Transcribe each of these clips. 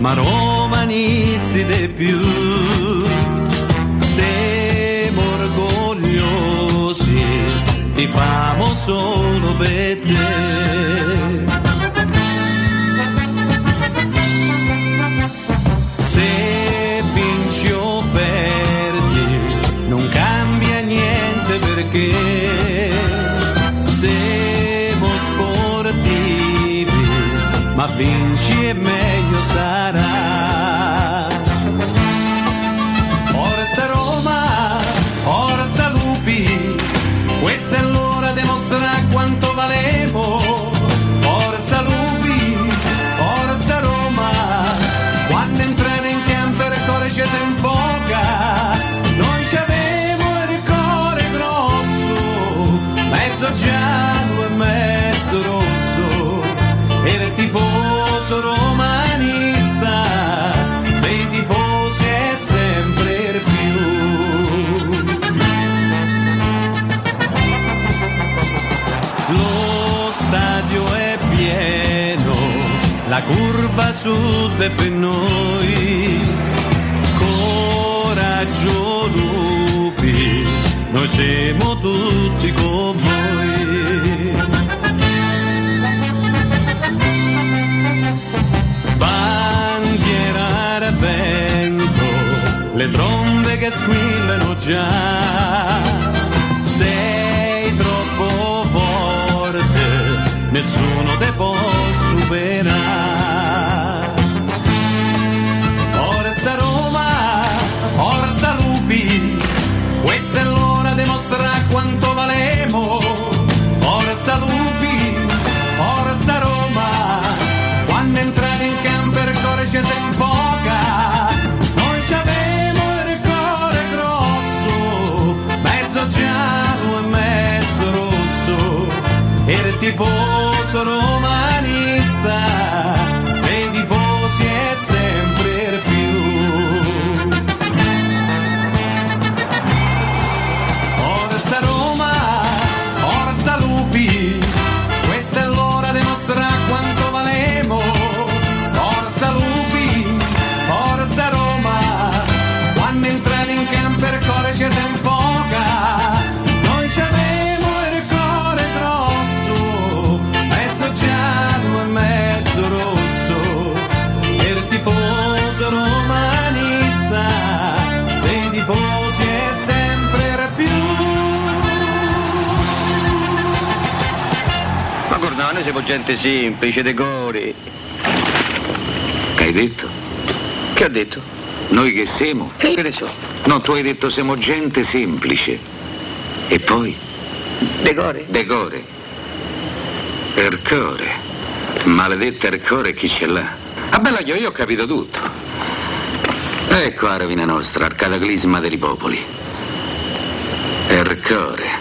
ma romanisti di più. Siamo orgogliosi, ti famo solo per te. Perché siamo sportivi, ma vinci il cuore ci si infoca. Noi ci avevo il cuore grosso, mezzo giallo e mezzo rosso, era il tifoso romanista, dei tifosi è sempre più. Lo stadio è pieno, la curva sud è per noi. Coraggio lupi, noi siamo tutti con voi. Bandiera vento, le trombe che squillano già. Sei troppo forte, nessuno te può superare. Questa è l'ora di mostrare quanto valemo. Forza Lupi, forza Roma, quando entrate in campo il cuore ci si infoca. Noi ci abbiamo il cuore grosso, mezzo giallo e mezzo rosso, il tifoso romanista, siamo gente semplice, decori. Che hai detto? Che ha detto? Noi che siamo? Che ne so? No, tu hai detto siamo gente semplice. E poi? Decore. Decore. Ercore. Maledetta Ercore chi ce l'ha? Ah bella io, io ho capito tutto. Ecco la rovina nostra, al cataclisma dei popoli. Ercore.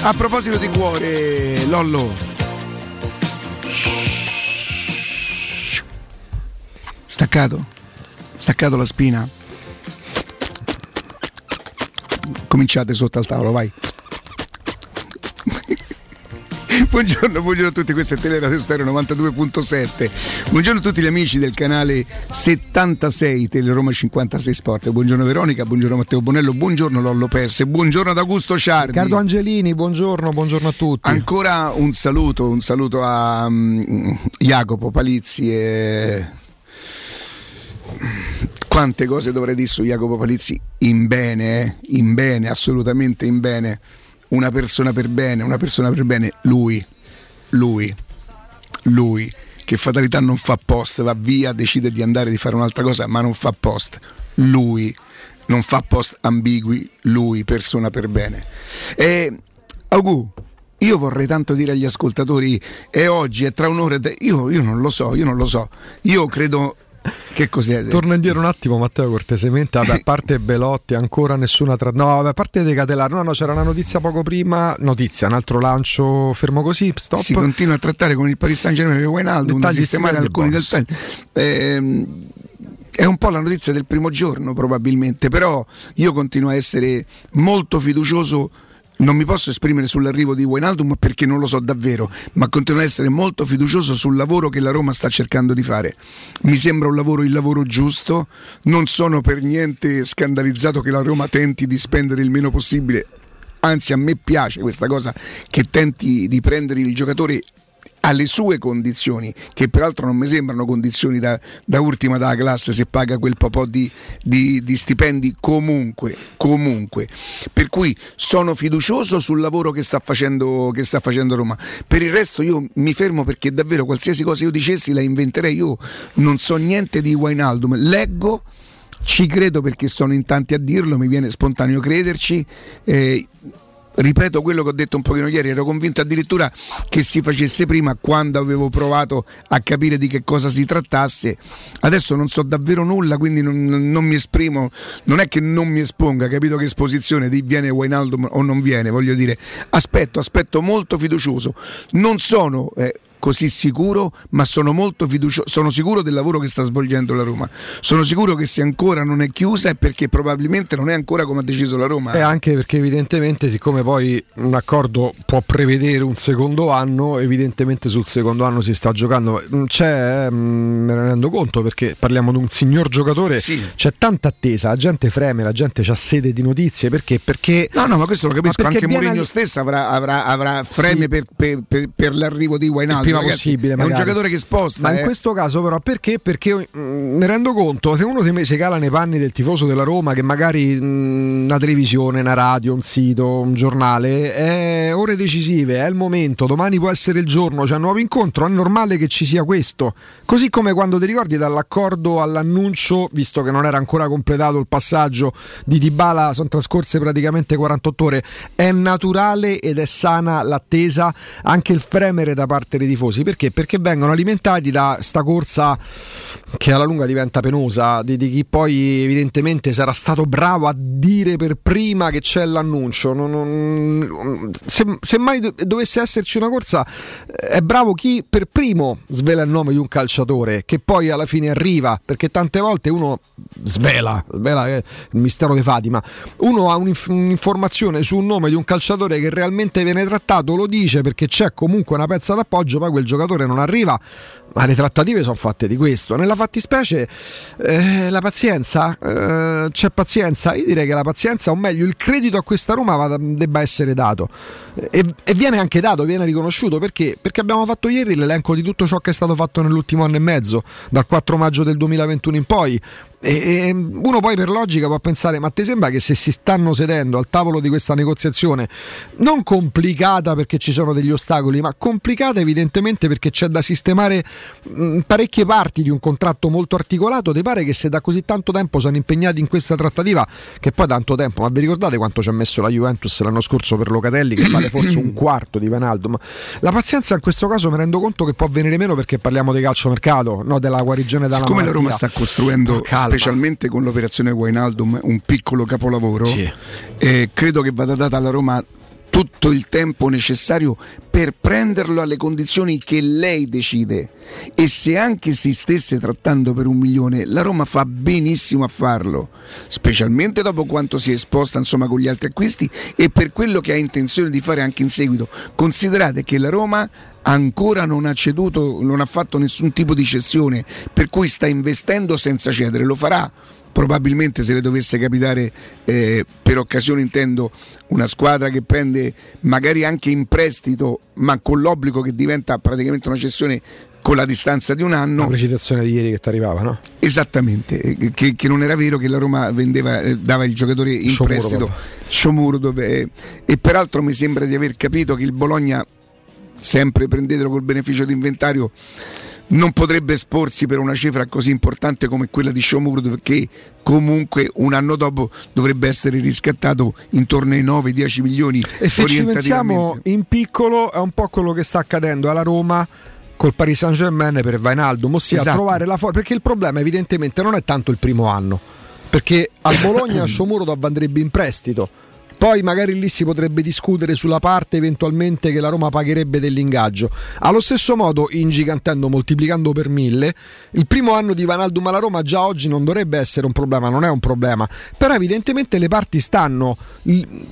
A proposito di cuore, Lollo. Staccato? Staccato la spina? Cominciate sotto al tavolo, vai. Buongiorno, buongiorno a tutti, questo è Teleradio Stereo 92.7. Buongiorno a tutti gli amici del canale 76 Teleroma 56 Sport. Buongiorno Veronica, buongiorno Matteo Bonello, buongiorno Lollo Pesse, buongiorno ad Augusto Ciardi. Riccardo Angelini, buongiorno, buongiorno a tutti. Ancora un saluto, un saluto a mm, Jacopo Palizzi e quante cose dovrei dire su Jacopo Palizzi in bene, eh? in bene, assolutamente in bene. Una persona per bene, una persona per bene, lui, lui, lui, che fatalità non fa post, va via, decide di andare di fare un'altra cosa, ma non fa post. Lui non fa post ambigui, lui, persona per bene. E Augù, io vorrei tanto dire agli ascoltatori, è oggi, è tra un'ora, io, io non lo so, io non lo so. Io credo che cos'è? Torno indietro un attimo, Matteo, cortesemente. Vabbè, a parte Belotti, ancora nessuna tra. No, vabbè, a parte De Catelaro. No, no, c'era una notizia poco prima. Notizia, un altro lancio fermo così. Stop. Si continua a trattare con il Paris Saint Germain e Wijnaldum, da Dettagli sistemare alcuni taglio. Ehm, è un po' la notizia del primo giorno probabilmente, però io continuo a essere molto fiducioso non mi posso esprimere sull'arrivo di Wijnaldum perché non lo so davvero, ma continuo ad essere molto fiducioso sul lavoro che la Roma sta cercando di fare. Mi sembra un lavoro il lavoro giusto, non sono per niente scandalizzato che la Roma tenti di spendere il meno possibile. Anzi, a me piace questa cosa che tenti di prendere il giocatore alle sue condizioni, che peraltro non mi sembrano condizioni da, da ultima della classe se paga quel po' di, di, di, stipendi comunque, comunque. Per cui sono fiducioso sul lavoro che sta, facendo, che sta facendo Roma. Per il resto io mi fermo perché davvero qualsiasi cosa io dicessi la inventerei. Io non so niente di Wijnaldum, leggo ci credo perché sono in tanti a dirlo, mi viene spontaneo crederci. Eh, ripeto quello che ho detto un pochino ieri, ero convinto addirittura che si facesse prima quando avevo provato a capire di che cosa si trattasse. Adesso non so davvero nulla, quindi non, non mi esprimo, non è che non mi esponga, capito che esposizione di viene Wijnaldum o non viene, voglio dire, aspetto, aspetto molto fiducioso. Non sono eh, così sicuro, ma sono molto fiducioso, sono sicuro del lavoro che sta svolgendo la Roma. Sono sicuro che se ancora non è chiusa è perché probabilmente non è ancora come ha deciso la Roma. E anche perché evidentemente siccome poi un accordo può prevedere un secondo anno, evidentemente sul secondo anno si sta giocando. C'è, mm, me ne rendo conto perché parliamo di un signor giocatore, sì. c'è tanta attesa, la gente freme, la gente ha sede di notizie perché? perché no, no, ma questo lo capisco, anche Mourinho stesso avrà, avrà, avrà freme sì. per, per, per, per, l'arrivo di Wijnaldum prima ragazzi, possibile. Magari. È un giocatore che sposta. Ma eh. in questo caso, però, perché? Perché mm, mi rendo conto, se uno si, si cala nei panni del tifoso della Roma, che magari mh, mm, una televisione, una radio, un sito, un giornale, è ore decisive, è il momento, domani può essere il giorno, c'è un nuovo incontro, è normale che ci sia questo. Così come quando ti ricordi dall'accordo all'annuncio, visto che non era ancora completato il passaggio di Dybala, sono trascorse praticamente 48 ore, è naturale ed è sana l'attesa, anche il fremere da parte dei tifosi. Perché? Perché vengono alimentati da sta corsa che alla lunga diventa penosa, di, di chi poi evidentemente sarà stato bravo a dire per prima che c'è l'annuncio. Non, non, se, se, mai dovesse esserci una corsa, è bravo chi per primo svela il nome di un calciatore, che poi alla fine arriva, perché tante volte uno svela, svela il mistero di Fatima, uno ha un'informazione su un nome di un calciatore che realmente viene trattato, lo dice perché c'è comunque una pezza d'appoggio, poi quel giocatore non arriva ma le trattative sono fatte di questo. Nella fattispecie eh, la pazienza, eh, c'è pazienza. Io direi che la pazienza, o meglio, il credito a questa Roma va, debba essere dato. E, e, viene anche dato, viene riconosciuto perché? Perché abbiamo fatto ieri l'elenco di tutto ciò che è stato fatto nell'ultimo anno e mezzo, dal 4 maggio del 2021 in poi. E uno poi per logica può pensare, ma ti sembra che se si stanno sedendo al tavolo di questa negoziazione, non complicata perché ci sono degli ostacoli, ma complicata evidentemente perché c'è da sistemare mh, parecchie parti di un contratto molto articolato, ti pare che se da così tanto tempo sono impegnati in questa trattativa, che poi tanto tempo, ma vi ricordate quanto ci ha messo la Juventus l'anno scorso per Locatelli, che vale forse un quarto di Vanaldo, ma la pazienza in questo caso mi rendo conto che può venire meno perché parliamo di calciomercato, no? della guarigione dalla Siccome malattia. la Roma sta costruendo specialmente con l'operazione Wijnaldum un piccolo capolavoro sì. eh, credo che vada data alla Roma tutto il tempo necessario per prenderlo alle condizioni che lei decide. E se anche si stesse trattando per un milione la Roma fa benissimo a farlo specialmente dopo quanto si è esposta insomma con gli altri acquisti e per quello che ha intenzione di fare anche in seguito. Considerate che la Roma ancora non ha ceduto non ha fatto nessun tipo di cessione per cui sta investendo senza cedere lo farà probabilmente se le dovesse capitare eh, per occasione intendo una squadra che prende magari anche in prestito ma con l'obbligo che diventa praticamente una cessione con la distanza di un anno. La precisazione di ieri che ti arrivava, no? Esattamente, eh, che, che, non era vero che la Roma vendeva, eh, dava il giocatore in Sciomuro, prestito, Sciomuro, dove, eh, e peraltro mi sembra di aver capito che il Bologna, sempre prendetelo col beneficio d'inventario, non potrebbe esporsi per una cifra così importante come quella di Shomurd che comunque un anno dopo dovrebbe essere riscattato intorno ai 9-10 milioni e se ci pensiamo in piccolo è un po' quello che sta accadendo alla Roma col Paris Saint Germain per Vainaldum ossia esatto. trovare la forza perché il problema evidentemente non è tanto il primo anno perché al Bologna Shomurd andrebbe in prestito poi magari lì si potrebbe discutere sulla parte eventualmente che la Roma pagherebbe dell'ingaggio. Allo stesso modo, ingigantendo, moltiplicando per mille, il primo anno di Vanaldum alla Roma già oggi non dovrebbe essere un problema, non è un problema, però evidentemente le parti stanno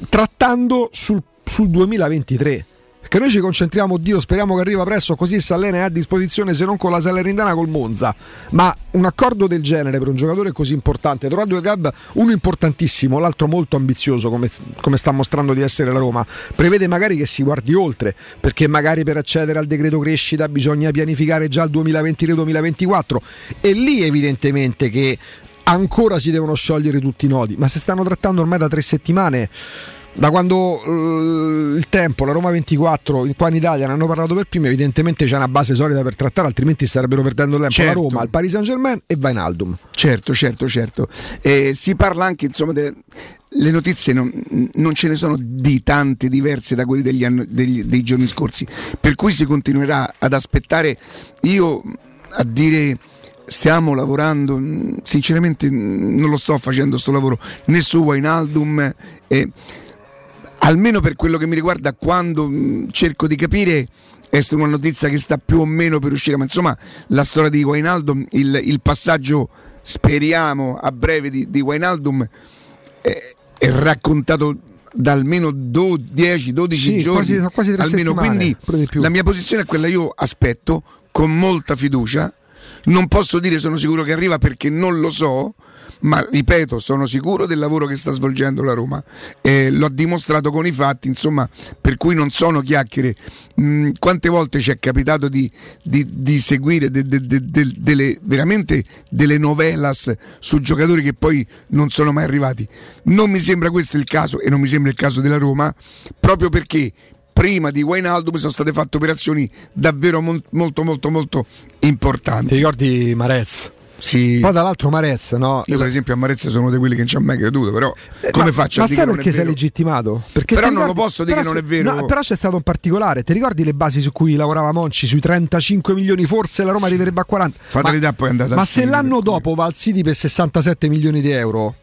trattando sul, sul 2023 che noi ci concentriamo, Dio, speriamo che arriva presto, così Sallene è a disposizione se non con la Salernitana col Monza. Ma un accordo del genere per un giocatore così importante, tra due club, uno importantissimo, l'altro molto ambizioso, come, come, sta mostrando di essere la Roma, prevede magari che si guardi oltre, perché magari per accedere al decreto crescita bisogna pianificare già il 2023-2024. E lì evidentemente che ancora si devono sciogliere tutti i nodi, ma se stanno trattando ormai da tre settimane da quando uh, il tempo, la Roma 24, qua in Italia ne hanno parlato per prima, evidentemente c'è una base solida per trattare, altrimenti starebbero perdendo tempo certo. la Roma, il Paris Saint Germain e Vainaldum. Certo, certo, certo. Eh, si parla anche, insomma, de- le notizie non, non, ce ne sono di tante diverse da quelle degli anni, degli, dei giorni scorsi, per cui si continuerà ad aspettare. Io a dire stiamo lavorando, sinceramente non lo sto facendo questo lavoro né su Wainaldum. Eh, almeno per quello che mi riguarda, quando mh, cerco di capire è una notizia che sta più o meno per uscire, ma insomma la storia di Wainaldum, il, il passaggio speriamo a breve di, di Wainaldum è, è raccontato da almeno 10-12 sì, giorni quasi, quasi almeno quindi la mia posizione è quella io aspetto con molta fiducia. Non posso dire sono sicuro che arriva perché non lo so ma ripeto, sono sicuro del lavoro che sta svolgendo la Roma, eh, l'ho dimostrato con i fatti, insomma, per cui non sono chiacchiere. Mm, quante volte ci è capitato di, di, di seguire de, de, de, delle, veramente delle novellas su giocatori che poi non sono mai arrivati? Non mi sembra questo il caso e non mi sembra il caso della Roma, proprio perché prima di Wijnaldum sono state fatte operazioni davvero molto molto molto importanti. Ti ricordi Marez? Sì. Poi dall'altro Marez, no? Io per esempio a Marez sono di quelli che non ci ha mai creduto, però eh, come ma, faccio ma a dire sai perché sei legittimato? Perché però non ricordi, lo posso dire che non è vero. No, però c'è stato un particolare, ti ricordi le basi su cui lavorava Monci sui 35 milioni, forse la Roma sì. arriverebbe a 40. Fatalità poi è andata Ma se l'anno dopo va al City per 67 milioni di euro,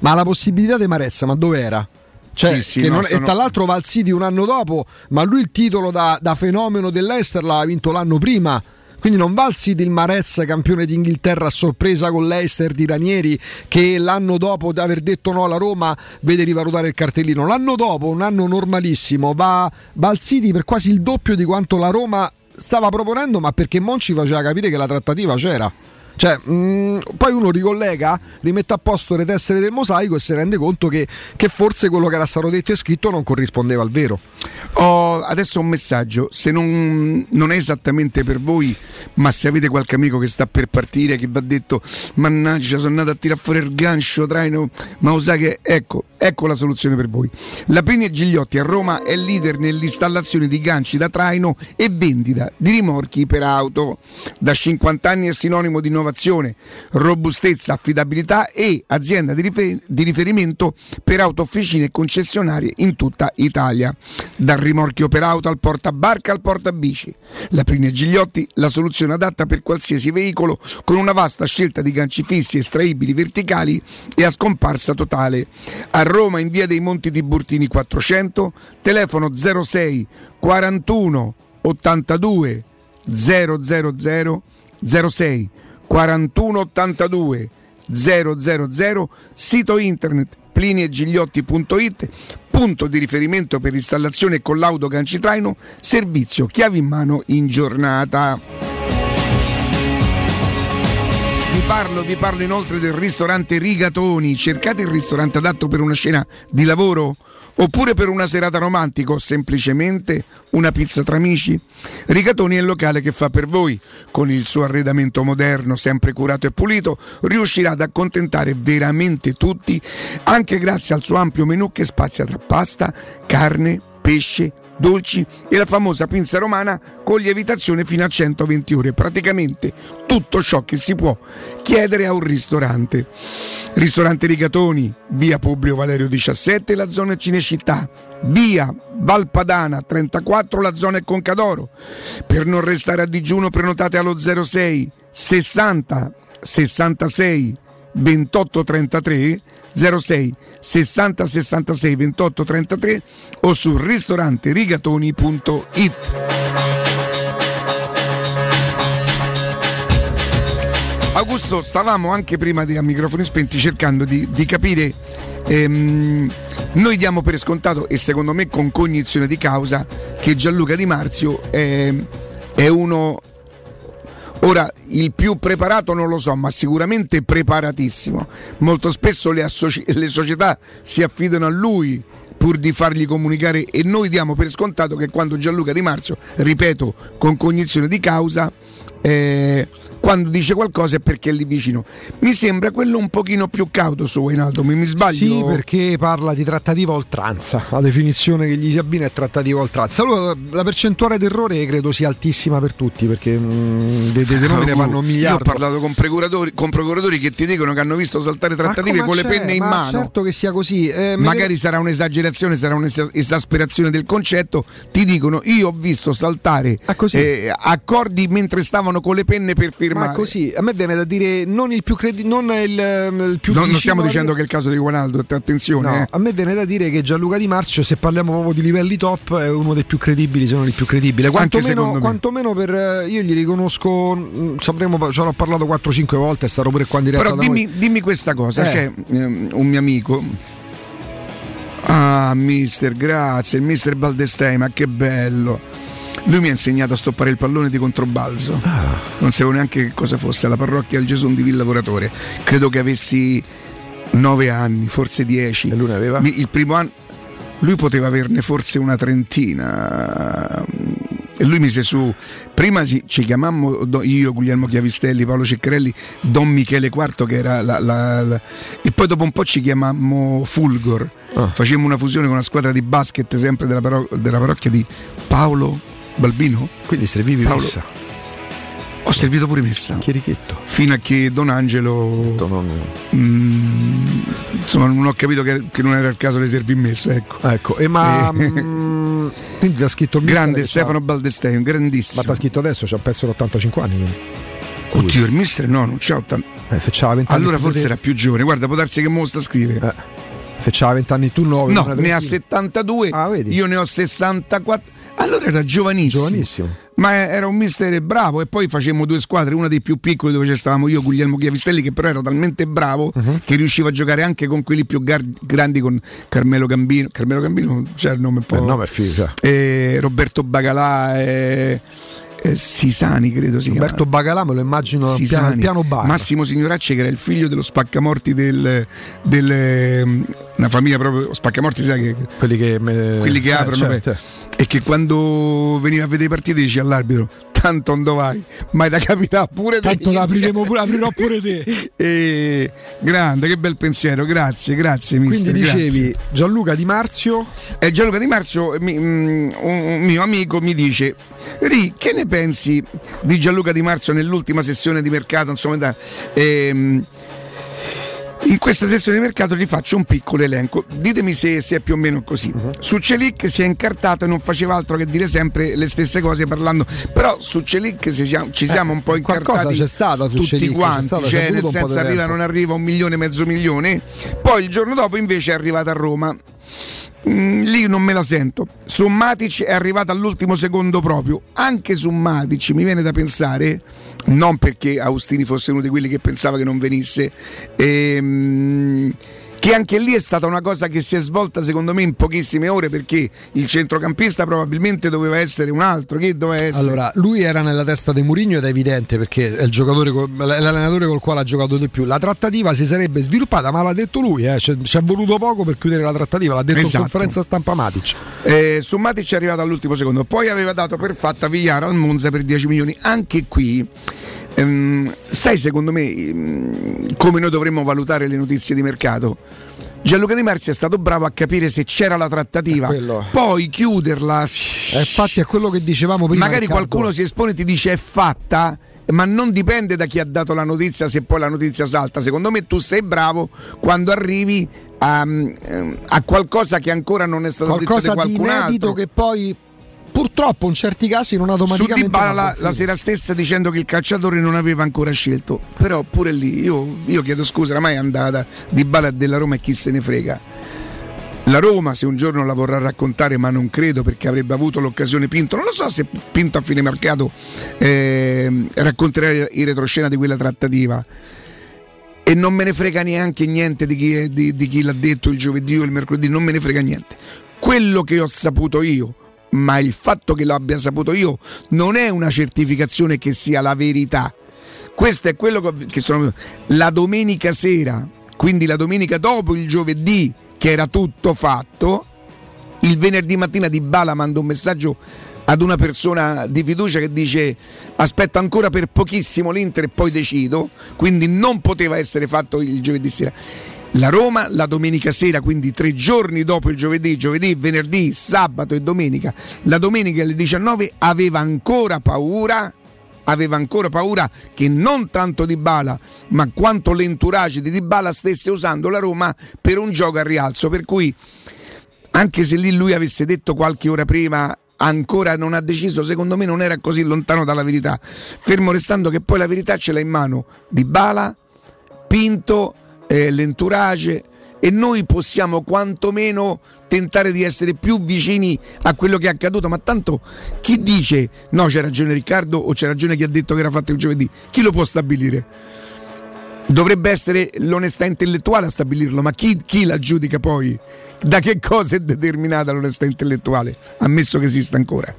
ma la possibilità di Marezza, ma dove era? Cioè, sì, sì, no, non, sono... E tra l'altro va al City un anno dopo, ma lui il titolo da, da fenomeno dell'Ester l'ha vinto l'anno prima quindi non va al City il Marez, campione d'Inghilterra a sorpresa con l'Eister di Ranieri, che l'anno dopo di aver detto no alla Roma vede rivalutare il cartellino. L'anno dopo, un anno normalissimo, va, va al City per quasi il doppio di quanto la Roma stava proponendo, ma perché Monci faceva capire che la trattativa c'era. Cioè, mh, mm, poi uno ricollega, rimette a posto le tessere del mosaico e si rende conto che, che forse quello che era stato detto e scritto non corrispondeva al vero. Ho adesso un messaggio, se non, non, è esattamente per voi, ma se avete qualche amico che sta per partire, che va detto, mannaggia, sono andato a tirare fuori il gancio, traino, ma lo che, ecco, ecco la soluzione per voi. La Pini e Gigliotti a Roma è leader nell'installazione di ganci da traino e vendita di rimorchi per auto. Da 50 anni è sinonimo di innovazione innovazione, robustezza, affidabilità e azienda di, rifer- di riferimento per autofficine e concessionarie in tutta Italia. Dal rimorchio per auto al portabarca al portabici. La Prine Gigliotti, la soluzione adatta per qualsiasi veicolo con una vasta scelta di ganci fissi estraibili verticali e a scomparsa totale. A Roma in via dei Monti Tiburtini 400, telefono 06 41 82 000 06 4182 000, sito internet pliniegigliotti.it, punto di riferimento per installazione e collaudo Cancitraino, servizio chiavi in mano in giornata. Vi parlo, vi parlo inoltre del ristorante Rigatoni. Cercate il ristorante adatto per una scena di lavoro? Oppure per una serata romantica o semplicemente una pizza tra amici? Rigatoni è il locale che fa per voi. Con il suo arredamento moderno, sempre curato e pulito, riuscirà ad accontentare veramente tutti, anche grazie al suo ampio menù che spazia tra pasta, carne, pesce, dolci e la famosa pinza romana con lievitazione fino a 120 ore, praticamente tutto ciò che si può chiedere a un ristorante. Ristorante Rigatoni, via Publio Valerio 17, la zona Cinecittà, via Valpadana 34, la zona è Concadoro. Per non restare a digiuno prenotate allo 06 60 66 28 33 06 60 66 28 33 o su ristoranterigatoni.it. Augusto, stavamo anche prima di, a microfoni spenti cercando di, di capire, ehm, noi diamo per scontato e secondo me con cognizione di causa che Gianluca Di Marzio è, è uno Ora, il più preparato non lo so, ma sicuramente preparatissimo. Molto spesso le, associ- le, società si affidano a lui pur di fargli comunicare e noi diamo per scontato che quando Gianluca Di Marzio, ripeto, con cognizione di causa, eh, quando dice qualcosa è perché è lì vicino. Mi sembra quello un pochino più cauto su Wainaldo, mi, mi sbaglio? Sì, perché parla di trattativa oltranza. La definizione che gli si abbina è trattativa oltranza. Allora, la percentuale d'errore credo sia altissima per tutti, perché mh, dei, dei nomi ne fanno miliardi. Io ho parlato con procuratori, con procuratori, che ti dicono che hanno visto saltare trattative con le penne in mano. Certo che sia così. Eh, Magari sarà un'esagerazione, sarà un'esasperazione del concetto. Ti dicono, io ho visto saltare eh, accordi mentre stavano con le penne per firmare ma così, a me viene da dire non il più credibile, non il, il più non, non stiamo dicendo che è il caso di Guanaldo, attenzione. No, eh. A me viene da dire che Gianluca Di Marzio, se parliamo proprio di livelli top, è uno dei più credibili, se non il più credibile. Quantomeno, quantomeno per eh, io gli riconosco, sapremo, ce l'ho parlato 4-5 volte, è stato pure qua in diretta. Però dimmi, dimmi, questa cosa, eh. c'è um, un mio amico. Ah, mister, grazie, il mister Baldestei, ma che bello lui mi ha insegnato a stoppare il pallone di controbalzo. Ah. Non sapevo neanche che cosa fosse, alla parrocchia del Gesù di Villa Lavoratore. Credo che avessi nove anni, forse dieci. E lui ne aveva? Il primo anno. Lui poteva averne forse una trentina. E lui mise su. Prima ci chiamammo io, Guglielmo Chiavistelli, Paolo Ceccarelli, Don Michele IV, che era la, la, la, e poi dopo un po' ci chiamammo Fulgor. Ah. Facemmo una fusione con una squadra di basket, sempre della, paro- della parrocchia di Paolo Balbino? Quindi servivi Paolo. messa? Ho servito pure messa. Chierichetto. Fino a che Don Angelo. Mm, insomma, non ho capito che, che, non era il caso di servire messa. Ecco. ecco. E ma. E... Mm, quindi ti ha scritto Grande Stefano Baldestei, un grandissimo. Ma ti ha scritto adesso, c'ha perso 85 anni. Quindi. Oddio, il mister no, non c'ha 80. Eh, se c'ha 20 anni. Allora forse te... era più giovane. Guarda, può darsi che mo sta a scrivere. Eh. Se c'ha 20 anni tu 9. No, ne ha 72. Ah, io ne ho 64. Allora era giovanissimo. Giovanissimo. Ma era un mister bravo e poi facemmo due squadre, una dei più piccoli dove stavamo io, Guglielmo Chiavistelli, che però era talmente bravo uh-huh. che riusciva a giocare anche con quelli più gar- grandi, con Carmelo Gambino. Carmelo Gambino c'è il nome un po'. Il nome è figo. Eh, Roberto Bagalà. Eh, eh, Sisani credo si Roberto chiama. Bagalà me lo immagino Sisani. piano, piano bar. Massimo Signoracci che era il figlio dello spaccamorti del, del una famiglia proprio spaccamorti sai che quelli che, me... quelli che eh, aprono certo. e che quando veniva a vedere i partiti dice all'arbitro tanto non vai mai da capitare pure te. Tanto apriremo pure, aprirò pure te. E, grande che bel pensiero. Grazie grazie mister, quindi dicevi grazie. Gianluca Di Marzio? Eh, Gianluca Di Marzio mi, um, un mio amico mi dice Ri, che ne pensi di Gianluca Di Marzio nell'ultima sessione di mercato insomma da, ehm, in questa sessione di mercato gli faccio un piccolo elenco. Ditemi se, se è più o meno così. Uh-huh. Su Celic si è incartato e non faceva altro che dire sempre le stesse cose parlando. Però su Celic siamo, ci siamo eh, un po' incartati c'è stato tutti Celic, quanti. Stato, cioè, nel senso arriva, non arriva un milione, mezzo milione. Poi il giorno dopo invece è arrivato a Roma. Mm, lì non me la sento. Su Matic è arrivata all'ultimo secondo proprio. Anche su Matic mi viene da pensare, non perché Austini fosse uno di quelli che pensava che non venisse, ehm, che anche lì è stata una cosa che si è svolta secondo me in pochissime ore perché il centrocampista probabilmente doveva essere un altro. Che doveva essere? Allora lui era nella testa di Mourinho ed è evidente perché è il giocatore l'allenatore col quale ha giocato di più. La trattativa si sarebbe sviluppata ma l'ha detto lui eh. ci è voluto poco per chiudere la trattativa l'ha detto esatto. in conferenza stampa Matic. Eh, su Matic è arrivato all'ultimo secondo poi aveva dato per fatta Vigliara al Monza per 10 milioni. Anche qui Ehm, sai secondo me ehm, come noi dovremmo valutare le notizie di mercato? Gianluca Di Marzio è stato bravo a capire se c'era la trattativa, poi chiuderla. Eh, infatti è quello che dicevamo prima. Magari qualcuno si espone e ti dice è fatta, ma non dipende da chi ha dato la notizia se poi la notizia salta. Secondo me tu sei bravo quando arrivi a, a qualcosa che ancora non è stato qualcosa detto da qualcun di altro. che poi purtroppo in certi casi non Su automaticamente. Dybala va la, la sera stessa dicendo che il calciatore non aveva ancora scelto. Però pure lì io, io chiedo scusa, oramai è andata Dybala della Roma e chi se ne frega. La Roma se un giorno la vorrà raccontare, ma non credo perché avrebbe avuto l'occasione Pinto. Non lo so se Pinto a fine mercato eh, racconterà in retroscena di quella trattativa. E non me ne frega neanche niente di chi, è- di- di chi l'ha detto il giovedì o il mercoledì, non me ne frega niente. Quello che ho saputo io, ma il fatto che l'abbia saputo io non è una certificazione che sia la verità. Questo è quello che sono la domenica sera, quindi la domenica dopo il giovedì che era tutto fatto, il venerdì mattina di Bala manda un messaggio ad una persona di fiducia che dice aspetto ancora per pochissimo l'Inter e poi decido, quindi non poteva essere fatto il giovedì sera. La Roma la domenica sera, quindi tre giorni dopo il giovedì, giovedì, venerdì, sabato e domenica, la domenica alle 19 aveva ancora paura aveva ancora paura che non tanto Di Bala, ma quanto l'entourage di Di Bala stesse usando la Roma per un gioco a rialzo. Per cui, anche se lì lui avesse detto qualche ora prima, ancora non ha deciso, secondo me non era così lontano dalla verità. Fermo restando che poi la verità ce l'ha in mano Di Bala, Pinto, eh, l'entourage. E noi possiamo quantomeno tentare di essere più vicini a quello che è accaduto. Ma tanto chi dice no, c'è ragione Riccardo o c'è ragione chi ha detto che era fatto il giovedì? Chi lo può stabilire? Dovrebbe essere l'onestà intellettuale a stabilirlo, ma chi, chi la giudica poi? Da che cosa è determinata l'onestà intellettuale? Ammesso che esista ancora.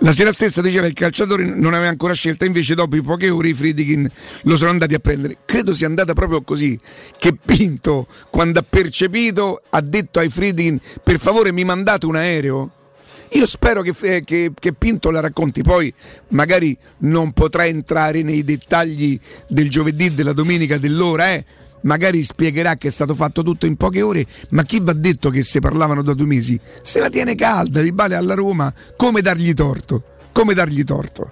La sera stessa diceva che il calciatore non aveva ancora scelta, invece dopo poche ore i Friedkin lo sono andati a prendere. Credo sia andata proprio così, che Pinto, quando ha percepito, ha detto ai Friedkin per favore mi mandate un aereo? Io spero che, eh, che- che Pinto la racconti, poi magari non potrà entrare nei dettagli del giovedì, della domenica, dell'ora, eh. Magari spiegherà che è stato fatto tutto in poche ore, ma chi va detto che se parlavano da due mesi? Se la tiene calda, di Bale alla Roma, come dargli torto? Come dargli torto?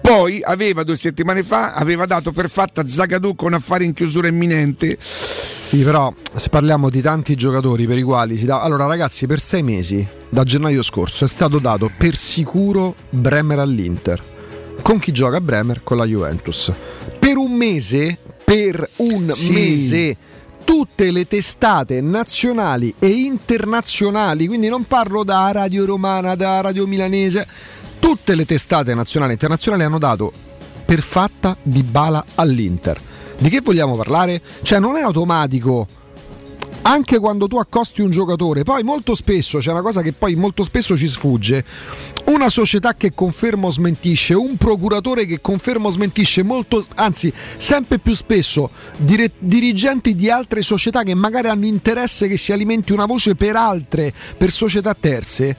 Poi aveva due settimane fa, aveva dato per fatta Zagadou con affare in chiusura imminente. Sì, però se parliamo di tanti giocatori per i quali si dà. Allora, ragazzi, per sei mesi da gennaio scorso è stato dato per sicuro Bremer all'Inter. Con chi gioca Bremer? Con la Juventus. Per un mese, per un Sì. mese, tutte le testate nazionali e internazionali, quindi non parlo da Radio Romana, da Radio Milanese, tutte le testate nazionali e internazionali hanno dato per fatta di bala all'Inter. Di che vogliamo parlare? Cioè non è automatico anche quando tu accosti un giocatore, poi molto spesso c'è una cosa che poi molto spesso ci sfugge. Una società che conferma o smentisce, un procuratore che conferma o smentisce, molto, anzi, sempre più spesso dire- dirigenti di altre società che magari hanno interesse che si alimenti una voce per altre, per società terze.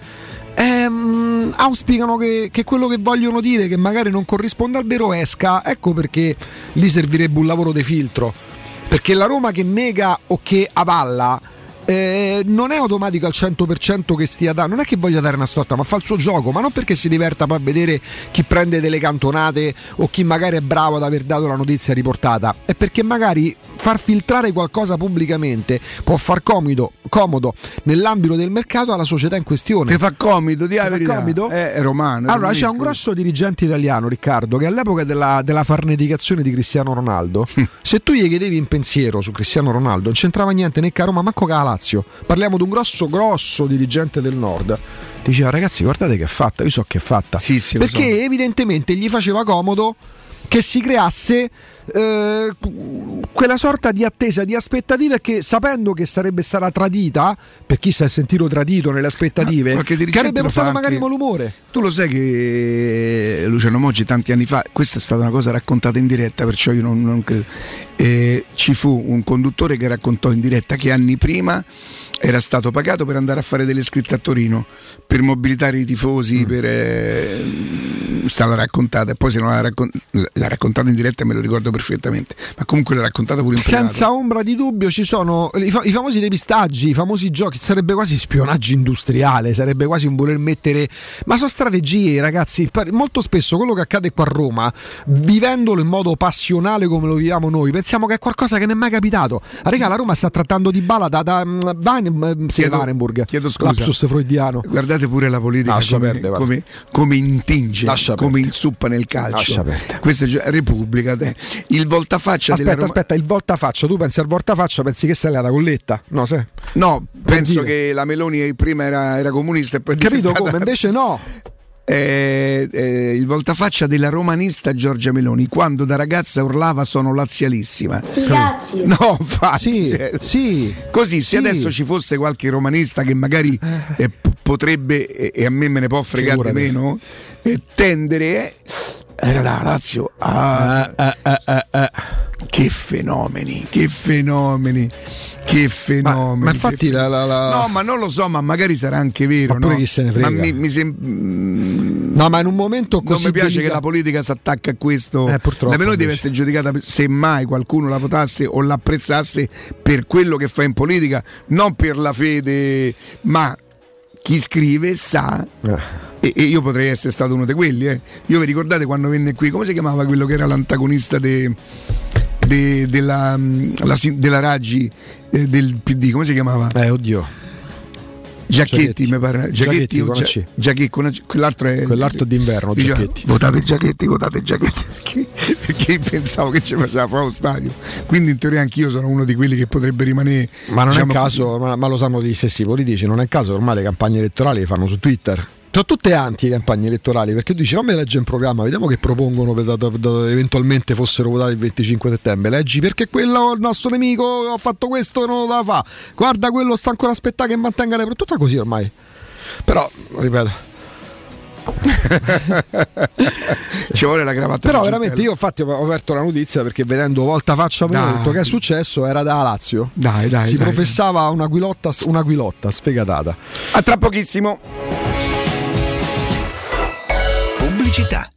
ehm, auspicano che, che quello che vogliono dire, che magari non corrisponde al vero, esca. Ecco perché lì servirebbe un lavoro di filtro. Perché la Roma che nega o che avalla eh, non è automatico al 100% che stia dando, non è che voglia dare una storta, ma fa il suo gioco, ma non perché si diverta poi a vedere chi prende delle cantonate o chi magari è bravo ad aver dato la notizia riportata, è perché magari far filtrare qualcosa pubblicamente può far comodo, comodo nell'ambito del mercato alla società in questione. Ti fa comodo, di la Ti fa verità. comodo? Eh, È romano. è Allora, c'è un grosso dirigente italiano, Riccardo, che all'epoca della, della farneticazione di Cristiano Ronaldo, se tu gli chiedevi in pensiero su Cristiano Ronaldo, non c'entrava niente né che a Roma, manco che Lazio. Parliamo di un grosso, grosso dirigente del nord. Diceva, ragazzi, guardate che è fatta, io so che è fatta. Sì, sì, Perché so. evidentemente gli faceva comodo che si creasse eh, quella sorta di attesa, di aspettative che sapendo che sarebbe stata tradita, per chi si è sentito tradito nelle aspettative, Ah, qualche che avrebbe portato magari malumore. Tu lo sai che Luciano Moggi tanti anni fa, questa è stata una cosa raccontata in diretta, perciò io non, non credo. Eh, ci fu un conduttore che raccontò in diretta che anni prima era stato pagato per andare a fare delle scritte a Torino, per mobilitare i tifosi, per, eh, stava raccontata e poi se non l'ha, raccon- l'ha raccontata in diretta me lo ricordo perfettamente, ma comunque l'ha raccontata pure in privato. Senza ombra di dubbio ci sono i, fa- i famosi depistaggi, i famosi giochi, sarebbe quasi spionaggio industriale, sarebbe quasi un voler mettere... Ma sono strategie ragazzi, molto spesso quello che accade qua a Roma, vivendolo in modo passionale come lo viviamo noi, pensate pensiamo che è qualcosa che non è mai capitato. Raga, la Roma sta trattando di bala da, da mm, Van, mm, sì, Chiedo- Varenburg. chiedo scusa. Lapsus freudiano. Guardate pure la politica Lascia come, guarda. come, come intinge, Lascia come perdere. insuppa nel calcio. Questa è Repubblica. te. Il voltafaccia della Aspetta, Roma. aspetta, il voltafaccia. Tu pensi al voltafaccia, pensi che sei la colletta? No, se. No, penso dire. che la Meloni prima era, era comunista e poi Capito come? Invece no. Eh, eh, il voltafaccia della romanista Giorgia Meloni quando da ragazza urlava sono lazialissima. Silazio. No, infatti. Sì, eh, sì. Così, se Sì. adesso ci fosse qualche romanista che magari eh, p- potrebbe, e, a me me ne può fregare di Figurati. meno, eh, tendere, eh, era la Lazio. Ah, eh, eh. che fenomeni, che fenomeni, che fenomeni. ma che infatti la- la- la- No, ma non lo so, ma magari sarà anche vero. Ma no? se ne frega. Ma mi, mi sem- No, ma in un momento non così mi piace che la politica si attacca a questo. Eh, purtroppo, la Meloni deve essere giudicata se mai qualcuno la votasse o l'apprezzasse per quello che fa in politica, non per la fede, ma chi scrive sa. Eh. E, e io potrei essere stato uno di quelli. eh. Io vi ricordate quando venne qui? Come si chiamava quello che era l'antagonista de- de- della, mm, la della Raggi eh, del PD? Come si chiamava? Eh, oddio. Giacchetti, mi pare. Giacchetti, con o una Gia- C. Giachetti con una C. quell'altro è Quell'altro d'inverno, Diceva, Giachetti. Votate Giachetti, votate Giachetti perché, perché pensavo che ci faceva fare lo stadio. Quindi in teoria anch'io sono uno di quelli che potrebbe rimanere. Ma non diciamo è caso, ma, ma lo sanno gli stessi politici, non è caso ormai le campagne elettorali le fanno su Twitter. Sono tutte anti le campagne elettorali perché tu dici fammi leggere un programma, vediamo che propongono per da- da- eventualmente fossero votati il 25 settembre. Leggi perché quello il nostro nemico ha fatto questo non lo fa. Guarda quello sta ancora aspettando che mantenga le tutta così ormai. Però, ripeto, Ci vuole la cravatta. però veramente io infatti ho aperto la notizia perché vedendo volta faccia Dai. ho detto che è successo era da Lazio. Dai, dai. si dai. professava una guilotta, una guilotta sfegatata. A tra pochissimo. Pubblicità.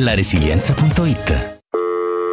laresilienza.it.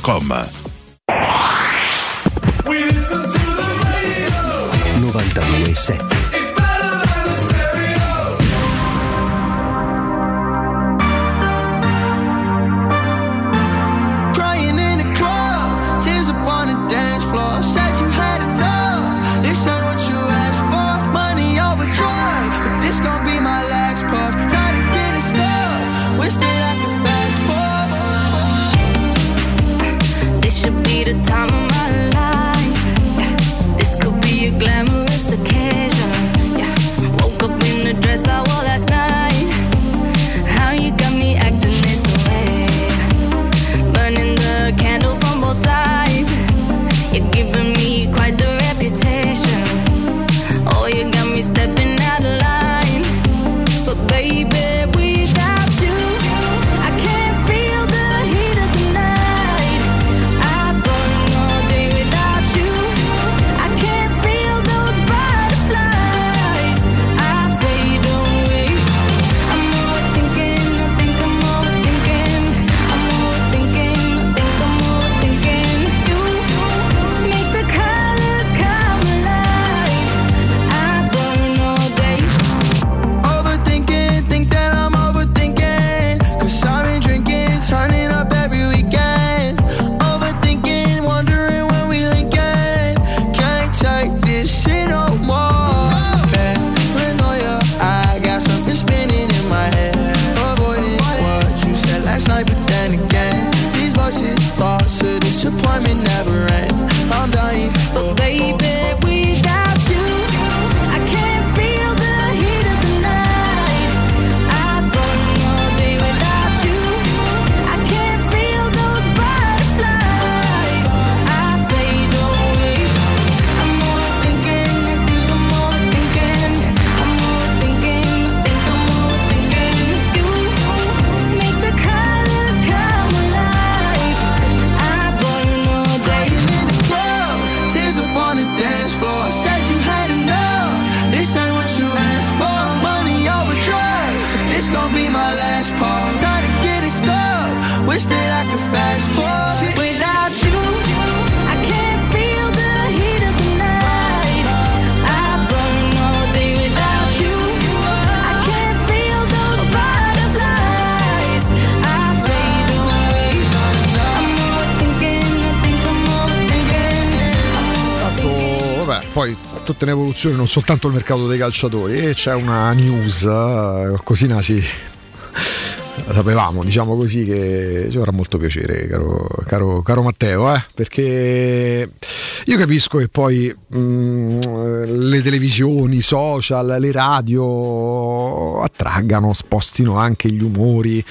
www.radiomaria.com 997 tutta in evoluzione non soltanto il mercato dei calciatori e c'è una news, eh, cosina sì. La sapevamo, diciamo così, che ci farà molto piacere, caro, caro, caro Matteo, eh, perché io capisco che poi mh, le televisioni, i social, le radio attraggano, spostino anche gli umori.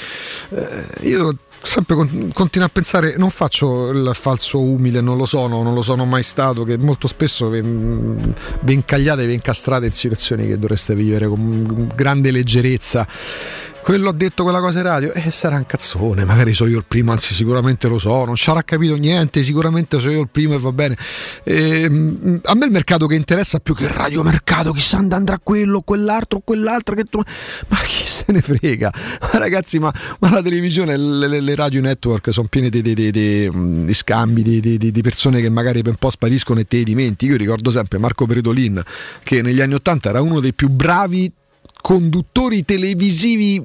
Eh, io sempre con- continuo a pensare, non faccio il falso umile, non lo sono, non lo sono mai stato, che molto spesso vi incagliate, vi incastrate in situazioni che dovreste vivere con grande leggerezza. Quello ha detto quella cosa in radio, e eh, sarà un cazzone, magari so io il primo, anzi sicuramente lo so, non ci avrà capito niente, sicuramente so io il primo e va bene. Ehm, a me il mercato che interessa più che il radiomercato, chissà andrà quello, quell'altro, quell'altro, che tu... ma chi se ne frega? Ma ragazzi, ma, ma la televisione, le, le- le radio network sono piene di, di- di- di, mm, scambi, di, persone che magari per un po' spariscono e te li dimentichi. Io ricordo sempre Marco Predolin, che negli anni Ottanta era uno dei più bravi conduttori televisivi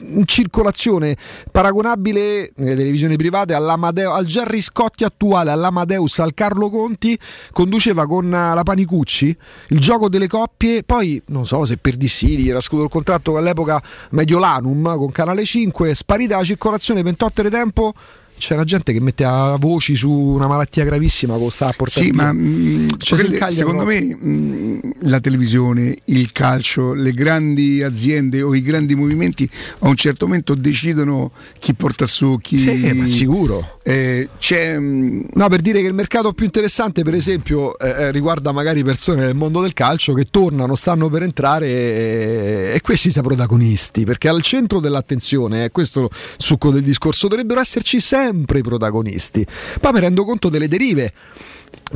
in circolazione, paragonabile nelle televisioni private all'Amadeo, al Gerry Scotti attuale, all'Amadeus, al Carlo Conti, conduceva con eh, la Panicucci il gioco delle coppie, poi non so se per Dissidi era scudo il contratto all'epoca Mediolanum con Canale 5, sparita la circolazione 28 ore tempo. C'era gente che metteva voci su una malattia gravissima che stava a portare Sì, via. ma mh, Cioè, quelle- si incaglia secondo me mh, la televisione, il calcio, le grandi aziende o i grandi movimenti a un certo momento decidono chi porta su, chi... Sì, ma sicuro. Eh, c'è... mh, No, per dire che il mercato più interessante, per esempio, eh, eh, riguarda magari persone del mondo del calcio che tornano, stanno per entrare e, e questi sono protagonisti, perché al centro dell'attenzione, è questo il succo del discorso, dovrebbero esserci sempre i protagonisti. Poi mi rendo conto delle derive.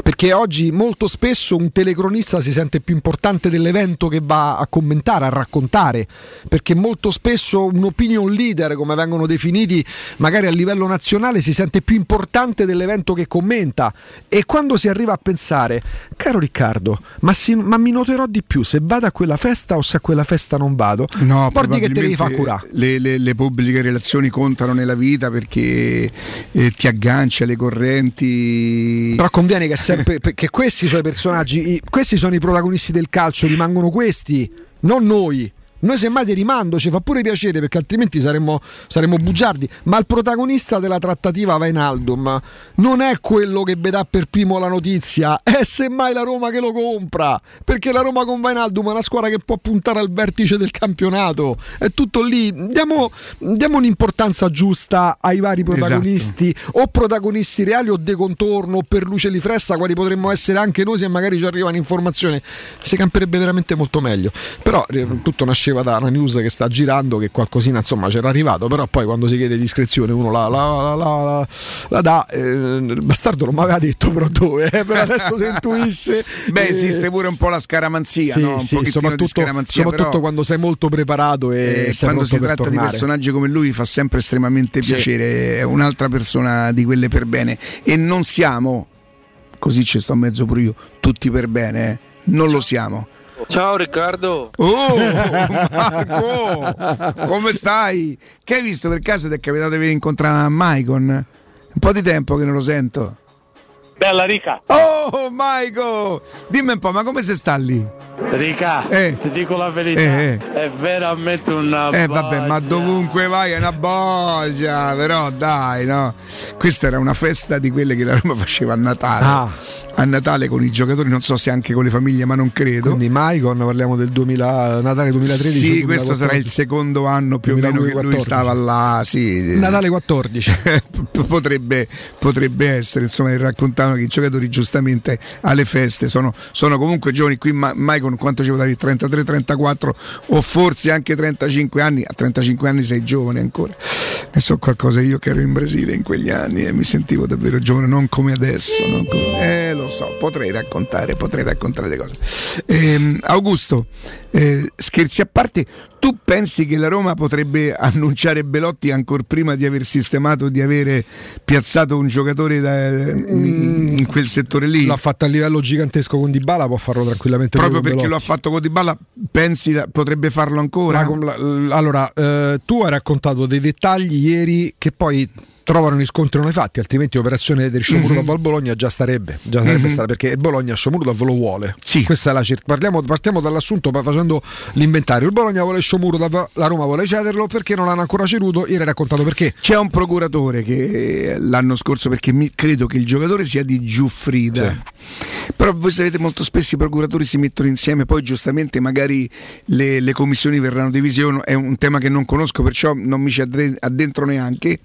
Perché oggi molto spesso un telecronista si sente più importante dell'evento che va a commentare, a raccontare, perché molto spesso un opinion leader, come vengono definiti magari a livello nazionale, si sente più importante dell'evento che commenta. E quando si arriva a pensare, caro Riccardo, ma, si- ma mi noterò di più se vado a quella festa o se a quella festa non vado? No, Guardi che te devi far probabilmente curare. Le, le- le pubbliche relazioni contano nella vita perché eh, ti aggancia alle correnti. Però conviene che, sempre, che questi sono i personaggi, questi sono i protagonisti del calcio, rimangono questi, non noi. Noi semmai ti rimando, ci fa pure piacere perché altrimenti saremmo, saremmo bugiardi. Ma il protagonista della trattativa Vainaldum non è quello che vedrà per primo la notizia, è semmai la Roma che lo compra. Perché la Roma con Vainaldum è una squadra che può puntare al vertice del campionato. È tutto lì. Diamo, diamo un'importanza giusta ai vari protagonisti, o protagonisti reali o de contorno, o per luce di fressa, quali potremmo essere anche noi se magari ci arriva un'informazione. Si camperebbe veramente molto meglio. Però eh, tutto nasceva da una news che sta girando, che qualcosina insomma c'era arrivato, però poi quando si chiede discrezione uno la, la- la- la- la dà. eh, il bastardo non mi aveva detto però dove, eh, però adesso si intuisce. Beh, eh, esiste pure un po' la scaramanzia, sì, no? un sì, di soprattutto, scaramanzia. soprattutto però, quando sei molto preparato e eh, quando si tratta di tornare. personaggi come lui fa sempre estremamente piacere, è un'altra persona di quelle per bene e non siamo, così ci sto mezzo pure io, tutti per bene, eh. non lo siamo. Ciao Riccardo. Oh, Marco, come stai? Che hai visto per caso ti è capitato di incontrare Maicon? Un po' di tempo che non lo sento. Bella Rica. Oh, Maicon! Dimmi un po', ma come si sta lì? Rica, Eh. ti dico la verità, Eh, è veramente una Eh vabbè, ma dovunque vai è una boggia, però dai, no. Questa era una festa di quelle che la Roma faceva a Natale. Ah. A Natale con i giocatori, non so se anche con le famiglie, ma non credo. Quindi Maicon, parliamo del 2000, Natale 2013. Sì, questo sarà il 2014. secondo anno più o meno che lui 2014. stava là, sì. Natale 14. potrebbe, potrebbe essere, insomma, raccontavano che i giocatori giustamente alle feste sono, sono comunque giovani. Qui Ma- Maicon quanto ci davi? 33, 34 o forse anche 35 anni. A 35 anni sei giovane ancora. Ne so qualcosa io che ero in Brasile in quegli anni e mi sentivo davvero giovane, non come adesso. non come- Eh, lo so, potrei raccontare, potrei raccontare le cose. Ehm, Augusto, eh, scherzi a parte, tu pensi che la Roma potrebbe annunciare Belotti ancora prima di aver sistemato, di avere piazzato un giocatore da- in, in quel settore lì? L'ha fatto a livello gigantesco con Dybala, può farlo tranquillamente Proprio perché lo ha Belotti. fatto con Dybala, pensi potrebbe farlo ancora? La- allora, eh, tu hai raccontato dei dettagli ieri che poi trovano riscontro nei fatti, altrimenti l'operazione del Shomurov Mhm. al Bologna già starebbe, già sarebbe Mhm. stata perché il Bologna Shomurov lo vuole. Sì. Questa è la cer- parliamo, partiamo dall'assunto facendo l'inventario. Il Bologna vuole Shomurov, la Roma vuole cederlo perché non l'hanno ancora ceduto. Ieri hai raccontato perché. C'è un procuratore che l'anno scorso, perché mi- credo che il giocatore sia di Giuffrida, però voi sapete molto spesso i procuratori si mettono insieme, poi giustamente magari le, le commissioni verranno divise, è un tema che non conosco, perciò non mi ci addentro neanche,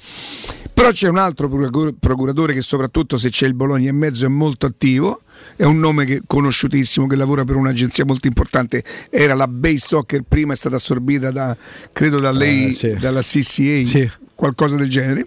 però c'è un altro procura- procuratore che soprattutto se c'è il Bologna in mezzo è molto attivo. È un nome che, conosciutissimo che lavora per un'agenzia molto importante. Era la Base Soccer, prima è stata assorbita da credo da lei, Eh, sì. dalla CCA, Sì. qualcosa del genere.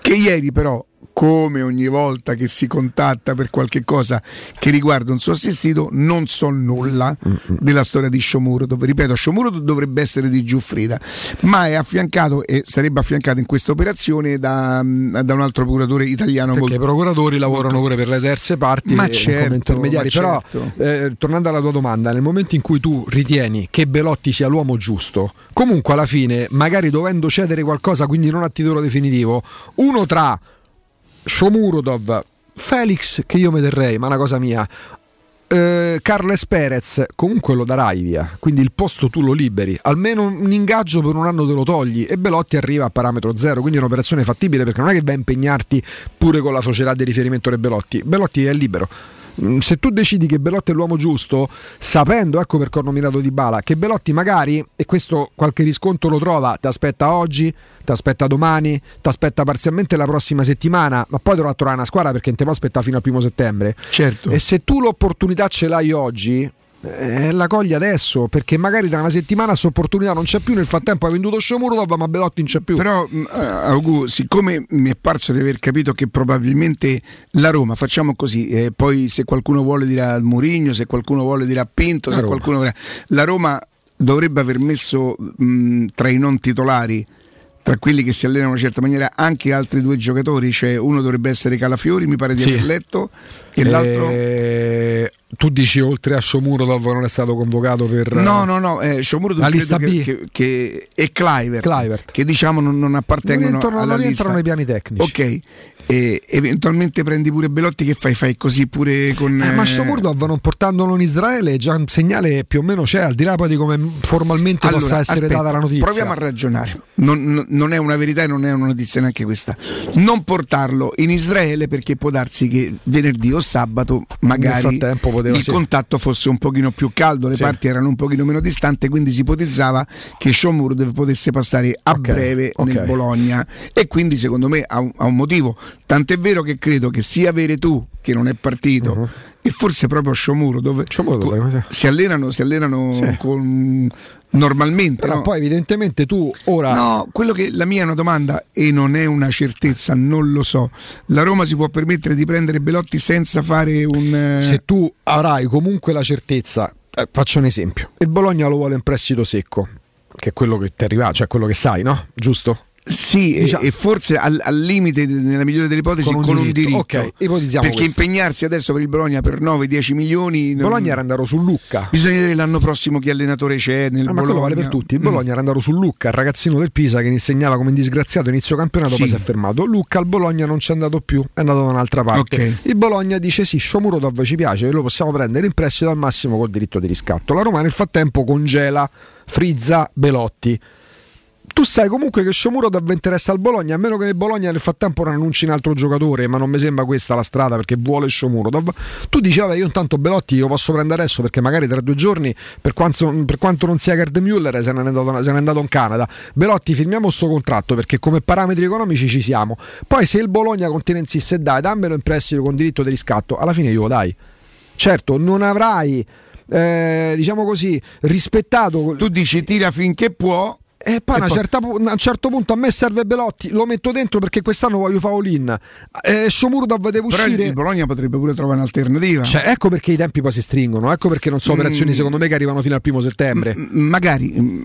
Che ieri però come ogni volta che si contatta per qualche cosa che riguarda un suo assistito, non so nulla della storia di Shomurodov. Ripeto, Shomurodov dovrebbe essere di Giuffrida, ma è affiancato e sarebbe affiancato in questa operazione da, da un altro procuratore italiano Perché molto i procuratori lavorano pure per le terze parti Ma e certo, intermediari. ma Però, certo. eh, tornando alla tua domanda, nel momento in cui tu ritieni che Belotti sia l'uomo giusto, comunque alla fine, magari dovendo cedere qualcosa, quindi non a titolo definitivo, uno tra Shomurodov, Felix, che io mi terrei, ma è una cosa mia. eh, Carles Perez comunque lo darai via quindi il posto tu lo liberi. Almeno un ingaggio per un anno te lo togli. E Belotti arriva a parametro zero quindi è un'operazione fattibile perché non è che vai a impegnarti pure con la società di riferimento del Belotti. Belotti è libero se tu decidi che Belotti è l'uomo giusto, sapendo, ecco perché ho nominato Di Bala, che Belotti magari, e questo qualche riscontro lo trova, ti aspetta oggi, ti aspetta domani, ti aspetta parzialmente la prossima settimana, ma poi dovrà trovare una squadra perché non te può aspettare fino al primo settembre. Certo. E se tu l'opportunità ce l'hai oggi, eh, la cogli adesso perché magari tra una settimana questa opportunità non c'è più. Nel frattempo hai venduto Shomurodov, ma Belotti non c'è più. Però, eh, Augu, siccome mi è parso di aver capito che probabilmente la Roma, facciamo così, eh, poi se qualcuno vuole dirà Murigno, se qualcuno vuole dirà Pinto, La se Roma. qualcuno vorrà- la Roma dovrebbe aver messo mh, tra i non titolari tra quelli che si allenano in una certa maniera anche altri due giocatori, cioè uno dovrebbe essere Calafiori, mi pare di Sì. aver letto, e l'altro Eh, tu dici oltre a Shomurodov non è stato convocato per No, no, no, eh, Shomurodov lista che, B? che, che- e Clivert, Clivert. che diciamo non, non appartengono Non entrano- alla non lista. entrano nei piani tecnici. Ok, e eventualmente prendi pure Belotti che fai? Fai così pure con... Eh, ma eh, Shomurodov non portandolo in Israele già un segnale più o meno c'è, al di là poi di come formalmente Allora, possa essere aspetta, data la notizia. Proviamo a ragionare. Non, non- è una verità e non è una notizia neanche questa. Non portarlo in Israele perché può darsi che venerdì o sabato magari poteva- il sì. contatto fosse un pochino più caldo, le Sì. parti erano un pochino meno distanti, quindi si ipotizzava che Shomurdev potesse passare a Ok, breve ok. nel Bologna e quindi secondo me ha un, ha un motivo. Tant'è vero che credo che sia avere tu che non è partito Mhm. e forse proprio Shomuro dove Shomurodov, co- si allenano, si allenano Sì. con- normalmente. Però no? poi evidentemente tu ora No, quello che la mia è una domanda e non è una certezza, non lo so. La Roma si può permettere di prendere Belotti senza fare un. eh, se tu avrai comunque la certezza, eh, faccio un esempio, il Bologna lo vuole in prestito secco, che è quello che ti arriva, cioè quello che sai, no? Giusto? Sì, e- Diciamo- e forse al, al limite, nella migliore delle ipotesi, Con con un un diritto. diritto. Ok, ipotizziamo Perché questo. impegnarsi adesso per il Bologna per 9-10 milioni. non- Bologna era andato su Lucca. Bisogna vedere l'anno prossimo che allenatore c'è nel Ah, ma Bologna. quello vale per tutti. Il Mm. Bologna era andato su Lucca, il ragazzino del Pisa che insegnava come indisgraziato inizio campionato, Sì. poi si è fermato. Lucca al Bologna non c'è andato più, è andato da un'altra parte. Ok. Il Bologna dice sì, Shomurodov ci piace, lo possiamo prendere in prestito al massimo col diritto di riscatto. La Roma nel frattempo congela, frizza Belotti. Tu sai comunque che Shomurodov interessa al Bologna, a meno che il Bologna nel frattempo non annunci un altro giocatore, ma non mi sembra questa la strada perché vuole Shomurodov. Tu dici, vabbè, io intanto Belotti lo posso prendere adesso perché magari tra due giorni, per quanto, per quanto non sia Gerd Müller, se n'è, andato, se n'è andato in Canada. Belotti, firmiamo sto contratto perché come parametri economici ci siamo. Poi se il Bologna continua a insistere, dai, dammelo in prestito con diritto di riscatto, alla fine io lo dai. Certo, non avrai, eh, diciamo così, rispettato... Tu dici tira finché può. E poi, E poi- certa a un certo punto a me serve Belotti, lo metto dentro perché quest'anno voglio fare all-in. Eh, Shomurodov deve Però il- uscire. Bologna potrebbe pure trovare un'alternativa. Cioè, ecco perché i tempi poi si stringono, ecco perché non sono operazioni Mm. secondo me che arrivano fino al primo settembre. M- magari mm,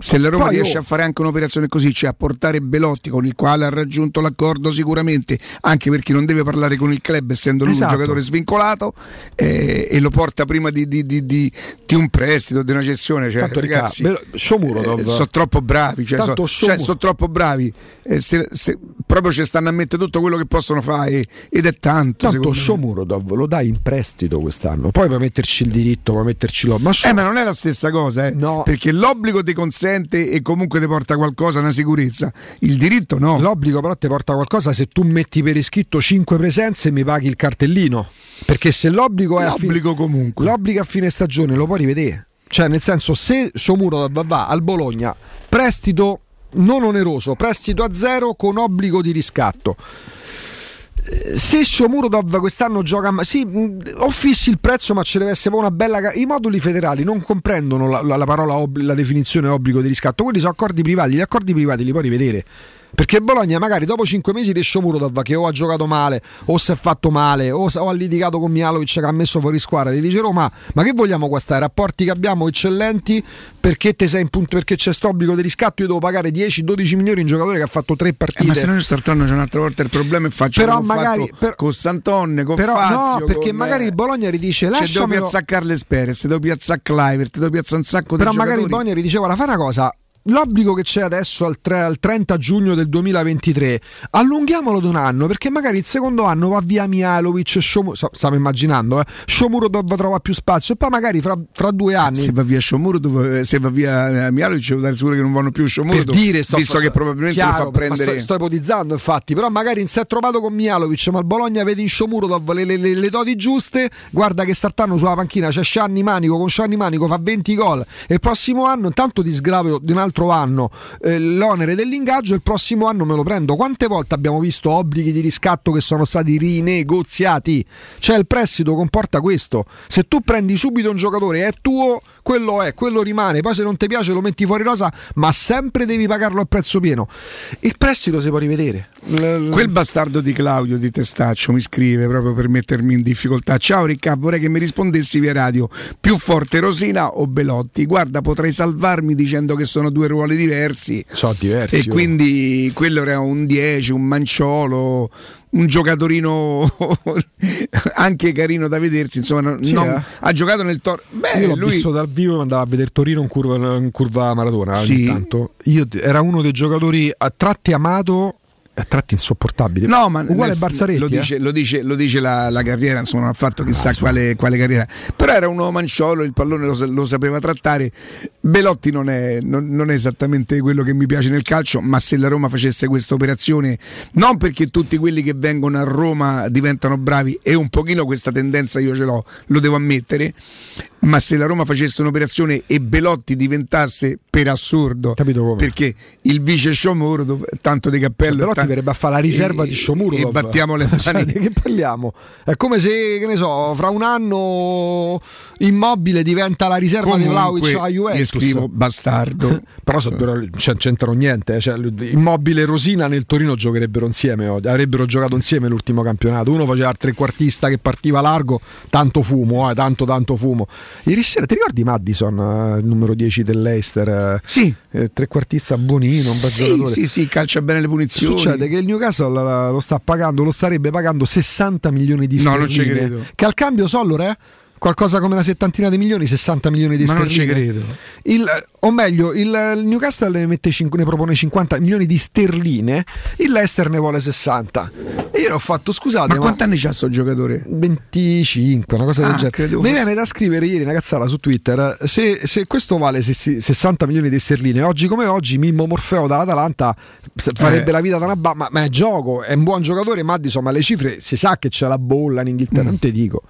se la Roma Poi, riesce oh. a fare anche un'operazione così, cioè a portare Belotti con il quale ha raggiunto l'accordo sicuramente, anche perché non deve parlare con il club essendo lui Esatto. un giocatore svincolato eh, e lo porta prima di, di- di- di- di un prestito, di una cessione. Cioè, ragazzi, Bel- Shomurodov- eh, sono troppo bravi, cioè, Tanto so- cioè, sono troppo bravi. eh, se- se- proprio ci stanno a mettere tutto quello che possono fare ed è tanto. Tanto. Shomurodov lo dai in prestito quest'anno, poi puoi metterci il diritto, puoi metterci lo. Ma, Shom- Eh, ma non è la stessa cosa, eh? No. perché l'obbligo ti consente e comunque ti porta qualcosa, una sicurezza. Il diritto no. L'obbligo però ti porta qualcosa se tu metti per iscritto 5 presenze e mi paghi il cartellino. Perché se l'obbligo è a fine, L'obbligo comunque. l'obbligo a fine stagione lo puoi rivedere. Cioè, nel senso, se Shomurodov va al Bologna, prestito non oneroso, prestito a zero con obbligo di riscatto. Eh, Se Shomurodov quest'anno gioca, sì, o fissi il prezzo, ma ci deve essere una bella. I moduli federali non comprendono la, la- la parola, la definizione obbligo di riscatto. Quelli sono accordi privati. Gli accordi privati li puoi rivedere. Perché Bologna magari dopo 5 mesi di Shomurodov che o ha giocato male o si è fatto male o, o ha litigato con Mialovic che ha messo fuori squadra, ti dice Roma ma che vogliamo qua sta? I rapporti che abbiamo eccellenti perché, te sei in punto, perché c'è sto obbligo di riscatto io devo pagare 10-12 milioni in giocatore che ha fatto 3 Eh, partite. ma se no io quest'altro c'è un'altra volta il problema è faccio Però magari- per- con Santonne, con Però Fazio, no, perché con, magari eh, Bologna ridice Cioè, devo lasciamelo piazzare Carles Perez, devo piazzare Clivert, devo piazzare un sacco Però di magari il giocatori. Bologna gli diceva: fai una cosa. L'obbligo che c'è adesso al, tre- al 30 giugno del 2023 allunghiamolo di un anno perché magari il secondo anno va via Mialovic Shomu- sta- stavo immaginando eh, Shomurodov trova più spazio e poi magari fra, fra due anni Se va via Shomurodov, eh, se va via eh, Mialovic, devo dare sicuro che non vanno più per Shomurodov, dire sto, visto sto- che probabilmente chiaro, lo fa prendere. sto, sto ipotizzando infatti però magari non si è trovato con Mialovic ma il Bologna vede in Shomurodov le, le, le, le doti giuste guarda che saltano sulla panchina c'è Scianni Manico con Scianni Manico fa 20 gol e il prossimo anno intanto ti sgravo di un altro anno eh, l'onere dell'ingaggio il prossimo anno me lo prendo quante volte abbiamo visto obblighi di riscatto che sono stati rinegoziati cioè il prestito comporta questo se tu prendi subito un giocatore è tuo quello è quello rimane poi se non ti piace lo metti fuori rosa ma sempre devi pagarlo a prezzo pieno il prestito si può rivedere Quel bastardo di Claudio di Testaccio mi scrive proprio per mettermi in difficoltà. Ciao Riccardo, vorrei che mi rispondessi via radio. Più forte Rosina o Belotti? Guarda, potrei salvarmi dicendo che sono due ruoli diversi. sono diversi E quindi quello era un 10, un manciolo, un giocatorino anche carino da vedersi. Insomma, Sì, non- eh. ha giocato nel Tor. Beh, io l'ho lui visto dal vivo e andavo a vedere Torino in curva, in curva maratona ogni Sì. tanto. Io, era uno dei giocatori a tratti amato a tratti insopportabili No, ma uguale nel- Barzaretti lo eh. dice, lo dice- lo dice la, la carriera, insomma, non ha fatto chissà Ah, quale, quale carriera. Però era uno manciolo, il pallone lo, lo sapeva trattare. Belotti non è, non- non è esattamente quello che mi piace nel calcio, ma se la Roma facesse questa operazione, non perché tutti quelli che vengono a Roma diventano bravi, e un pochino questa tendenza io ce l'ho, lo devo ammettere. Ma se la Roma facesse un'operazione e Belotti diventasse per assurdo, perché il vice Shomurodov, tanto di cappello, Belotti tan- verrebbe a fare la riserva e- di Shomurodov e battiamo le mani. di che parliamo? È come se, che ne so, fra un anno Immobile diventa la riserva di Vlaovic Comunque, a Juventus. scrivo bastardo. Però c'è- c'entrano niente. eh. Cioè, Immobile e Rosina nel Torino giocherebbero insieme oggi. Avrebbero giocato insieme l'ultimo campionato. Uno faceva il trequartista che partiva largo, tanto fumo, eh, tanto tanto fumo. Ieri sera ti ricordi Madison, eh, il numero 10 dell'Eister? eh? Sì. Eh, trequartista bonino, un bel Sì, giocatore. sì, sì, calcia bene le punizioni. Succede che il Newcastle lo sta pagando, lo starebbe pagando 60 milioni di No, sterline. non ci credo. Che al cambio Sollor è qualcosa come una settantina di milioni, 60 milioni di Ma non sterline. ci credo. Il- o meglio, il, Newcastle ne, mette cinque- ne propone 50 milioni di sterline, il Leicester ne vuole 60. E io l'ho fatto, scusate, Ma quanti anni c'ha sto giocatore? 25, una cosa Ah, del genere. Mi viene da scrivere ieri una cazzata su Twitter. Se, se questo vale sessi- 60 milioni di sterline, oggi come oggi, Mimmo Morfeo dall'Atalanta farebbe Eh. la vita da una ba- ma, ma è gioco, è un buon giocatore. Ma le cifre si sa che c'è la bolla in Inghilterra. Non ti dico,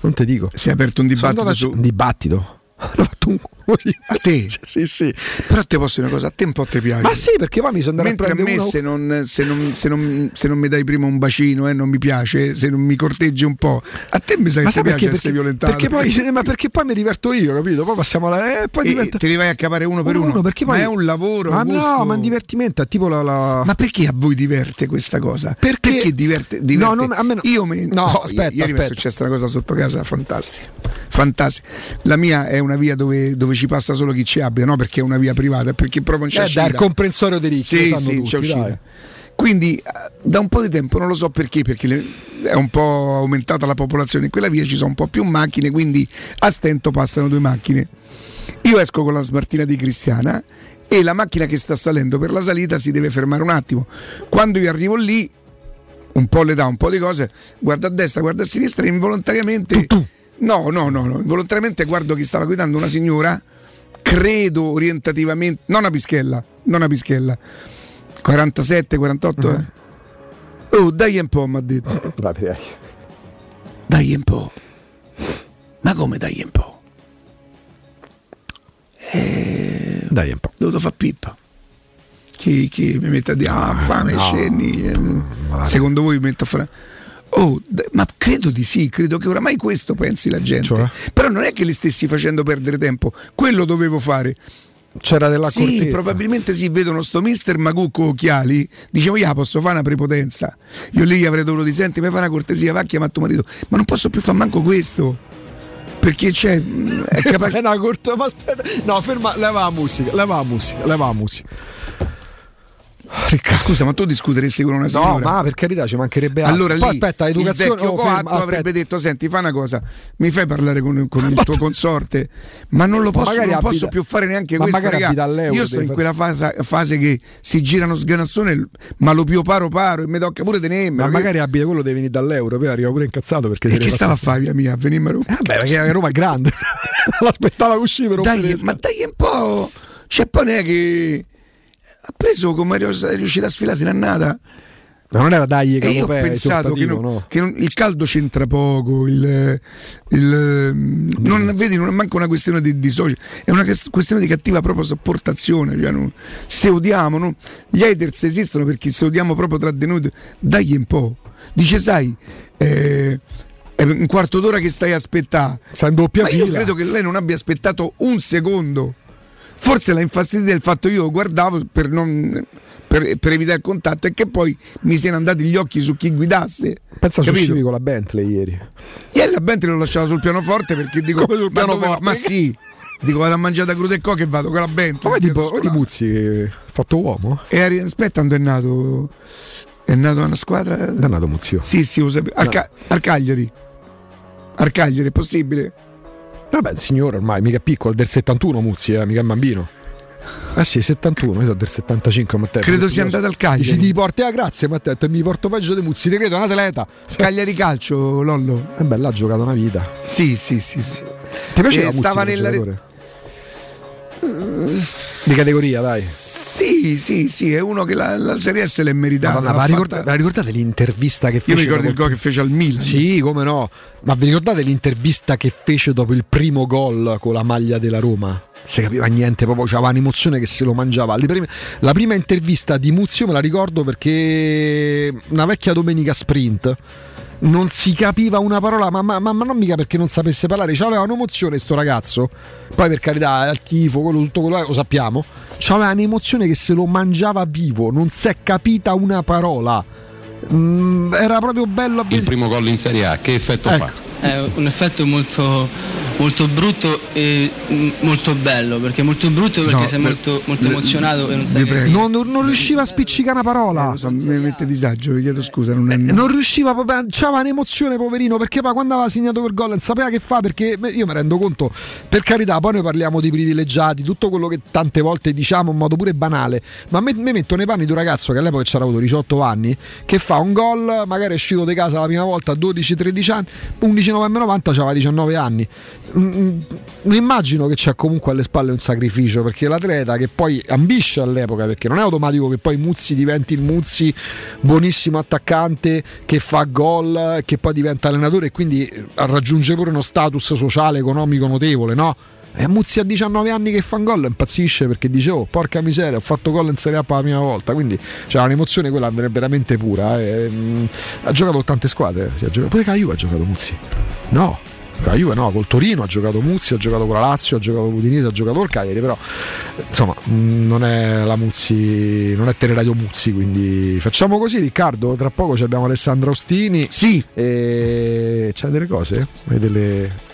non ti dico. Si è aperto un dibattito su. un dibattito. Hanno fatto un così. A te? Sì, sì. Però te posso dire una cosa, a te un po' ti piace. Ma sì, perché poi mi sono andato Mentre a a prendere me uno- se non, se, non, se, non, se non mi dai prima un bacino e non mi piace, se non mi corteggi un po', a te mi sa che Ma ti piace perché? essere Perché, violentato. perché poi, ma perché poi mi diverto io, capito? Poi passiamo alla. Eh, poi E diventa... te li vai a capare uno per uno, perché ma poi... è un lavoro. Ma un no, ma è un divertimento, è tipo la. la- Ma perché a voi diverte questa cosa? Perché- diverte? diverte? No, non- a me no. Io mi... No, oh, aspetta, ieri mi è aspetta. successa una cosa sotto casa fantastica. Fantastica. La mia è una via dove, dove ci passa solo chi ci abbia, no? Perché è una via privata, perché proprio non c'è Eh, uscita. dai, il comprensorio dei ricchi, Sì, sì, tutti, c'è uscita. dai. Quindi eh, da un po' di tempo, non lo so perché, perché le- è un po' aumentata la popolazione in quella via, ci sono un po' più macchine, quindi a stento passano due macchine. Io esco con la smartina di Cristiana e la macchina che sta salendo per la salita si deve fermare un attimo. Quando io arrivo lì, un po' le dà un po' di cose, guarda a destra, guarda a sinistra e involontariamente... No, no, no, no, involontariamente guardo chi stava guidando una signora, credo orientativamente, non una pischella, non una pischella, 47, 48, eh. Oh, dai un po', mi ha detto. Dai un po'. Ma come dai un po'? Dai un po'. Dovuto fare pippa. Chi, chi mi mette a dire, ah, fame, no. scendi. ehm, Secondo voi mi metto a fare... Oh, ma credo di sì, credo che oramai questo pensi la gente. Cioè? Però non è che li stessi facendo perdere tempo, quello dovevo fare. C'era della sì, cortezza. probabilmente sì, vedono sto mister Macucco occhiali, dicevo, io posso fare una prepotenza. Io lì gli avrei dovuto dire, senti, mi fai una cortesia, va a chiamare tuo marito. Ma non posso più fare manco questo. Perché c'è... È capace... Una corta, ma aspetta. No, ferma, leva la musica, leva la musica, leva la musica. Riccardo. Scusa, ma tu discuteresti con una No, signora? ma per carità ci mancherebbe altro. Allora Poi lì aspetta, educazione il vecchio oh, coatto avrebbe detto: Senti, fa una cosa, mi fai parlare con, con il tuo consorte, ma non lo posso, non abita- posso più fare neanche questo. Io sto in quella fase, fase che si girano sganassone, ma lo più paro paro e mi tocca pure tenemmelo. Ma magari abita quello deve venire dall'euro, poi arriva pure incazzato perché E che stava a fa- fare via mia? A venirmi a Roma? Eh, beh, perché Roma è grande. L'aspettava uscire per Dai, ma dai un po'. C'è poi non è che ha preso come è riuscito a sfilarsi l'annata. Ma non era dai E io ho pensato che, non- no? che non- il caldo c'entra poco, il, il- non, vedi, non è manco una questione di, di social, è una ques- questione di cattiva proprio sopportazione. Cioè, non- se odiamo, no? gli haters esistono perché se odiamo proprio tra di noi, dagli un po'. Dice, sai, eh, è un quarto d'ora che stai a aspettare. Sta in doppia Ma io fila. credo che lei non abbia aspettato un secondo. Forse la infastidita il fatto che io guardavo per, non, per, per evitare il contatto e che poi mi siano andati gli occhi su chi guidasse. Pensa Capito? uscivi con la Bentley ieri. Ieri la Bentley l'ho lasciata sul pianoforte perché dico: Come sul pianoforte? ma sì, dico vado a mangiare da crudo e co che vado con la Bentley. Ma tipo, di Muzzi, eh, fatto uomo? E Ari- aspetta, quando è nato? È nato una squadra? È nato Muzio. Sì, sì, lo sapevo. Al, Ca- al Cagliari. Al Cagliari, è possibile? Vabbè, il signore ormai, mica piccolo, del 71 Muzzi, eh, mica bambino. Ah sì, 71, io sono del 75 Matteo. Credo sia andato al Cagliari. Dici ti porti a grazie Matteo, e mi porto peggio di Muzzi, ti credo, è un atleta. Cagliari Calcio, Lollo. E beh, là ha giocato una vita. Sì, sì, sì, sì. Ti piaceva Eh, Muzzi stava nella re-? Di categoria, dai. Sì, sì, sì, è uno che la, la Serie S l'è meritata. Madonna, l'ha ma fatta- ricordate, ma l'intervista che fece? Io mi ricordo il gol che fece al Milan. Sì, come no. Ma vi ricordate l'intervista che fece dopo il primo gol con la maglia della Roma? Si capiva niente, proprio c'aveva un'emozione che se lo mangiava. Prime- la prima intervista di Muzio me la ricordo perché una vecchia domenica sprint. Non si capiva una parola, ma, ma- ma- ma non mica perché non sapesse parlare, c'aveva un'emozione sto ragazzo. Poi per carità, al tifo, quello, tutto quello che lo sappiamo. C'aveva un'emozione che se lo mangiava vivo, non si è capita una parola. Mm, era proprio bello Il primo gol in Serie A, che effetto Ecco. fa? È un effetto molto, molto brutto e mm, molto bello, perché molto brutto perché No, sei molto, molto le- emozionato e non sai che. Non, non- riusciva a spiccicare una parola. Eh, so, mi mette disagio, vi chiedo scusa. Non è... Non riusciva proprio, c'aveva un'emozione, poverino, perché poi quando aveva segnato quel gol non sapeva che fa, perché io mi rendo conto, per carità, poi noi parliamo di privilegiati, tutto quello che tante volte diciamo in modo pure banale, ma me, me metto nei panni di un ragazzo che all'epoca c'era avuto 18 anni, che fa un gol, magari è uscito di casa la prima volta a 12-13 anni, 11 novembre 90 aveva 19 anni. Mm, mm, immagino che c'è comunque alle spalle un sacrificio, perché l'atleta che poi ambisce all'epoca, perché non è automatico che poi Muzzi diventi il Muzzi buonissimo attaccante che fa gol, che poi diventa allenatore e quindi raggiunge pure uno status sociale, economico notevole, no? E Muzzi a 19 anni che fa un gol impazzisce perché dice oh porca miseria ho fatto gol in Serie A per la prima volta quindi c'è un'emozione quella veramente pura eh. Mm, ha giocato tante squadre si è giocato- pure Juve ha giocato Muzzi no la Juve no, col Torino ha giocato Muzzi, ha giocato con la Lazio, ha giocato con l'Udinese, ha giocato col Cagliari, però insomma non è la Muzzi, non è Teleradio Muzzi, quindi facciamo così Riccardo, tra poco ci abbiamo Alessandro Ostini. Sì. E c'è delle cose? Hai delle...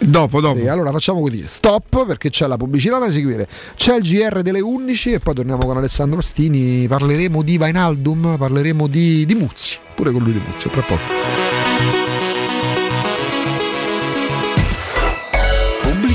Dopo, dopo. Sì, allora facciamo così, stop perché c'è la pubblicità da seguire, c'è il GR delle 11 e poi torniamo con Alessandro Ostini, parleremo di Vainaldum, parleremo di, di Muzzi, pure con lui di Muzzi, tra poco.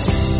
Podcast.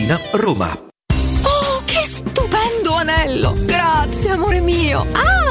Tiburtina, Roma. Oh, che stupendo anello! Grazie, amore mio! Ah,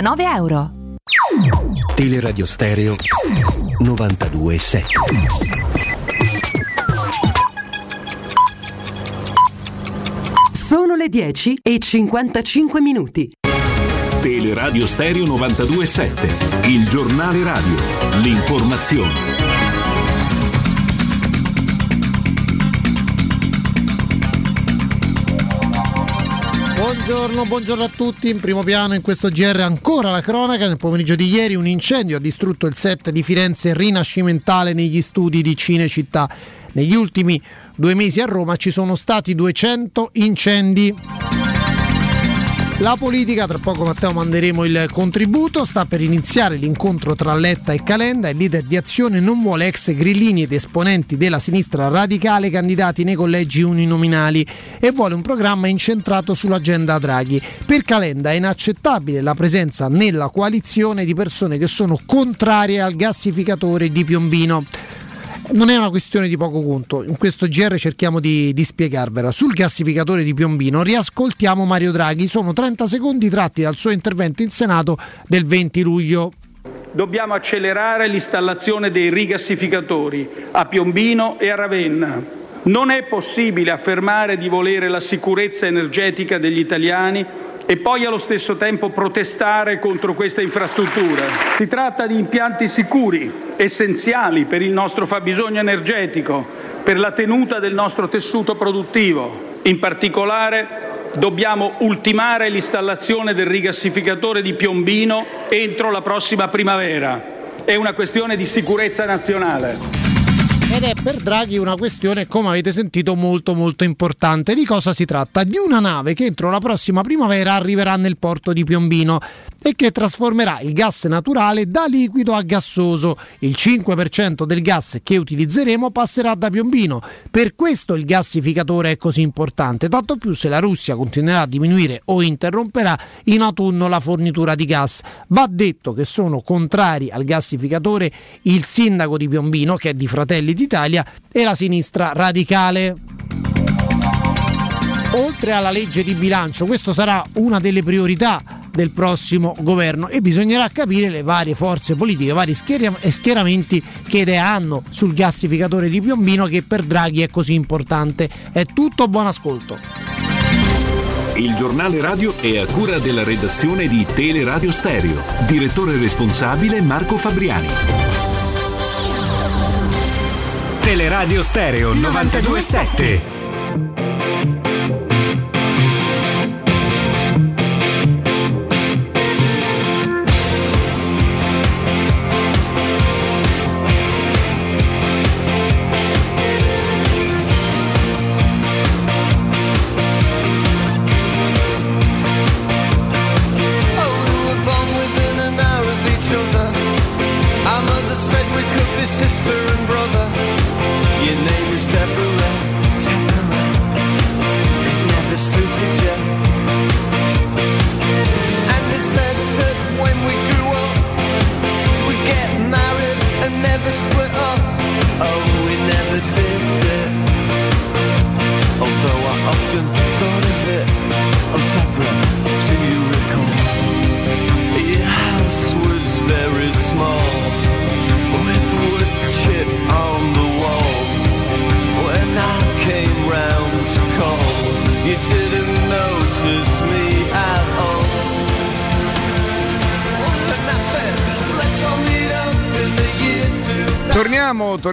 299 euro. Teleradio Stereo 92.7 Sono le 10 e 55 minuti. Teleradio Stereo 92.7, il giornale radio, l'informazione. Buongiorno, buongiorno a tutti. In primo piano in questo GR ancora la cronaca. Nel pomeriggio di ieri un incendio ha distrutto il set di Firenze rinascimentale negli studi di Cinecittà. Negli ultimi due mesi a Roma ci sono stati 200 incendi. La politica, tra poco Matteo manderemo il contributo, sta per iniziare l'incontro tra Letta e Calenda. Il leader di azione non vuole ex grillini ed esponenti della sinistra radicale candidati nei collegi uninominali e vuole un programma incentrato sull'agenda Draghi. Per Calenda è inaccettabile la presenza nella coalizione di persone che sono contrarie al gassificatore di Piombino non è una questione di poco conto. In questo GR cerchiamo di, di, spiegarvela. Sul gassificatore di Piombino riascoltiamo Mario Draghi. Sono 30 secondi tratti dal suo intervento in Senato del 20 luglio. Dobbiamo accelerare l'installazione dei rigassificatori a Piombino e a Ravenna. Non è possibile affermare di volere la sicurezza energetica degli italiani e poi allo stesso tempo protestare contro questa infrastruttura. Si tratta di impianti sicuri, essenziali per il nostro fabbisogno energetico, per la tenuta del nostro tessuto produttivo. In particolare dobbiamo ultimare l'installazione del rigassificatore di Piombino entro la prossima primavera. È una questione di sicurezza nazionale. Ed è per Draghi una questione, come avete sentito, molto molto importante. Di cosa si tratta? Di una nave che entro la prossima primavera arriverà nel porto di Piombino e che trasformerà il gas naturale da liquido a gassoso. Il 5% del gas che utilizzeremo passerà da Piombino. Per questo il gassificatore è così importante, tanto più se la Russia continuerà a diminuire o interromperà in autunno la fornitura di gas. Va detto che sono contrari al gassificatore il sindaco di Piombino, che è di Fratelli d'Italia, e la sinistra radicale. Oltre alla legge di bilancio, questo sarà una delle priorità del prossimo governo e bisognerà capire le varie forze politiche, i vari schiera- schieramenti che idea hanno sul gassificatore di Piombino che per Draghi è così importante. È tutto, buon ascolto. Il giornale radio è a cura della redazione di Teleradio Stereo. Direttore responsabile Marco Fabriani. Teleradio Stereo 927.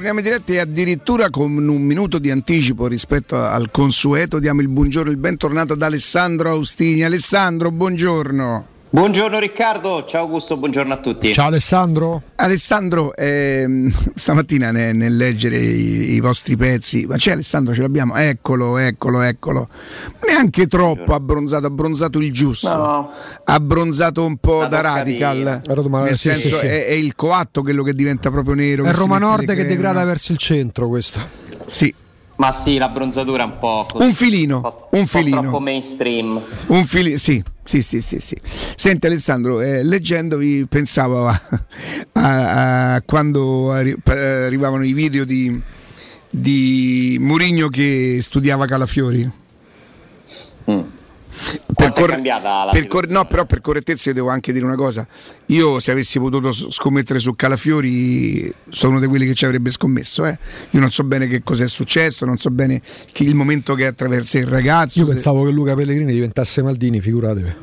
Torniamo, in diretta e addirittura con un minuto di anticipo rispetto al consueto diamo il buongiorno, il bentornato ad Alessandro Austini. Alessandro, buongiorno. Buongiorno Riccardo, ciao Augusto, buongiorno a tutti. Ciao Alessandro. Alessandro, ehm, stamattina ne- nel, leggere i, i vostri pezzi, ma c'è Alessandro, ce l'abbiamo? Eccolo, eccolo, eccolo. Neanche troppo abbronzato, abbronzato il giusto. No. Abbronzato un po' da radical. Nel sì, senso sì, sì. È, è il coatto quello che diventa proprio nero. È Roma Nord che degrada verso il centro questo. Sì. Ma sì, l'abbronzatura è un po' così. Un filino, un po' filino. troppo mainstream. Un fili- sì, sì, sì, sì, sì. Senti Alessandro, eh, leggendovi pensavo a, a- a quando arri- pa- arrivavano i video di, di Murigno che studiava Calafiori. Per è cambiata la per cor- no, però per correttezza io devo anche dire una cosa. Io se avessi potuto scommettere su Calafiori sono uno di quelli che ci avrebbe scommesso. eh. Io non so bene che cos'è successo, non so bene chi- il momento che attraversa il ragazzo. Io se- pensavo che Luca Pellegrini diventasse Maldini, figuratevi.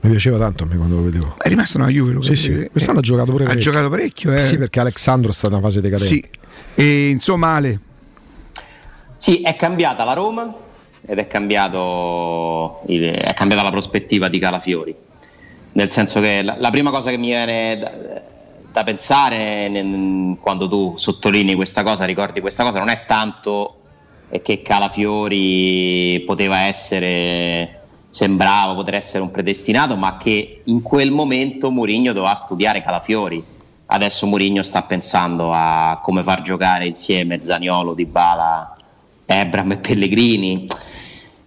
Mi piaceva tanto a me quando lo vedevo. È rimasto una Juve. Luca Sì, sì. Quest'anno ha giocato pure Ha parecchio. giocato parecchio, eh. Sì, perché Alessandro sta in una fase decadente. Sì. E insomma, Ale, Sì, è cambiata la Roma ed è, cambiato il- è cambiata la prospettiva di Calafiori. Nel senso che la, la prima cosa che mi viene da, da pensare nel- quando tu sottolinei questa cosa, ricordi questa cosa, non è tanto che Calafiori poteva essere, sembrava poter essere un predestinato, ma che in quel momento Mourinho doveva studiare Calafiori. Adesso Mourinho sta pensando a come far giocare insieme Zaniolo, Dybala, Ebram e Pellegrini.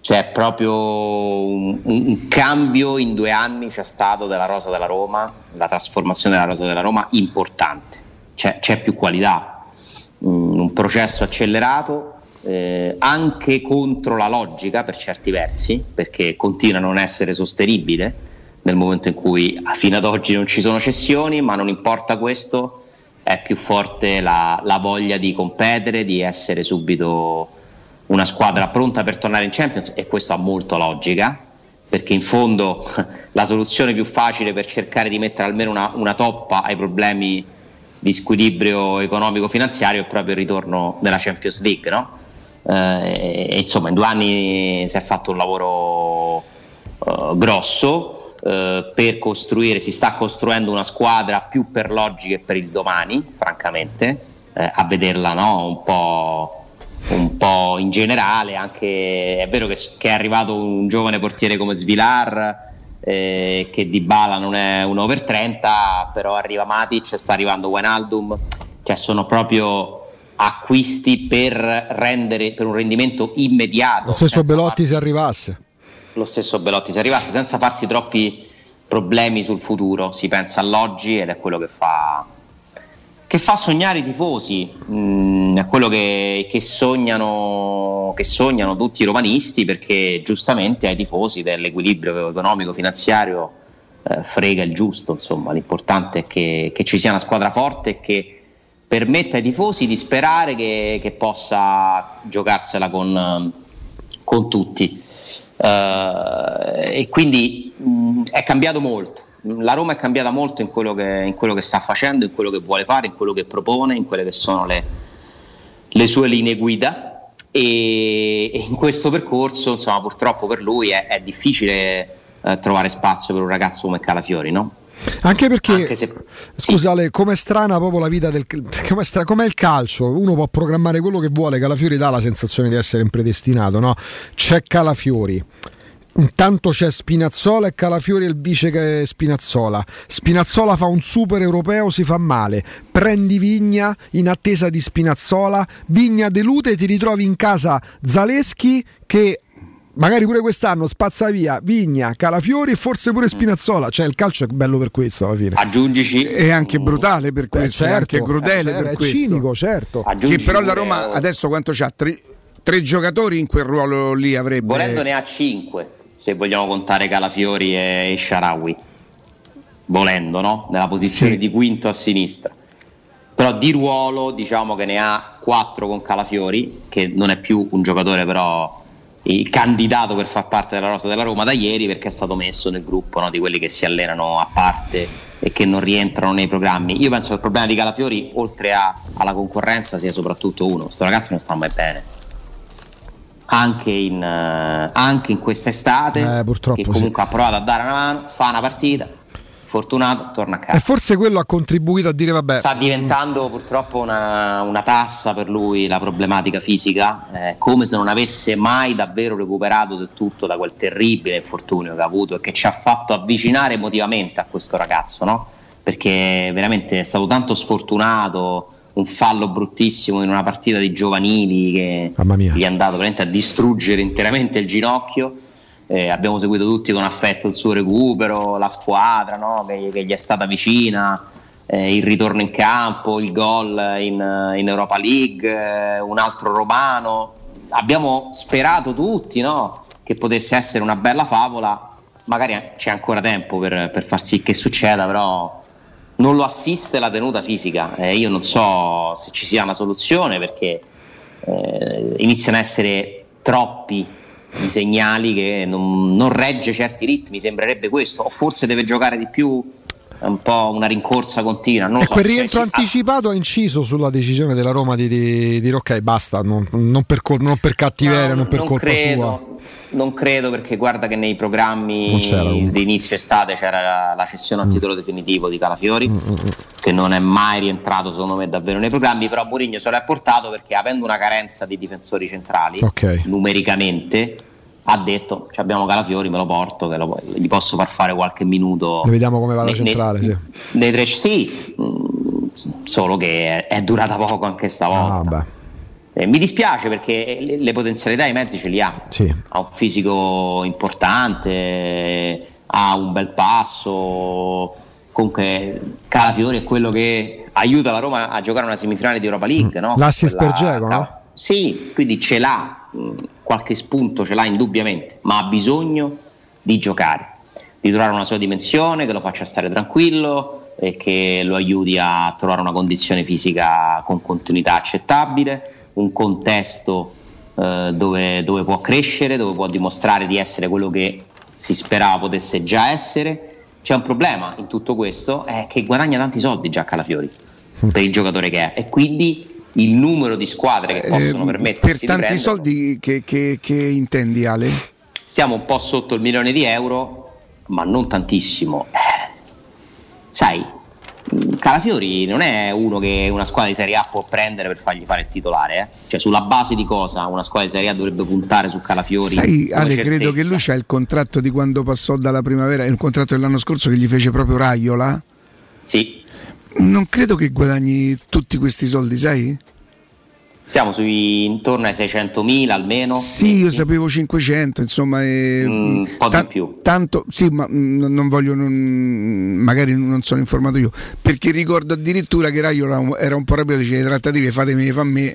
Cioè, proprio un, un- un cambio in due anni c'è stato della rosa della Roma, la trasformazione della rosa della Roma importante. C'è, c'è più qualità, Mm, un processo accelerato, eh, anche contro la logica per certi versi, perché continua a non essere sostenibile nel momento in cui fino ad oggi non ci sono cessioni, ma non importa questo, è più forte la, la voglia di competere, di essere subito una squadra pronta per tornare in Champions e questo ha molto logica perché in fondo la soluzione più facile per cercare di mettere almeno una, una toppa ai problemi di squilibrio economico-finanziario è proprio il ritorno nella Champions League, no? Eh, e, insomma in due anni si è fatto un lavoro eh, grosso eh, per costruire, si sta costruendo una squadra più per logica e per il domani, francamente, eh, a vederla no? un, po', un po' in generale. Anche, è vero che, che è arrivato un giovane portiere come Svilar. Eh, che di Bala non è un over 30 però arriva Matic sta arrivando Wijnaldum cioè sono proprio acquisti per rendere per un rendimento immediato Lo stesso Belotti se arrivasse. lo stesso Belotti se arrivasse senza farsi troppi problemi sul futuro, si pensa all'oggi ed è quello che fa, che fa sognare i tifosi, Mm, è quello che, che sognano, che sognano tutti i romanisti perché giustamente ai tifosi dell'equilibrio economico-finanziario eh, frega il giusto, insomma l'importante è che, che ci sia una squadra forte e che permetta ai tifosi di sperare che, possa giocarsela con, con tutti. Eh, e quindi mh, è cambiato molto. La Roma è cambiata molto in quello, che, in quello che sta facendo, in quello che vuole fare, in quello che propone, in quelle che sono le, le sue linee guida. E, e in questo percorso, insomma, purtroppo per lui è, è difficile eh, trovare spazio per un ragazzo come Calafiori, no? Anche perché, Anche se- scusa, Ale, com'è strana proprio la vita del com'è, stra- com'è il calcio? Uno può programmare quello che vuole, Calafiori dà la sensazione di essere impredestinato, no? C'è Calafiori. Intanto c'è Spinazzola e Calafiori è il vice che è Spinazzola. Spinazzola fa un super europeo, si fa male. Prendi Vigna in attesa di Spinazzola. Vigna delude, ti ritrovi in casa Zaleschi che magari pure quest'anno spazza via Vigna, Calafiori e forse pure Spinazzola. Cioè il calcio è bello per questo alla fine. Aggiungici. È anche brutale per questo, è certo, anche crudele eh, per è questo. cinico, certo. Che però la Roma adesso quanto c'ha? Tre, tre giocatori in quel ruolo lì avrebbe. Volendo ne ha 5 se vogliamo contare Calafiori e Sharawi. Volendo, no? Nella posizione Sì. di quinto a sinistra. Però di ruolo diciamo che ne ha 4 con Calafiori, che non è più un giocatore però candidato per far parte della rosa della Roma da ieri perché è stato messo nel gruppo no, di quelli che si allenano a parte e che non rientrano nei programmi. Io penso che il problema di Calafiori, oltre a- alla concorrenza, sia soprattutto uno. Questo ragazzo non sta mai bene. Anche in, eh, anche in quest'estate, Eh, purtroppo che sì. comunque ha provato a dare una mano, fa una partita, fortunato, torna a casa. E forse quello ha contribuito a dire vabbè. Sta diventando purtroppo una, una tassa per lui la problematica fisica, eh, come se non avesse mai davvero recuperato del tutto da quel terribile infortunio che ha avuto e che ci ha fatto avvicinare emotivamente a questo ragazzo, no? Perché veramente è stato tanto sfortunato, un fallo bruttissimo in una partita di giovanili che gli è andato veramente a distruggere interamente il ginocchio. Eh, abbiamo seguito tutti con affetto il suo recupero, la squadra no? che, che gli è stata vicina, eh, il ritorno in campo, il gol in, in Europa League, eh, un altro romano. Abbiamo sperato tutti no? che potesse essere una bella favola, magari c'è ancora tempo per, per far sì che succeda, però non lo assiste la tenuta fisica. Eh, io non so se ci sia una soluzione perché eh, iniziano a essere troppi i segnali che non, non regge certi ritmi, sembrerebbe questo, o forse deve giocare di più, è un po' una rincorsa continua. Non E so, quel rientro ci- anticipato ha inciso sulla decisione della Roma di, di dire ok basta, non, non per, col- non per cattiveria, non per non colpa credo, sua. Non credo perché guarda che nei programmi di inizio estate c'era la, la cessione a Mm. titolo definitivo di Calafiori, che non è mai rientrato secondo me davvero nei programmi, però Mourinho se l'ha portato perché avendo una carenza di difensori centrali, Ok. numericamente, ha detto "Ci abbiamo Calafiori, me lo porto, lo- gli posso far fare qualche minuto. Ne vediamo come va la Ne- ne- centrale, sì. Nei tre, sì, mm, solo che è, è durata poco anche stavolta. Ah. Eh, mi dispiace perché le, le potenzialità i mezzi ce li ha. Sì. Ha un fisico importante, ha un bel passo. Comunque Calafiori è quello che aiuta la Roma a giocare una semifinale di Europa League. No? Mm. L'assist Quella- per Dzeko, no? Sì, quindi ce l'ha, mh, qualche spunto ce l'ha indubbiamente, ma ha bisogno di giocare, di trovare una sua dimensione che lo faccia stare tranquillo e che lo aiuti a trovare una condizione fisica con continuità accettabile, un contesto eh, dove, dove può crescere, dove può dimostrare di essere quello che si sperava potesse già essere. C'è un problema in tutto questo, è che guadagna tanti soldi già Calafiori per il giocatore che è e quindi il numero di squadre che possono Eh, permettersi per tanti soldi che, che- che intendi Ale? stiamo un po' sotto il milione di euro, ma non tantissimo. Eh, sai, Calafiori non è uno che una squadra di Serie A può prendere per fargli fare il titolare, eh. cioè sulla base di cosa una squadra di Serie A dovrebbe puntare su Calafiori? Sai, Ale, credo che lui c'ha il contratto di quando passò dalla primavera, il contratto dell'anno scorso che gli fece proprio Raiola. Sì, Non credo che guadagni tutti questi soldi, sai? siamo sui intorno ai 600.000 almeno. Sì, io sapevo 500, insomma, e, Mm, un po' di più. Tanto, sì, ma mm, non voglio, non- magari non sono informato io, perché ricordo addirittura che Raiola era un po' arrabbiato, dice le trattative fatemi fa me,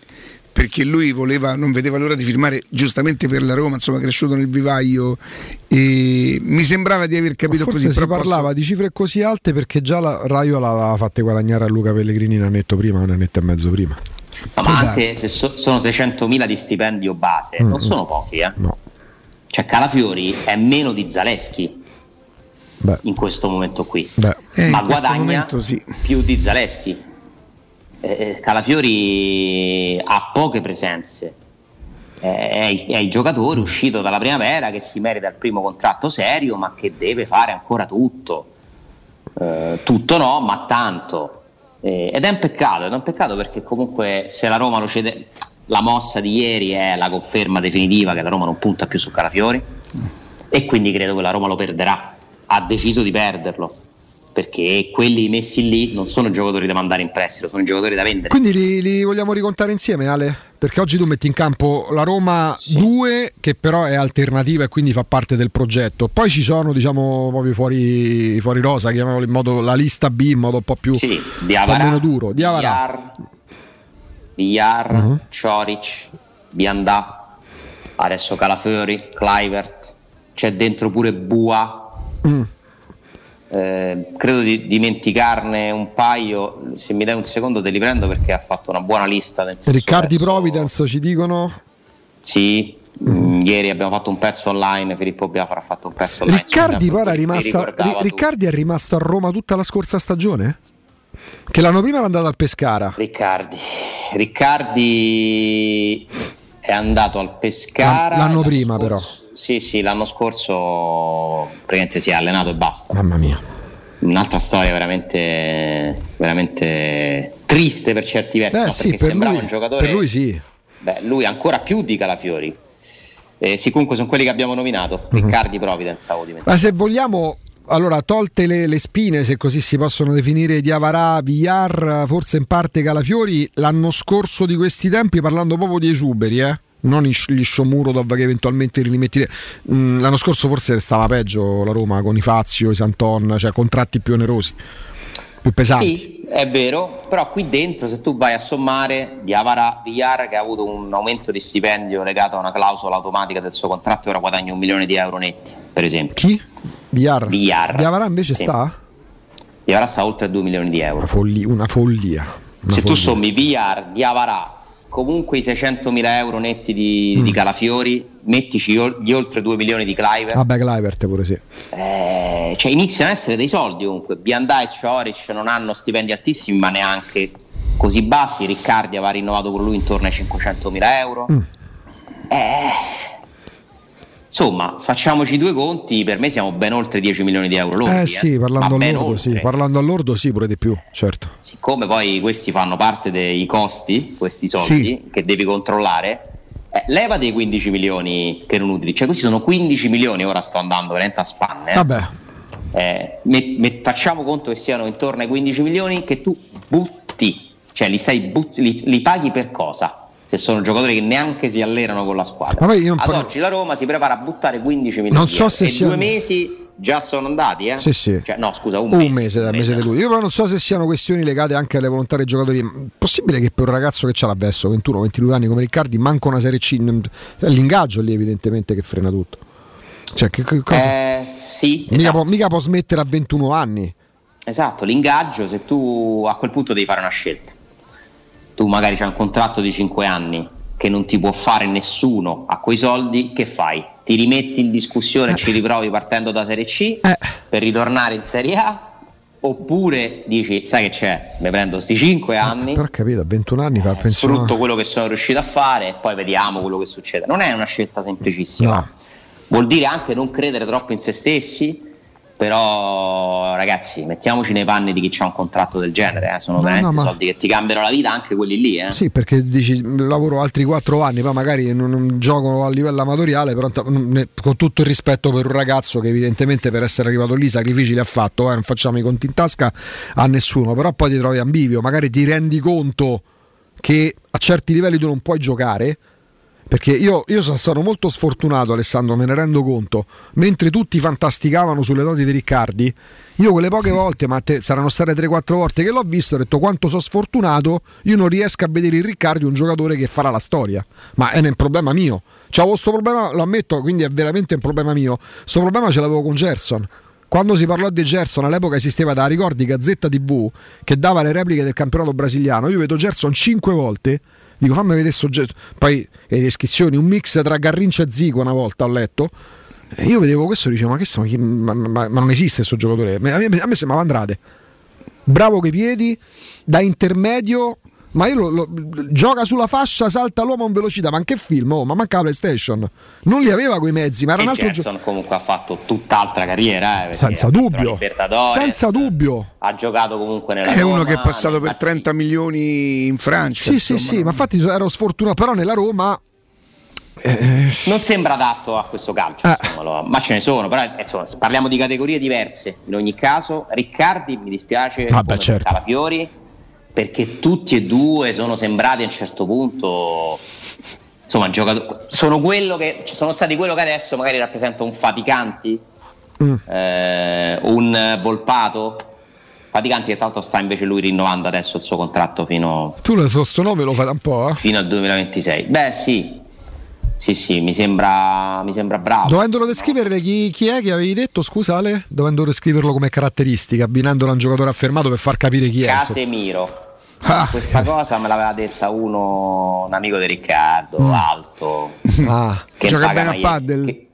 perché lui voleva, non vedeva l'ora di firmare giustamente per la Roma, insomma, cresciuto nel vivaio e mi sembrava di aver capito Forse così. si però posso- parlava di cifre così alte perché già la Raio l'aveva fatte guadagnare a Luca Pellegrini un annetto prima, un annetto e mezzo prima. No, ma anche se so- sono 600.000 di stipendio base, Mm, non sono pochi, eh. No. Cioè Calafiori è meno di Zaleschi Beh. in questo momento qui, Beh. Eh, ma questo guadagna momento sì. più di Zaleschi. Eh, Calafiori ha poche presenze. Eh, È, il- è il giocatore uscito dalla primavera che si merita il primo contratto serio, ma che deve fare ancora tutto. Eh, tutto no, ma tanto. Eh, ed è un peccato, ed è un peccato perché comunque se la Roma lo cede, la mossa di ieri è la conferma definitiva che la Roma non punta più su Calafiori e quindi credo che la Roma lo perderà. Ha deciso di perderlo perché quelli messi lì non sono giocatori da mandare in prestito, sono giocatori da vendere. Quindi li, li vogliamo ricontare insieme, Ale? Perché oggi tu metti in campo la Roma 2, che però è alternativa e quindi fa parte del progetto. Poi ci sono, diciamo, proprio fuori, fuori rosa, chiamiamolo in modo la lista B, in modo un po' più Sì, Diavara, meno duro. Diavara. Villar, Villar, Mhm. Cioric, Biandà, adesso Calafiori, Clivert, c'è dentro pure Bua. Mm. Eh, credo di dimenticarne un paio. Se mi dai un secondo, te li prendo perché ha fatto una buona lista. Riccardi adesso- Providence ci dicono. Sì, mm, ieri abbiamo fatto un pezzo online. Filippo Biafra ha fatto un pezzo online. Riccardi Scusa, poi era rimasta. Riccardi è rimasto a Roma tutta la scorsa stagione? Che l'anno prima era andato al Pescara. Riccardi. Riccardi è andato al Pescara. L'anno prima, però. Sì, sì, l'anno scorso praticamente si è allenato e basta. Mamma mia. Un'altra storia veramente, veramente triste per certi versi, Eh no? sì, perché per sembrava lui, un giocatore. per lui sì. Beh, lui ancora più di Calafiori. Eh, sì, comunque sono quelli che abbiamo nominato. Riccardi Providence, avevo dimenticato. Ma se vogliamo, allora, tolte le, le spine, se così si possono definire, di Avarà, Villar, forse in parte Calafiori, l'anno scorso di questi tempi, parlando proprio di esuberi, eh? Non gli Shomurodov che eventualmente rimetti. Mm, l'anno scorso forse stava peggio la Roma con i Fazio, i Santon, cioè contratti più onerosi, più pesanti. Sì, è vero, però qui dentro se tu vai a sommare Diavara Villar che ha avuto un aumento di stipendio legato a una clausola automatica del suo contratto ora guadagna un milione di euro netti, per esempio. Chi? Villar. Villar. Diavara invece Sì. sta? Diavara sta oltre a 2 milioni di euro. Una, folli- una follia. Una se tu follia. sommi Villar, Diavara, comunque i 600.000 euro netti di, Mm. di Calafiori, mettici gli oltre 2 milioni di Cliver, Vabbè, Clivert pure sì. eh, cioè iniziano a essere dei soldi comunque. Biandà e Cioric non hanno stipendi altissimi, ma neanche così bassi. Riccardi aveva rinnovato con lui intorno ai 500.000 euro. Mm. Eh, insomma, facciamoci due conti. Per me siamo ben oltre 10 milioni di euro lordi. Eh sì, parlando ma ben all'ordo, sì, parlando all'ordo sì, pure di più, certo. Siccome poi questi fanno parte dei costi, questi soldi che devi controllare. eh, leva dei 15 milioni che non utilizzi, cioè questi sono 15 milioni. Ora sto andando veramente a spanne. eh. Vabbè, Eh, met- met- facciamo conto che siano intorno ai 15 milioni che tu butti, cioè li, stai but- li, li paghi per cosa? Se sono giocatori che neanche si allenano con la squadra. Non Ad parlo- oggi la Roma si prepara a buttare 15 milioni Non so se siano- due mesi già sono andati, eh? Sì, sì. Cioè, no, scusa, un, un mese. mese dal mese di luglio. Io però non so se siano questioni legate anche alle volontà dei giocatori. Possibile che per un ragazzo che c'ha l'avverso, 21-22 anni come Riccardi, manca una serie C. L'ingaggio lì evidentemente che frena tutto. Cioè, che, che cosa? Eh, sì, mica, può, mica può smettere a 21 anni. Esatto, l'ingaggio, se tu a quel punto devi fare una scelta. Tu magari c'hai un contratto di 5 anni che non ti può fare nessuno a quei soldi, che fai? Ti rimetti in discussione e ci riprovi partendo da Serie C per ritornare in Serie A? Oppure dici, sai che c'è, mi prendo sti 5 anni, Però ho capito, a 21 anni fa penso. sfrutto quello che sono riuscito a fare e poi vediamo quello che succede. Non è una scelta semplicissima. No. Vuol dire anche non credere troppo in se stessi, Però ragazzi, mettiamoci nei panni di chi ha un contratto del genere, eh. sono No, veramente no, ma- soldi che ti cambiano la vita, anche quelli lì. Eh. Sì, perché dici lavoro altri 4 anni, poi magari non, non gioco a livello amatoriale, però ne- con tutto il rispetto per un ragazzo che evidentemente per essere arrivato lì sacrifici li ha fatto, eh, non facciamo i conti in tasca a nessuno, però poi ti trovi ambivio, magari ti rendi conto che a certi livelli tu non puoi giocare. Perché io, io sono stato molto sfortunato, Alessandro, me ne rendo conto. Mentre tutti fantasticavano sulle doti di Riccardi, io quelle poche volte, ma te- saranno state 3-4 volte che l'ho visto, ho detto quanto sono sfortunato, io non riesco a vedere in Riccardi un giocatore che farà la storia. Ma è un problema mio. C'avevo questo problema, lo ammetto, quindi è veramente un problema mio. Questo problema ce l'avevo con Gerson. Quando si parlò di Gerson all'epoca esisteva da ricordi Gazzetta TV che dava le repliche del campionato brasiliano. Io vedo Gerson 5 volte. Dico fammi vedere sto Gerson. Poi le descrizioni, un mix tra Garrincia e Zico una volta ho letto. E io vedevo questo e dicevo ma, che chi- ma, ma- ma non esiste questo giocatore. A me, a me sembrava Andrade. Bravo coi piedi, da intermedio. Ma io lo, lo- gioca sulla fascia, salta l'uomo in velocità. Ma che film? Oh, ma manca la PlayStation. Non li aveva quei mezzi, ma era E un altro Gerson giocatore. comunque ha fatto tutt'altra carriera, eh, Senza dubbio. Senza dubbio. ha giocato comunque nella È uno Roma, che è passato per 30 milioni in Francia. Sì, sì, sì, ma infatti ero sfortunato, però nella Roma Non sembra adatto a questo calcio, Eh. insomma, lo- ma ce ne sono, però insomma, parliamo di categorie diverse. In ogni caso, Riccardi mi dispiace Vabbè, certo. Calafiori perché tutti e due sono sembrati a un certo punto insomma, giocatori sono quello che sono stati quello che adesso magari rappresenta un Faticanti, Mm. eh, un Volpato. Faticanti che tanto sta invece lui rinnovando adesso il suo contratto fino, tu lo so, sto nome lo fai da un po', eh? fino al 2026. Beh, sì. Sì, sì, mi sembra, mi sembra bravo. Dovendolo descrivere chi, chi è che avevi detto, scusa Ale? Dovendo descriverlo come caratteristica, abbinandolo a un giocatore affermato per far capire chi è. insomma. Casemiro. Questa cosa me l'aveva detta uno, un amico di Riccardo, Mm. alto. Ah, che Gioca bene a paddle? che-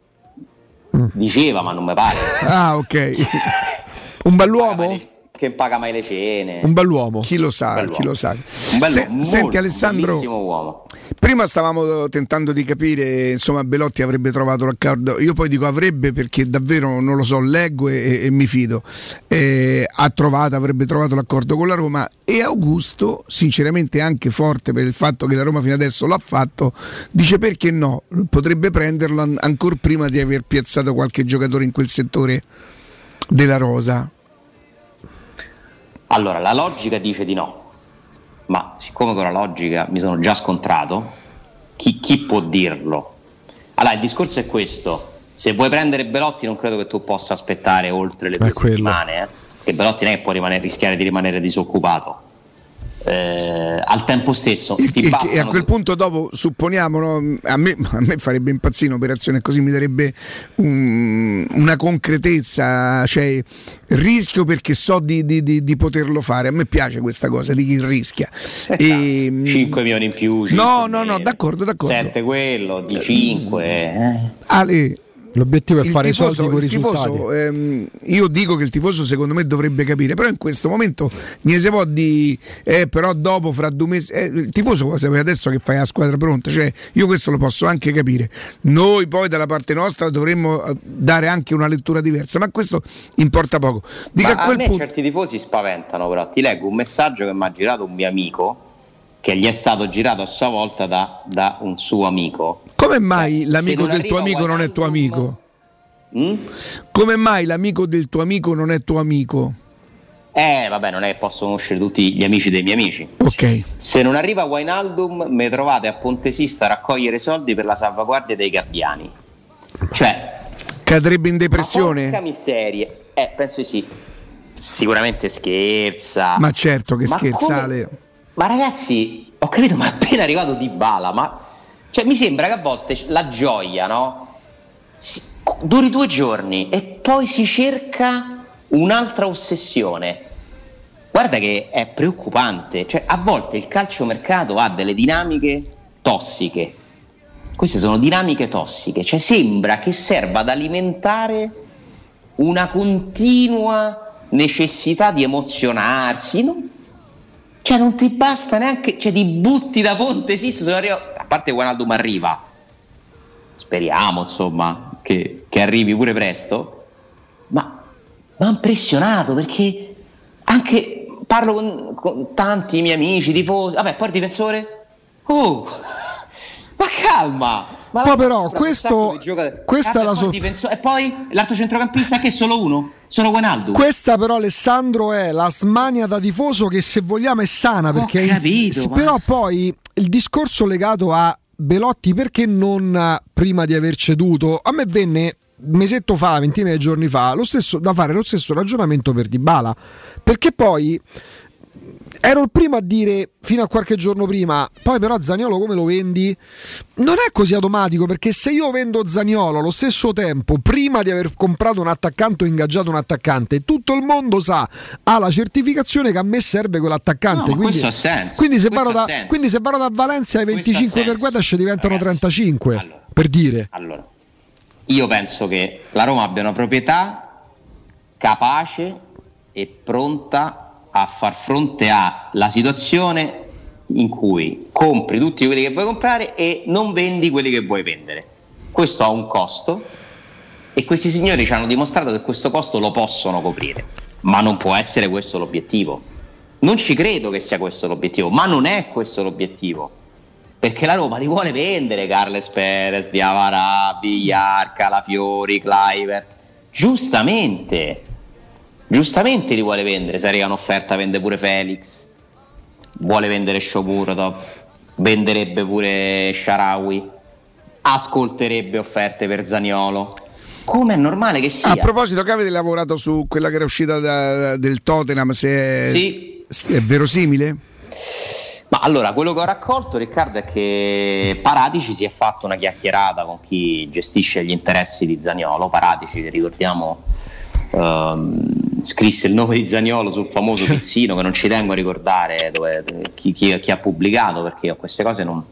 Diceva, ma non mi pare. Ah, ok. Un bell'uomo? Che paga mai le cene. Un bell'uomo. Chi lo sa, chi lo sa. Un bello, Se- molto, senti un Alessandro, bellissimo uomo. prima stavamo tentando di capire, insomma, Belotti avrebbe trovato l'accordo. Io poi dico avrebbe perché davvero non lo so, leggo e, e mi fido. Eh, ha trovato, avrebbe trovato l'accordo con la Roma e Augusto, sinceramente anche forte per il fatto che la Roma fino adesso l'ha fatto, dice perché no, potrebbe prenderlo an- ancora prima di aver piazzato qualche giocatore in quel settore della rosa. Allora, la logica dice di no, ma siccome con la logica mi sono già scontrato, chi, chi può dirlo? Allora, il discorso è questo: se vuoi prendere Belotti, non credo che tu possa aspettare oltre le due settimane, eh? che Belotti non è che può rimanere- rischiare di rimanere disoccupato. Eh, al tempo stesso, ti E, e a quel punto dopo supponiamo no, a, me, a me farebbe impazzire un'operazione così mi darebbe un- una concretezza cioè rischio perché so di, di- di- di poterlo fare a me piace questa cosa di chi rischia e, 5 milioni in più, no no no d'accordo d'accordo 7 quello, di 5. Eh. Ale L'obiettivo è il fare i tifoso, soldi con i risultati. tifoso, ehm, io dico che il tifoso secondo me dovrebbe capire, però in questo momento mi si può di eh, però dopo fra due mesi eh, il tifoso vuole sapere adesso che fai la squadra pronta, cioè io questo lo posso anche capire. Noi poi dalla parte nostra dovremmo eh, dare anche una lettura diversa, ma questo importa poco. Dico Ma a a quel me punto certi tifosi spaventano, però ti leggo un messaggio che mi ha girato un mio amico, che gli è stato girato a sua volta da, da un suo amico. Come mai l'amico del tuo amico non è tuo amico? Mm? Come mai l'amico del tuo amico non è tuo amico? Eh, vabbè, non è che posso conoscere tutti gli amici dei miei amici. Ok. Se non arriva Wainaldum, mi trovate a Pontesista a raccogliere soldi per la salvaguardia dei gabbiani. Cioè, Cadrebbe in depressione? porca miseria. Eh, penso di sì. Sicuramente scherza. Ma certo che Ma scherzale. come- Ma ragazzi, ho capito, ma è appena arrivato Di Bala, ma cioè, mi sembra che a volte la gioia, no? Si- duri due giorni e poi si cerca un'altra ossessione. Guarda che è preoccupante, cioè a volte il calciomercato ha delle dinamiche tossiche. Queste sono dinamiche tossiche, cioè sembra che serva ad alimentare una continua necessità di emozionarsi. non- cioè non ti basta neanche, cioè ti butti da ponte, esisto, se non arriva- a parte Guanaldum arriva, speriamo insomma che, che arrivi pure presto, ma mi ha impressionato perché anche parlo con, con tanti miei amici, tifosi, vabbè, poi il difensore, oh, ma calma! Ma Poi però questo- questa è Ah, la e poi so- il difensore- E poi l'altro centrocampista che è solo uno, solo Guenaldo. Questa però Alessandro è la smania da tifoso che se vogliamo è sana perché è in- capito, sì, ma- però poi il discorso legato a Belotti perché non prima di aver ceduto a me venne un mesetto fa, ventina di giorni fa, lo stesso, da fare lo stesso ragionamento per Dybala perché poi ero il primo a dire fino a qualche giorno prima, poi però Zaniolo come lo vendi? Non è così automatico perché se io vendo Zaniolo allo stesso tempo, prima di aver comprato un attaccante o ingaggiato un attaccante, tutto il mondo sa, ha la certificazione che a me serve quell'attaccante. No, quindi, Quindi se, da, quindi se vado da Valencia ai Questo ha 25 per. Guedes diventano 35, per dire. Allora, io penso che la Roma abbia una proprietà capace e pronta a far fronte alla situazione in cui compri tutti quelli che vuoi comprare e non vendi quelli che vuoi vendere. Questo ha un costo e questi signori ci hanno dimostrato che questo costo lo possono coprire, ma non può essere questo l'obiettivo. Non ci credo che sia questo l'obiettivo, ma non è questo l'obiettivo. Perché la Roma li vuole vendere Carles Perez, Diavara, Villar, Calafiori, Clivert. Giustamente, giustamente li vuole vendere. Se arriva un'offerta vende pure Felix, vuole vendere Shomurodov, venderebbe pure Sharawi, ascolterebbe offerte per Zaniolo. Come è normale che sia. A proposito, che avete lavorato su quella che era uscita da- del Tottenham? Se è, Sì. se è verosimile? Ma allora, quello che ho raccolto, Riccardo, è che Paratici si è fatto una chiacchierata con chi gestisce gli interessi di Zaniolo. Paratici, ricordiamo, ehm, scrisse il nome di Zaniolo sul famoso pizzino, che non ci tengo a ricordare dove- chi, chi- chi ha pubblicato, perché io queste cose non...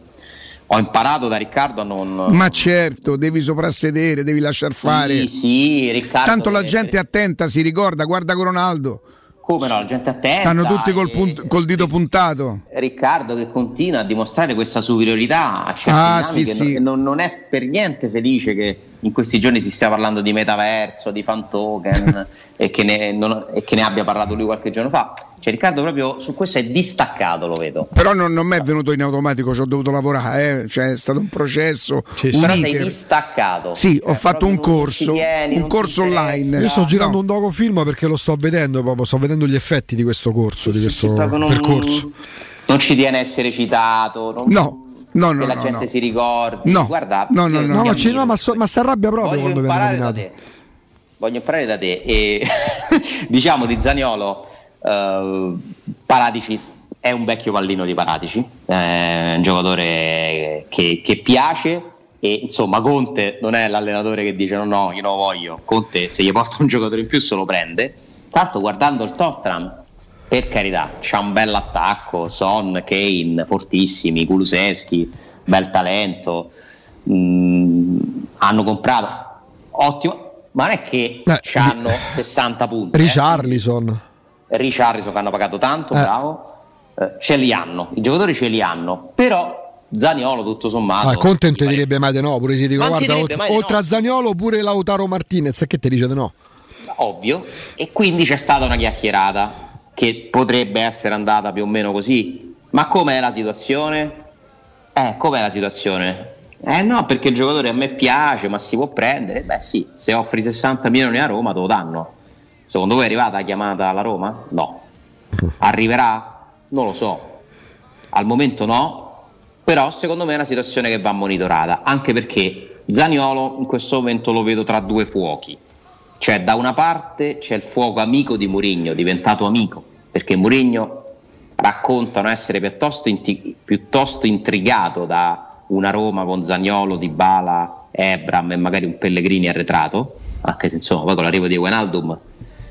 Ho imparato da Riccardo a non... Ma certo, devi soprassedere, devi lasciar fare. Sì, sì, Riccardo... Tanto la gente è attenta, si ricorda, guarda con Ronaldo. Come no, la gente attenta. Stanno tutti col, e- punt- col dito puntato. Riccardo che continua a dimostrare questa superiorità a certe Ah, sì, sì. non- non, non è per niente felice che in questi giorni si stia parlando di metaverso, di fan token e, che ne, non- e che ne abbia parlato lui qualche giorno fa. Cioè Riccardo proprio su questo è distaccato, lo vedo. Però non, non mi è venuto in automatico, ci ho dovuto lavorare, eh. cioè, è stato un processo, un Però sei distaccato. Sì, Cioè, ho fatto un non corso, tieni, un non corso online. Io sto girando No. un docufilm perché lo sto vedendo proprio, sto vedendo gli effetti di questo corso, di questo non- percorso. Non ci tiene a essere citato, non- No, no, no, che la no, gente no. si ricordi. No, Guarda, no, no, no, No, ti ma, so- ma si arrabbia proprio voglio imparare da te. Voglio imparare da te. E diciamo di Zaniolo, eh, Paratici è un vecchio pallino di Paratici, è un giocatore che, che piace. E insomma, Conte non è l'allenatore che dice no, no, io non lo voglio. Conte, se gli porta un giocatore in più, se lo prende. Tra l'altro, guardando il Tottenham, per carità, c'ha un bel attacco. Son, Kane, fortissimi, Kuluseschi, bel talento. Mm, hanno comprato ottimo, ma non è che Eh, hanno 60 punti. eh. Richarlison. Richarlison che hanno pagato tanto, Eh. bravo. Eh, ce li hanno, i giocatori ce li hanno, però Zaniolo tutto sommato Ah, Conte non direbbe mai di no, pure se ti dico Ma guarda, oltre, no. a Zagnolo pure Lautaro Martinez, che ti dice di no? ovvio, e quindi c'è stata una chiacchierata che potrebbe essere andata più o meno così. Ma com'è la situazione? Eh, com'è la situazione? Eh no, perché il giocatore a me piace, ma si può prendere? Beh sì, se offri 60 milioni a Roma te lo danno. Secondo voi è arrivata la chiamata alla Roma? No. Arriverà? Non lo so. Al momento no, però secondo me è una situazione che va monitorata, anche perché Zaniolo in questo momento lo vedo tra due fuochi. Cioè, da una parte c'è il fuoco amico di Mourinho, diventato amico, perché Mourinho raccontano essere piuttosto, inti- piuttosto intrigato da una Roma con Zagnolo, Dybala, Ebram e magari un Pellegrini arretrato, anche se insomma poi con l'arrivo di Wijnaldum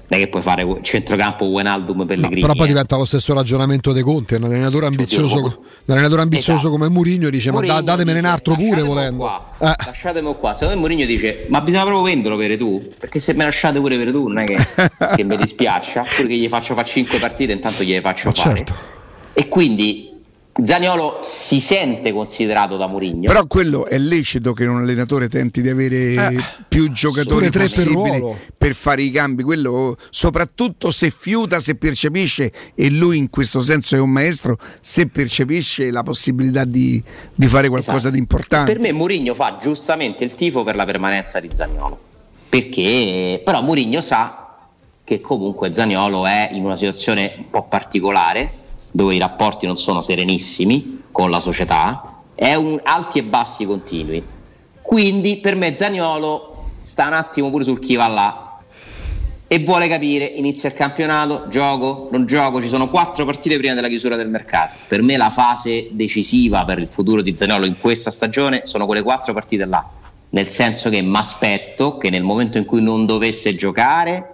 non è che puoi fare centrocampo Wijnaldum Pellegrini. Però poi eh. diventa lo stesso ragionamento di Conte, un allenatore ambizioso, un allenatore ambizioso Esatto. come Mourinho dice ma da- Mourinho datemene un dice, altro pure "Lasciatemi volendo. qua, Eh. Lasciatemi qua. Secondo me Mourinho dice: Ma bisogna proprio venderlo per tu. Perché se me lasciate pure per tu, non è che, che mi dispiaccia. Pure che gli faccio fare 5 partite, intanto gliele faccio Ma fare. certo. E quindi Zaniolo si sente considerato da Mourinho. Però quello è lecito che un allenatore tenti di avere Eh, più giocatori per possibili per fare i cambi. Quello, soprattutto se fiuta, se percepisce, e lui in questo senso è un maestro, se percepisce la possibilità di, di fare qualcosa Esatto. di importante. Per me Mourinho fa giustamente il tifo per la permanenza di Zaniolo. Perché però Mourinho sa che comunque Zaniolo è in una situazione un po' particolare, dove i rapporti non sono serenissimi con la società, è un alti e bassi continui. Quindi per me Zaniolo sta un attimo pure sul chi va là e vuole capire, inizia il campionato, gioco, non gioco, ci sono quattro partite prima della chiusura del mercato. Per me la fase decisiva per il futuro di Zaniolo in questa stagione sono quelle quattro partite là, nel senso che mi aspetto che nel momento in cui non dovesse giocare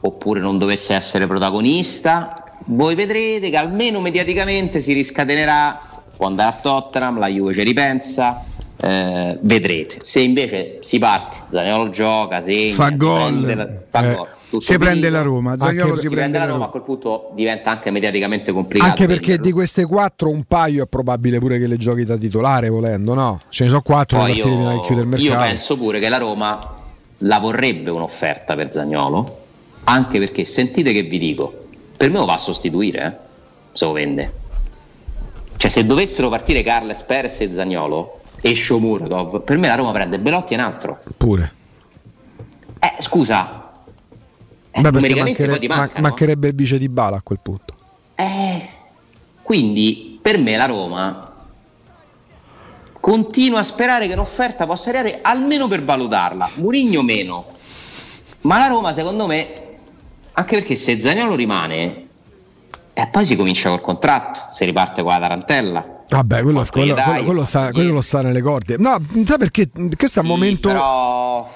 oppure non dovesse essere protagonista, voi vedrete che almeno mediaticamente si riscatenerà, può andare a Tottenham, la Juve ci ripensa, eh, vedrete. Se invece si parte, Zaniolo gioca, segna, Fa gol. prende la- fa Eh, gol, prende la Roma, Zaniolo Anche si prende la Roma, Roma. a quel punto diventa anche mediaticamente complicato. Anche perché di queste quattro un paio è probabile pure che le giochi da titolare volendo, no? Ce ne sono quattro Poi partire prima chiude il io, io mercato. penso pure che la Roma la vorrebbe un'offerta per Zagnolo, anche perché sentite che vi dico, per me lo va a sostituire, eh, se lo vende. Cioè se dovessero partire Carles Perez e Zagnolo e Shomurodov, per me la Roma prende Belotti e un altro. Pure. Eh, scusa, eh, Beh, perché numericamente manchere- poi ti ma- mancano. mancherebbe il vice di Bala a quel punto. Eh, quindi per me la Roma continua a sperare che un'offerta possa arrivare almeno per valutarla. Murigno meno. Ma la Roma secondo me, anche perché se Zaniolo rimane, e poi si comincia col contratto, si riparte con la tarantella. Vabbè, quello, quello- quello- quello sta, quello lo sta nelle corde. No, sai perché? Questo è un Sì, momento. Però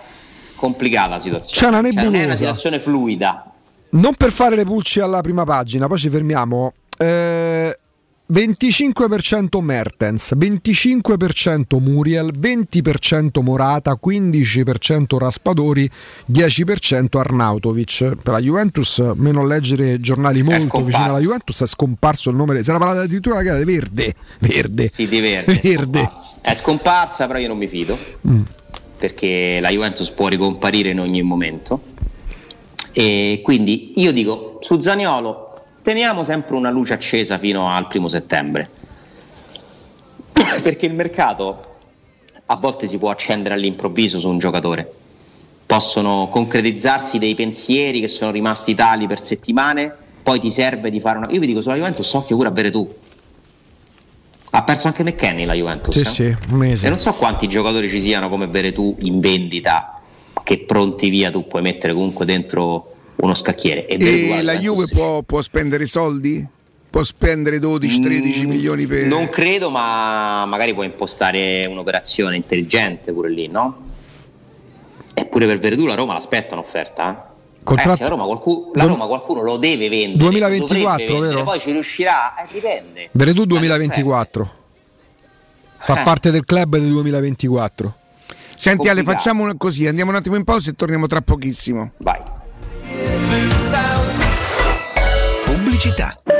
complicata la situazione. C'è una Cioè, non è nebulosa. una situazione fluida. Non per fare le pulci alla prima pagina, poi ci fermiamo. Eh, 25% Mertens, 25% Muriel, 20% Morata, 15% Raspadori, 10% Arnautovic. Per la Juventus, meno leggere giornali molto vicini alla Juventus, è scomparso il nome. Si era parlato addirittura che era di verde. Verde. Sì, di verde. È Verde. scomparsa. È scomparsa, però io non mi fido. Mm. Perché la Juventus può ricomparire in ogni momento. E quindi io dico su Zaniolo teniamo sempre una luce accesa fino al primo settembre. Perché il mercato a volte si può accendere all'improvviso su un giocatore. Possono concretizzarsi dei pensieri che sono rimasti tali per settimane, poi ti serve di fare una. Io vi dico sulla Juventus, occhio pure a bere tu. Ha perso anche McKenny la Juventus. Sì, eh? sì, un mese. E non so quanti giocatori ci siano come Veretù in vendita che pronti via tu puoi mettere comunque dentro uno scacchiere. E, la Juve può, può spendere soldi? Può spendere 12-13 milioni per... Mm, Non credo, ma magari puoi impostare un'operazione intelligente pure lì, no? Eppure per Veretù la Roma l'aspetta un'offerta. Eh? Contratto- Eh, sì, la, Roma qualcuno, la Roma qualcuno lo deve vendere. 2024, dovrebbe vendere, vero? Poi ci riuscirà, eh, dipende. Veretù 2024. Fa Eh. parte del club del 2024. Senti Ale, facciamo così, andiamo un attimo in pausa e torniamo tra pochissimo. Vai. Pubblicità.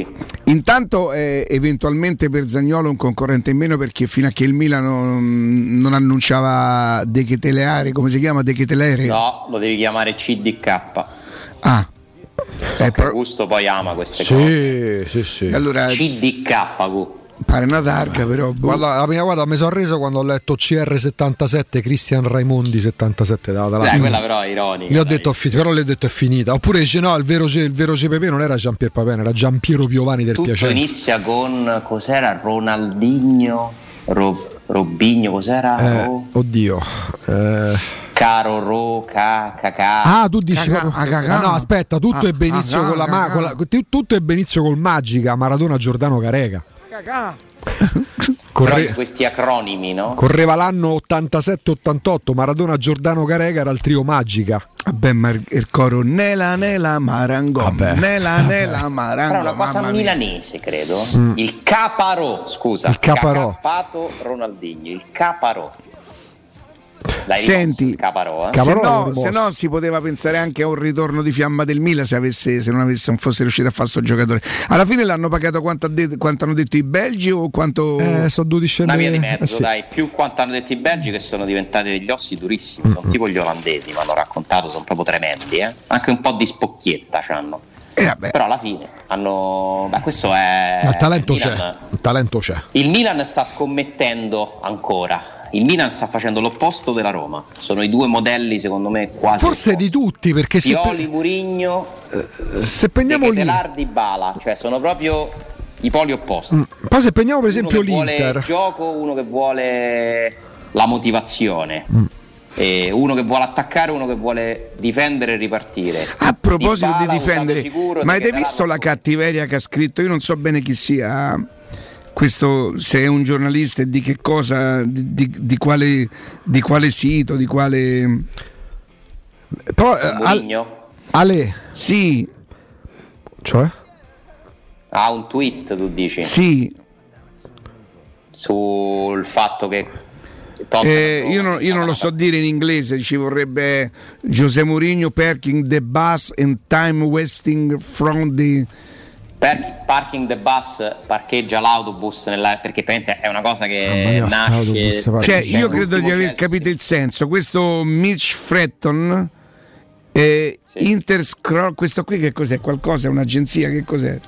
Eccoci. intanto eh, eventualmente per Zagnolo un concorrente in meno perché fino a che il Milan non, non annunciava De Keteleare, come si chiama? De Keteleare? No, lo devi chiamare CDK. Ah, So che Augusto poi ama queste Sì, cose. sì, sì. allora CDK, Gu. Pare una targa però. boh. Guarda, la prima guarda, mi sono reso quando ho letto CR77 Cristian Raimondi 77 da, quella però è ironica. Mi ho detto, fi- però le ho detto è finita. Oppure dice no, il vero, il vero CPP non era Giampier Papene, era Giampiero Piovani del Tutto Piacenza. inizia con cos'era Ronaldinho, Ro- Robigno, cos'era? Eh, Ro- oddio. Eh, Caro Ro, ca, ca, ca. Ah, tu dici Cagà, proprio-. Ah, no, aspetta, tutto Ah, ebbe inizio cagà, con la, ma- con la- tu- tutto ebbe inizio col Magica, Maradona Giordano Careca. Però Corre- questi acronimi, no? correva l'anno 87-88, Maradona Giordano Careca era il trio Magica. Vabbè, ma il- coro Nela Nela Marangom, Vabbè. Nela è Marangom, una cosa milanese, credo. Mm. Il Caparò, scusa. Il Caparò. Cacapato Ronaldinho, il Caparò. L'hai Senti, Caparò, eh? se Caparò l'hanno no, se no si poteva pensare anche a un ritorno di fiamma del Milan se, avesse, se non, avesse, non fosse riuscito a fare sto giocatore. Alla fine l'hanno pagato quanto, ha det- quanto hanno detto i belgi o quanto... Eh, sono 12 Una via di mezzo, dai, più quanto hanno detto i belgi che sono diventati degli ossi durissimi, sono tipo gli olandesi, mi hanno raccontato, sono proprio tremendi, eh? anche un po' di spocchietta c'hanno. Però alla fine hanno. Beh, questo è. Il talento il c'è. Milan- Il talento c'è. Il Milan sta scommettendo ancora. Il Milan sta facendo l'opposto della Roma. Sono i due modelli, secondo me, quasi. Forse di tutti, perché se, Pioli, Murigno, se prendiamo lì. Lardi, Bala, cioè sono proprio i poli opposti. Mm, Poi se prendiamo per Uno esempio che vuole l'Inter. il gioco, uno che vuole la motivazione. Mm. E uno che vuole attaccare, uno che vuole difendere e ripartire. A proposito di difendere, usato sicuro, ma avete visto la cattiveria che ha scritto? Io non so bene chi sia. Questo, se è un giornalista e di che cosa, di, di- di quale, di quale sito, di quale. Però, eh? Ale. Sì. Cioè? Ha un tweet, tu dici? Sì. Sul fatto che Eh, io, non, io non lo so dire in inglese, ci vorrebbe José Mourinho parking the bus and time wasting from the. Per- parking the bus parcheggia l'autobus nella- perché praticamente è una cosa che nasce Cioè, io credo di aver capito il senso. Questo Mitch Fretton, eh, Interscroll, questo qui che cos'è? Qualcosa? È un'agenzia? Che cos'è?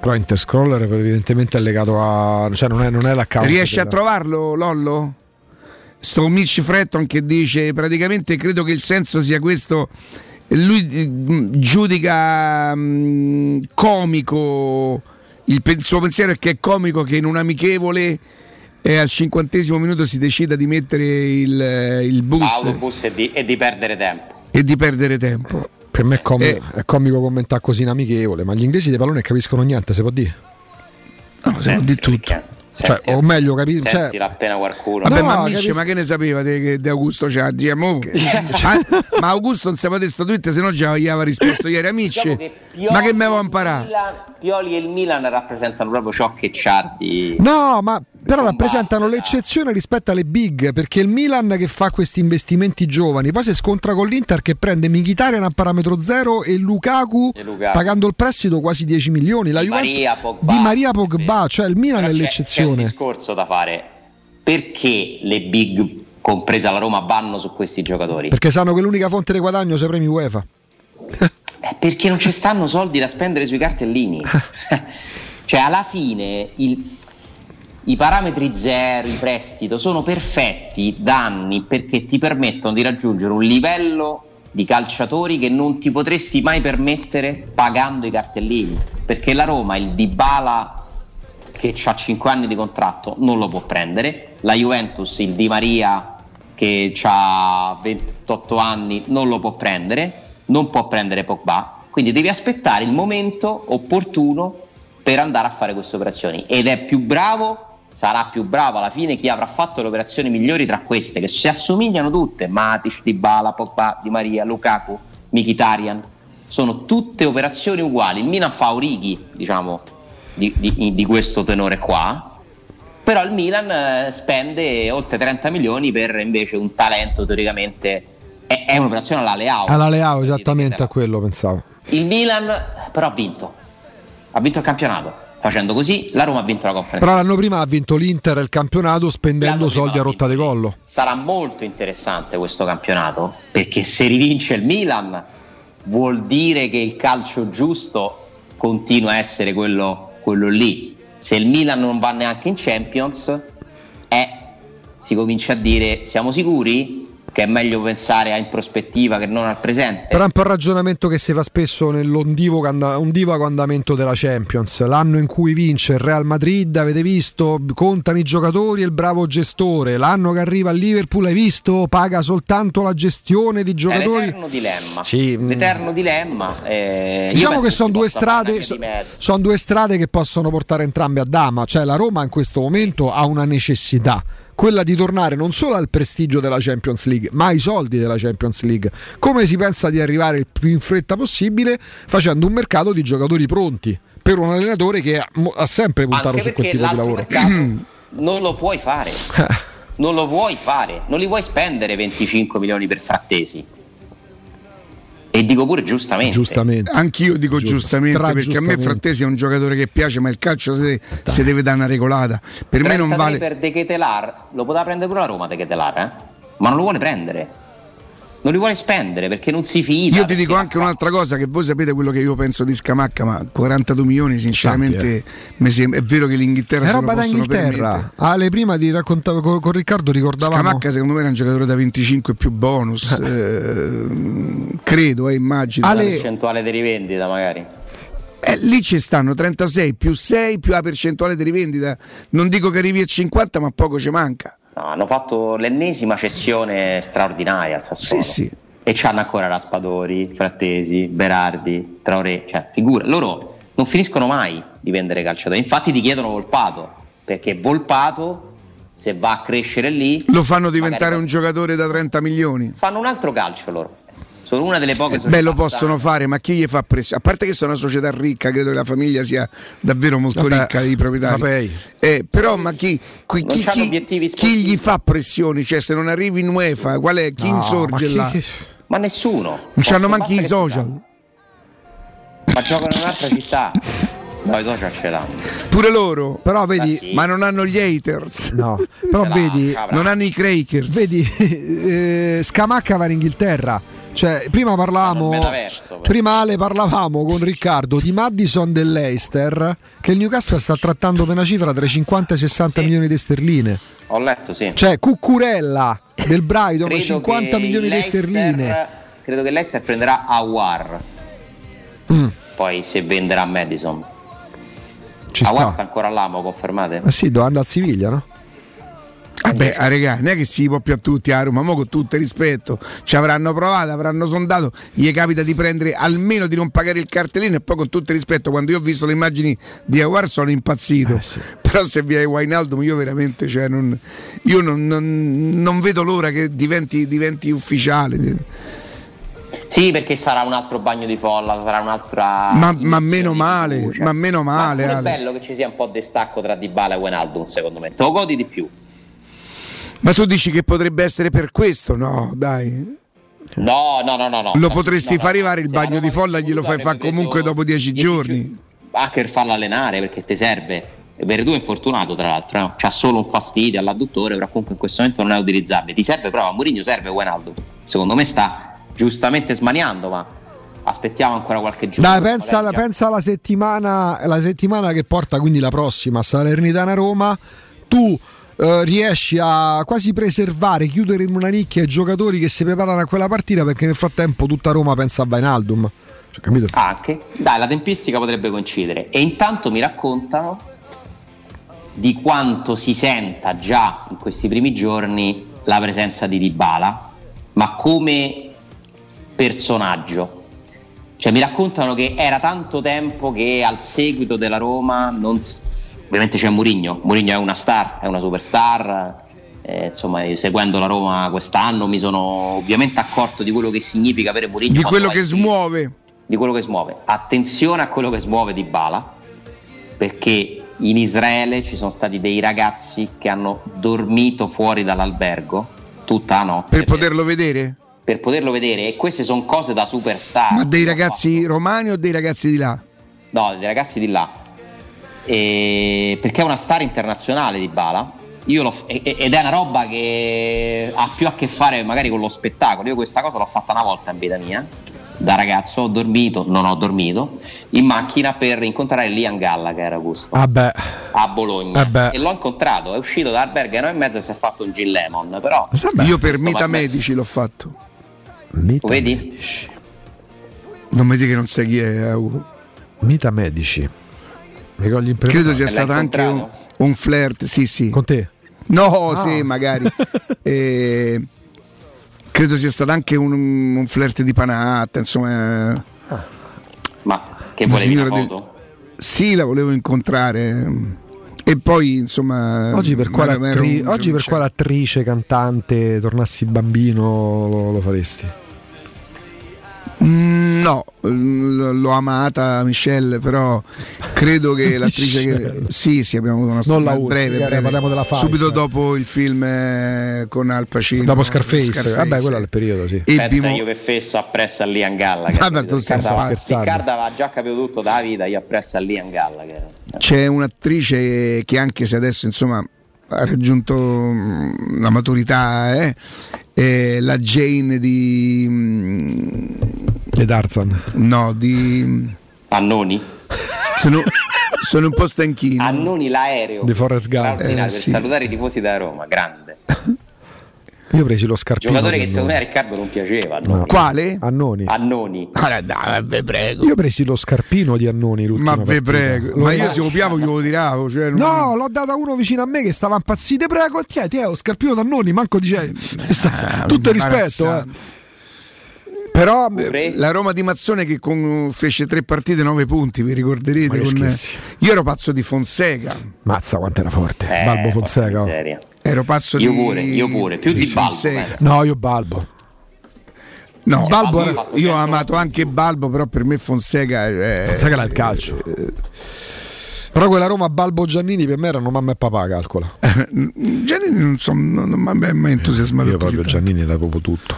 Però Interscroller evidentemente è legato a. cioè non è, non è l'account. Riesci a della- trovarlo, Lollo? Sto Mitch Fretton che dice praticamente credo che il senso sia questo. Lui eh, giudica mh, comico. Il suo pensiero è che è comico che in un amichevole eh, al cinquantesimo minuto si decida di mettere il, eh, il bus l'autobus e di, e di perdere tempo. e di perdere tempo. Per me è comico, Eh. è comico commentare così in amichevole, ma gli inglesi dei pallone capiscono niente, si può dire. No, si può dire tutto. Cioè, o meglio, capi- cioè, appena qualcuno. Vabbè, No, ma Mitch, capisco- ma che ne sapeva di, di Augusto Ciardi? Eh, mo- ma, ma Augusto non sapeva questo tweet, se no già gli aveva risposto ieri a Mitch. Diciamo che Ma che e imparare? Milan- Pioli e il Milan rappresentano proprio ciò che Ciardi No, ma però rappresentano l'eccezione rispetto alle big, perché il Milan che fa questi investimenti giovani, poi si scontra con l'Inter che prende Mkhitaryan a parametro zero e Lukaku, E Lukaku. pagando il prestito quasi 10 milioni. La Di Juventus- Maria, Pogba. Di Maria Pogba, cioè il Milan Però è c'è- C'è un l'eccezione. discorso da fare. Perché le big, compresa la Roma, vanno su questi giocatori? Perché sanno che l'unica fonte di guadagno sono i premi UEFA. Eh, Perché non ci stanno soldi da spendere sui cartellini. cioè, alla fine il- i parametri zero, il prestito, sono perfetti da anni perché ti permettono di raggiungere un livello di calciatori che non ti potresti mai permettere pagando i cartellini. Perché la Roma, il Dybala che ha 5 anni di contratto, non lo può prendere. La Juventus, il Di Maria che ha 28 anni, non lo può prendere. Non può prendere Pogba. Quindi devi aspettare il momento opportuno per andare a fare queste operazioni. Ed è più bravo, sarà più bravo alla fine chi avrà fatto le operazioni migliori tra queste, che si assomigliano tutte. Matic, Dybala, Pogba, Di Maria, Lukaku, Mkhitaryan. Sono tutte operazioni uguali. Il Milan fa Orighi, diciamo, di, di- di questo tenore qua. Però il Milan eh, spende oltre 30 milioni per invece un talento teoricamente è, è un'operazione alla Leao. Alla Leao, esattamente a quello pensavo. Il Milan però ha vinto. Ha vinto il campionato. Facendo così la Roma ha vinto la conferenza. Però l'anno prima ha vinto l'Inter il campionato spendendo soldi a rotta di collo. Sarà molto interessante questo campionato perché se rivince il Milan vuol dire che il calcio giusto continua a essere quello, quello lì. Se il Milan non va neanche in Champions, eh, si comincia a dire siamo sicuri che è meglio pensare a in prospettiva che non al presente. Però è un po' il ragionamento che si fa spesso nell'ondivago and- ondivago andamento della Champions. L'anno in cui vince il Real Madrid, avete visto, contano i giocatori e il bravo gestore. L'anno che arriva al Liverpool, hai visto, paga soltanto la gestione di È giocatori. l'eterno dilemma. Sì, mm. L'eterno dilemma. eh, Diciamo che sono due, strade, so- sono due strade che possono portare entrambe a dama. Cioè la Roma in questo momento ha una necessità, quella di tornare non solo al prestigio della Champions League, ma ai soldi della Champions League. Come si pensa di arrivare il più in fretta possibile facendo un mercato di giocatori pronti per un allenatore che ha, sempre puntato Anche su quel tipo di lavoro. non lo puoi fare. non lo vuoi fare, non li vuoi spendere 25 milioni per frattesi. E dico pure giustamente. Giustamente. Anch'io dico Giusto. giustamente perché a me. Frattesi è un giocatore che piace, ma il calcio si, si deve dare una regolata. Per me non 33 vale. per De Ketelar, lo poteva prendere pure la Roma De Ketelar, eh? ma non lo vuole prendere. Non li vuole spendere perché non si fida. Io ti dico anche un'altra cosa: che voi sapete quello che io penso di Scamacca, ma 42 milioni, sinceramente, mi sembra- è vero che l'Inghilterra È roba permettere. d'Inghilterra. Ale, prima ti raccontavo con, con Riccardo ricordavamo Scamacca secondo me era un giocatore da 25 più bonus, eh, credo, eh, immagino. La percentuale di rivendita magari. Eh, lì ci stanno 36 più 6 più la percentuale di rivendita. Non dico che arrivi a 50, ma poco ci manca. No, hanno fatto l'ennesima cessione straordinaria al Sassuolo. Sì, sì. E c'hanno ancora Raspadori, Frattesi, Berardi, Traoré, cioè figura. Loro non finiscono mai di vendere calciatori. Infatti ti chiedono Volpato, perché Volpato se va a crescere lì Lo fanno diventare magari un giocatore da 30 milioni. fanno un altro calcio loro. Sono una delle poche società Beh, lo possono fare, ma chi gli fa pressione? A parte che sono una società ricca, credo che la famiglia sia davvero molto Vabbè, ricca, i proprietari. Eh, però, ma chi, qui- chi- chi- chi gli fa pressioni? Cioè, se non arrivi in UEFA, qual è? Chi No, insorge ma chi- là? chi- Ma nessuno. Non c'hanno Basta manchi i social. Ma giocano in un'altra città. No, i social ce l'hanno. Pure loro. Però vedi, sì. Ma non hanno gli haters. no, però vedi. Non hanno i crackers. vedi eh, Scamacca va in Inghilterra. Cioè, prima parlavamo metaverso, prima Ale parlavamo con Riccardo di Madison dell'Eister che il Newcastle sta trattando per una cifra tra i 50 e i 60 milioni di sterline. Ho letto, sì. Cioè, Cucurella del Brighton Credo 50 che milioni di sterline. Credo che l'Ester prenderà Awar. Mm. Poi se venderà Madison. Ci Awar sta. sta ancora là, mo confermate? Ma sì, dove andare al Siviglia, no? Vabbè, ah, regà, non è che si può più a tutti a Roma, mo con tutto il rispetto. Ci avranno provato, avranno sondato, gli capita di prendere almeno di non pagare il cartellino e poi con tutto il rispetto, quando io ho visto le immagini di Aguar sono impazzito. Però se vi è Wijnaldum io veramente, cioè, non, io non, non- non vedo l'ora che diventi, diventi ufficiale. Sì, perché sarà un altro bagno di folla, sarà un'altra. Ma, ma meno male, ma meno male. Ma è bello che ci sia un po' di stacco tra Dybala e Wijnaldum, secondo me. Te lo godi di più. Ma tu dici che potrebbe essere per questo? No, dai. No, no, no, no. no. Lo potresti no, far arrivare il bagno di folla, glielo fai fare comunque dopo dieci 10 giorni. Per farlo allenare perché ti serve. Verdù è infortunato, tra l'altro, no? c'ha solo un fastidio all'adduttore, però comunque in questo momento non è utilizzabile. Ti serve però a Mourinho serve Wijnaldum. Secondo me sta giustamente smaniando, ma aspettiamo ancora qualche giorno. Dai, pensa, alla, pensa alla settimana, la settimana che porta quindi la prossima Salernitana Roma. Tu eh, riesci a quasi preservare, chiudere in una nicchia i giocatori che si preparano a quella partita perché nel frattempo tutta Roma pensa a Vainaldum. Cioè, capito? Anche, dai, la tempistica potrebbe coincidere. E intanto mi raccontano di quanto si senta già in questi primi giorni la presenza di Dybala, ma come personaggio. Cioè mi raccontano che era tanto tempo che al seguito della Roma non ovviamente c'è Mourinho, Mourinho è una star, è una superstar. eh, insomma, seguendo la Roma quest'anno mi sono ovviamente accorto di quello che significa avere Mourinho Di quello che smuove. di quello che smuove. Attenzione a quello che smuove di Bala, perché in Israele ci sono stati dei ragazzi che hanno dormito fuori dall'albergo tutta la notte Per poterlo vedere? per poterlo vedere e queste sono cose da superstar. Ma dei ragazzi romani o dei ragazzi di là? No, dei ragazzi di là. E- perché è una star internazionale di Bala. Io l'ho- ed è una roba che ha più a che fare magari con lo spettacolo. Io questa cosa l'ho fatta una volta in vita mia. Da ragazzo ho dormito, non ho dormito, in macchina per incontrare Liam Gallagher Augusto Vabbè, a Bologna. Eh beh. E l'ho incontrato, è uscito da albergo e mezzo e si è fatto un gin lemon. Però Io per Mita. Medici l'ho fatto. Lo vedi? Non mi dica che non sai chi è. Augu. Mita Medici. Credo sia stato anche un, un flirt, sì, sì. Con te? No, Ah. sì, magari. Eh, credo sia stato anche un, un flirt di Panatta, insomma. eh, Ma che volevi una signora del- foto? Sì, la volevo incontrare. E poi, insomma. Oggi per, quale, attri- oggi per quale attrice, cantante, tornassi bambino, lo, lo faresti? Mm, No, l- l'ho amata Michelle, però credo che l'attrice che... Sì, sì, abbiamo avuto una storia breve, chiaro, breve. parliamo della Five. Subito dopo il film eh, con Al Pacino. Dopo Scarface, vabbè, quello è il periodo, sì. Pensa Ebbimo- io che fesso appresso a Liam Gallagher. Vabbè, tu stai scherzando. Riccardo aveva già capito tutto da vita, io appresso a Liam Gallagher. C'è un'attrice che anche se adesso insomma ha raggiunto mm, la maturità, eh, è la Jane di... Di Tarzan. No, di... Annoni? Sono, sono un po' stanchino. Annoni l'aereo. Di Forrest Gump. Eh, per sì. salutare i tifosi da Roma, grande. Io ho presi lo scarpino. Giocatore di che secondo me a. Riccardo non piaceva. Annoni. Quale? Annoni. Annoni. Allora, dai, ve prego. Io ho presi lo scarpino di Annoni l'ultima Ma ve prego, Lo- ma io se lo piavo glielo tiravo. Cioè non- No, l'ho data a uno vicino a me che stava impazzito. Prego, tieni, tieni, lo scarpino da Annoni. Manco dice. Tutto il rispetto, eh. Però La Roma di Mazzone che con- fece tre partite, nove punti, vi ricorderete? Con- scherzi. Io ero pazzo di Fonseca. Mazza quanto era forte. Eh, Balbo Fonseca. oh. Ero pazzo Io di pure, io pure, più di Balbo, Fonseca. penso. No, io Balbo. No, Balbo io, ho amato anche Balbo, però per me Fonseca è, Fonseca era il calcio. Però quella Roma Balbo Giannini per me erano mamma e papà, calcola. Giannini non, so, non, non mi ha mai entusiasmato. Io così proprio tanto. Giannini era proprio tutto.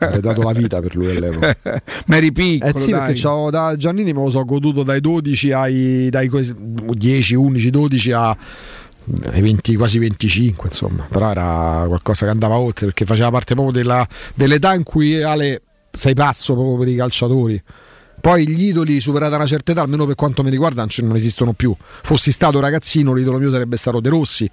Avrei dato la vita per lui all'epoca. Ma eri piccolo, Eh sì, dai. perché c'avevo da Giannini me lo so goduto dai 12 ai dai quasi- 10, 11, 12 a ai 20, quasi 25, insomma. Però era qualcosa che andava oltre perché faceva parte proprio della- dell'età in cui Ale sei pazzo proprio per i calciatori. Poi gli idoli superata una certa età, almeno per quanto mi riguarda, non, esistono più. Fossi stato ragazzino, l'idolo mio sarebbe stato De Rossi.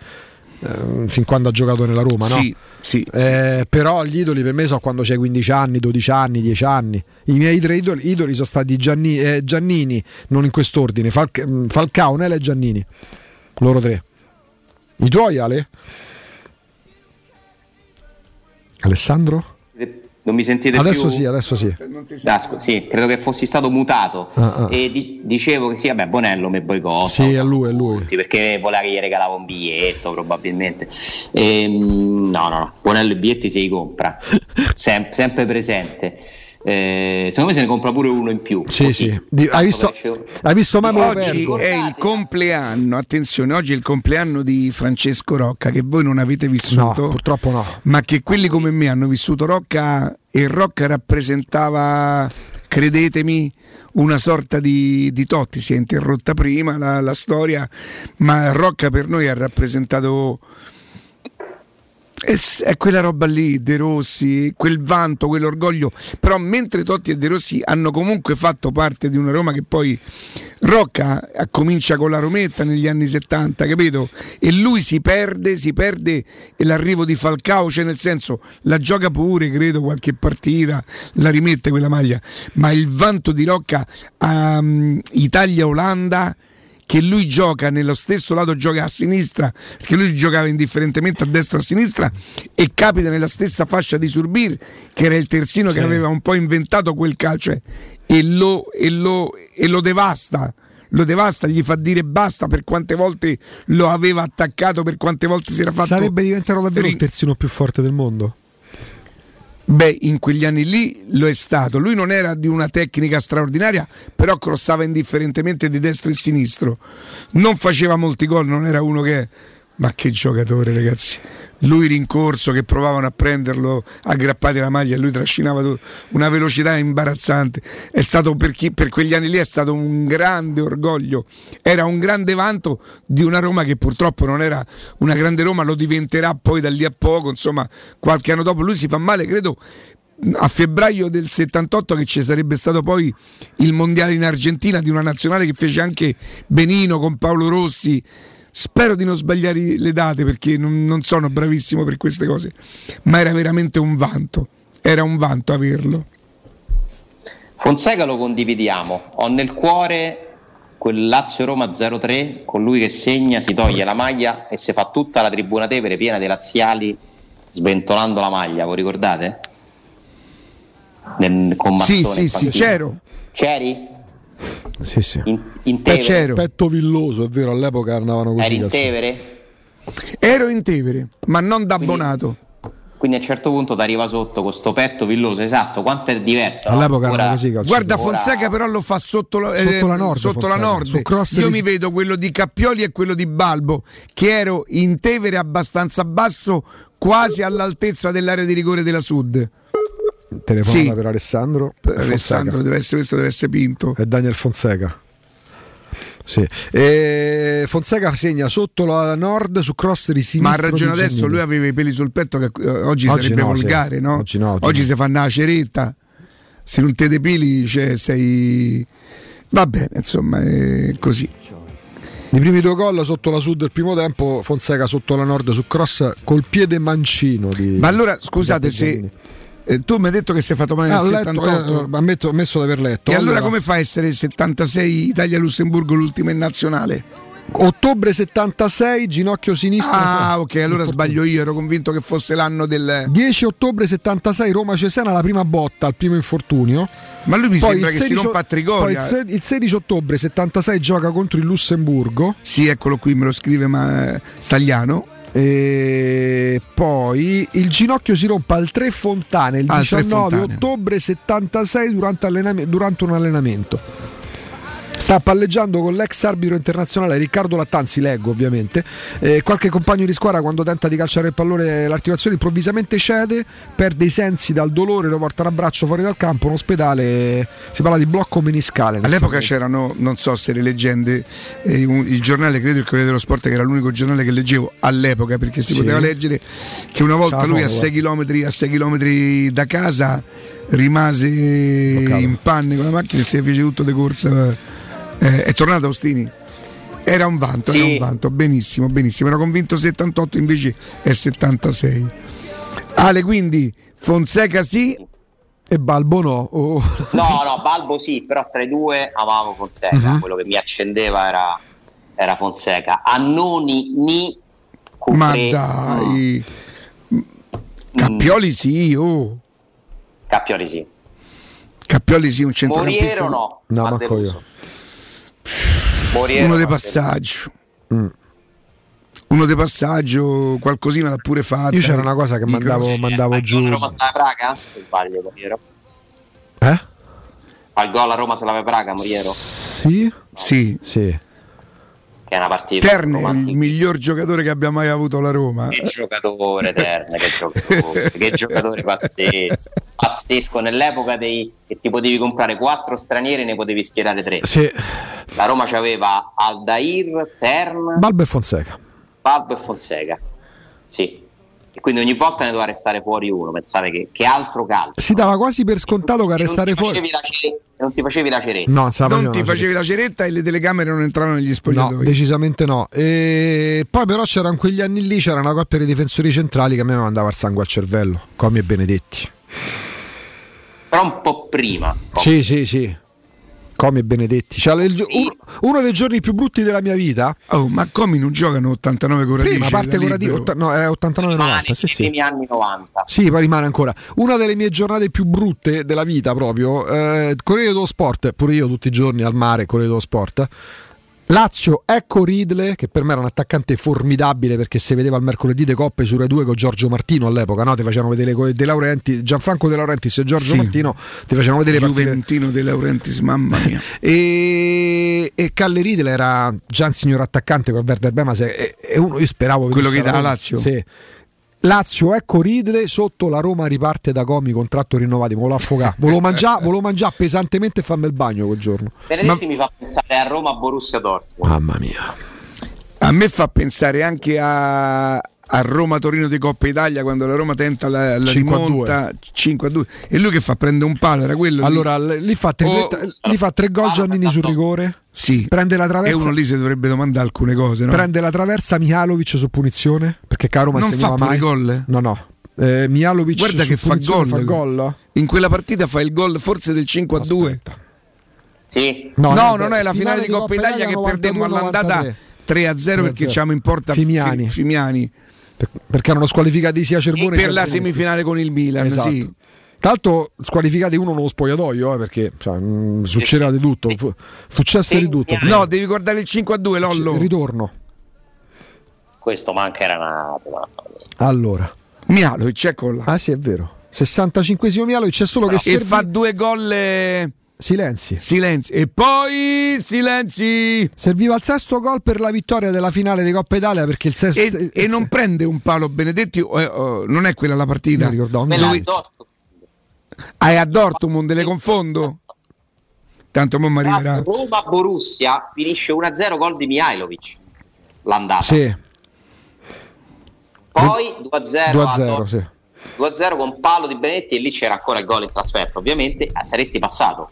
eh, fin quando ha giocato nella Roma, no? Sì, sì, Eh, sì, sì. Però gli idoli per me sono quando c'hai 15 anni, 12 anni, 10 anni. I miei tre idoli, idoli sono stati Gianni- eh, Giannini, non in quest'ordine, Falc- mm, Falcao, Nela e Giannini. Loro tre. I tuoi, Ale? Alessandro? Non mi sentite Adesso più? sì, adesso sì. Scu- sì, credo che fossi stato mutato. Ah, ah. E di- dicevo che sì, vabbè, Bonello mi boicotta. Sì, è lui, è lui. tutti, perché voleva che gli regalava un biglietto probabilmente Ehm, no no no Bonello i biglietti si li compra Sem- sempre presente Eh, secondo me se ne compra pure uno in più Sì, Così. sì. Hai, visto, hai visto mai Oggi è il compleanno, attenzione, oggi è il compleanno di Francesco Rocca che voi non avete vissuto. No, purtroppo no. Ma che quelli come me hanno vissuto Rocca e Rocca rappresentava, credetemi, una sorta di, di Totti. Si è interrotta prima la, la storia, ma Rocca per noi ha rappresentato. È, quella roba lì, De Rossi, quel vanto, quell'orgoglio. Però mentre Totti e De Rossi hanno comunque fatto parte di una Roma che poi Rocca eh, comincia con la Rometta negli anni 70, capito? E lui si perde, si perde e l'arrivo di Falcao, cioè nel senso la gioca pure, credo, qualche partita, la rimette quella maglia, ma il vanto di Rocca mm, Italia-Olanda che lui gioca nello stesso lato gioca a sinistra perché lui giocava indifferentemente a destra o a sinistra e capita nella stessa fascia di Surbir che era il terzino che aveva un po' inventato quel calcio eh, e lo, e lo- e lo devasta lo devasta, gli fa dire basta per quante volte lo aveva attaccato, per quante volte si era fatto Sarebbe diventato davvero il terzino più forte del mondo? Beh, in quegli anni lì lo è stato. Lui non era di una tecnica straordinaria, però crossava indifferentemente di destro e sinistro. Non faceva molti gol, non era uno che. Ma che giocatore, ragazzi! Lui rincorso che provavano a prenderlo aggrappati alla maglia, lui trascinava una velocità imbarazzante. È stato per, chi, per quegli anni lì è stato un grande orgoglio. Era un grande vanto di una Roma che purtroppo non era una grande Roma, lo diventerà poi da lì a poco. Insomma, qualche anno dopo lui si fa male, credo a febbraio del 78 che ci sarebbe stato poi il mondiale in Argentina di una nazionale che fece anche Benino con Paolo Rossi. Spero di non sbagliare le date perché non, non sono bravissimo per queste cose, ma era veramente un vanto. Era un vanto averlo. Fonseca lo condividiamo ho nel cuore quel Lazio-Roma 0-3 con lui che segna, si toglie la maglia e si fa tutta la tribuna Tevere piena di laziali sventolando la maglia, vi ricordate? Nel, con Sì, Mazzone sì, sì, panchina. c'ero. C'eri? Sì, sì. In, in Tevere? Petto villoso, è vero, all'epoca andavano così. Eri in. Tevere? Ero in Tevere, ma non da abbonato. Quindi quindi a un certo punto ti arriva sotto con sto petto villoso, esatto, quanto è diverso. no? All'epoca Ora- erano così. calci. Guarda, Fonseca però lo fa sotto, la- eh, Sotto la Nord, sotto la. Nord. Io di- mi vedo quello di Cappioli e quello di Balbo, che ero in Tevere abbastanza basso, quasi all'altezza dell'area di rigore della Sud. Telefonata Sì. per Alessandro. Per. Alessandro deve essere questo, deve essere Pinto. È Daniel Fonseca. Sì. E Fonseca segna sotto la nord su cross di sinistra. Ma ha ragione adesso, Giannini. lui aveva i peli sul petto che eh, oggi, Oggi sarebbe no, sì. volgare, no? Oggi no, oggi no. si fanno la ceretta. Se non te depili, cioè, sei... Va bene, insomma, è così. I primi due gol sotto la sud del primo tempo, Fonseca sotto la nord su cross col piede mancino. Di, Ma allora, scusate, se Giannini. Eh, tu mi hai detto che sei fatto male Ah, nel letto, 78 eh, ammetto, ammesso di aver letto. e allora, come fa a essere il 76 Italia-Lussemburgo l'ultima in nazionale? Ottobre 76, ginocchio sinistro. Ah, ok, allora sbaglio io, ero convinto che fosse l'anno del... 10 ottobre 76 Roma Cesena la prima botta al primo infortunio. Ma lui mi Poi sembra il che si 16 rompa a Trigoria. Poi il, il 16 ottobre 76 gioca contro il Lussemburgo. Sì, eccolo qui, me lo scrive ma... Stagliano. E poi il ginocchio si rompe al Tre Fontane il Tre 19 Fontane. ottobre 76 durante, durante un allenamento. Sta palleggiando con l'ex arbitro internazionale Riccardo Lattanzi, leggo ovviamente. Eh, qualche compagno di squadra quando tenta di calciare il pallone l'articolazione improvvisamente cede, perde i sensi dal dolore, lo portano a braccio fuori dal campo, in ospedale. Si parla di blocco meniscale. All'epoca sangue. c'erano, non so se le leggende, eh, un- il giornale, credo il Corriere dello Sport, che era l'unico giornale che leggevo all'epoca perché si Sì. poteva leggere, che una volta lui a foto, 6 km, a 6 chilometri da casa rimase in panne con la macchina e si fece tutto di corsa. Eh, è tornato Austini? Era un vanto, Sì. era un vanto, benissimo, benissimo. Ero convinto 78, invece è 76. Ale, quindi Fonseca sì, E Balbo no. Oh. No, no, Balbo sì, però tra i due amavo Fonseca, Mhm. quello che mi accendeva era, era Fonseca. Annoni, Ni, ma Cupré, dai. Mm. Cappioli sì, oh. Cappioli sì. Cappioli sì, un centrocampista. Moriero no. No, manco io. Moriero uno deluso. passaggio. Mm. Uno di passaggio, qualcosina l'ha pure fatta. Io c'era una cosa che mandavo, cross. mandavo giù. gol a Roma Slava Praga? Se sbaglio, Moriero. Eh? Al gol a Roma Slava Praga, Moriero. Sì? Sì. Sì. Che è una partita. Terne, il romantica. miglior giocatore che abbia mai avuto la Roma. Che giocatore Terne, che giocatore, che giocatore pazzesco, pazzesco nell'epoca dei, che ti potevi comprare quattro stranieri e ne potevi schierare tre. Sì. La Roma c'aveva Aldair, Tern, Balbo e Fonseca. Balbo e Fonseca. Sì. E quindi ogni volta ne doveva restare fuori uno. Pensate che, che altro calcio. Si dava quasi per scontato che a E restare fuori. facevi la cere- non ti facevi la ceretta. No, non Non ti la facevi la ceretta e le telecamere non entravano negli No, spogliatoi. decisamente no. E poi però c'erano quegli anni lì, c'era una coppia di difensori centrali che a me mandava il sangue al cervello, Comi e Benedetti. Però un po' prima. Sì, sì, sì. Comi e Benedetti. Cioè, uno, uno dei giorni più brutti della mia vita. Oh, ma come non giocano 89 con Prima parte con Radice, libero? no, era 89-90. Sì, sì. primi anni 90. Sì, poi rimane ancora. Una delle mie giornate più brutte della vita, proprio. Eh, Corriere dello Sport, pure io tutti i giorni al mare, Corriere dello Sport. Lazio, ecco Ridley, che per me era un attaccante formidabile perché si vedeva il mercoledì de Coppe su Rai 2 con Giorgio Martino all'epoca, no? Ti facevano vedere De Laurenti, Gianfranco De Laurentiis e Giorgio Sì. Martino, ti facevano vedere le partite. Juventino De Laurentiis, mamma mia. E, e Calle Ridley era già un signor attaccante con Werder Bremen e, e uno io speravo Quello che dà Roma. Lazio? Sì. Lazio, ecco Ridley sotto la Roma riparte da Comi, contratto rinnovato, volevo affogare, volevo mangiare, mangiare pesantemente e farmi il bagno quel giorno. Benedetti mi fa pensare a Roma Borussia Dortmund. Mamma mia. A me fa pensare anche a, a Roma-Torino di Coppa Italia quando la Roma tenta la, la 5 a 2. rimonta 5 a 2 e lui che fa prende un palo era quello lì? Allora, l- lì fa tre, Oh. lì fa tre gol Giannini sul rigore, sì prende la e traversa, uno lì si dovrebbe domandare alcune cose no? prende la traversa Mihalovic su punizione, perché Caro Non fa pure gol? No, no. Eh, Mihalovic guarda che fa gol, fa gol. in quella partita fa il gol forse del 5 a 2 Sì. no, no, no, no, è la finale, di Coppa Italia, che perdemmo 92, all'andata 93. 3 a 0 perché 3-0. c'avamo in porta Fimiani. Fi- Fimiani perché erano squalificati sia Cervone per che la Cervone. semifinale con il Milan Esatto. sì. Tra l'altro squalificati uno nello spogliatoio, eh, perché cioè, mh, succedeva di tutto, fu- successe di tutto. no devi guardare il 5 a 2 Lollo Ritorno. Questo manca era nato. mia. Allora, Mialovic, eccola. Ah sì, è vero. 65esimo Mialovic, c'è solo che e fa due gol eh, Silenzi. Silenzi. E poi silenzi. Serviva il sesto gol per la vittoria della finale di Coppa Italia perché il sesto E, e non prende un palo Benedetti, eh, oh, non è quella la partita. Non ricordavo, Dove- a Dortmund. Ah, è a Dortmund, le confondo? Tanto mo mi arriverà. Roma Borussia finisce 1-0 gol di Mihailovic l'andata. Sì, Poi 2-0 a 2-0, Dortmund. sì. 2-0 con palo di Benetti e lì c'era ancora il gol in trasferta. Ovviamente saresti passato.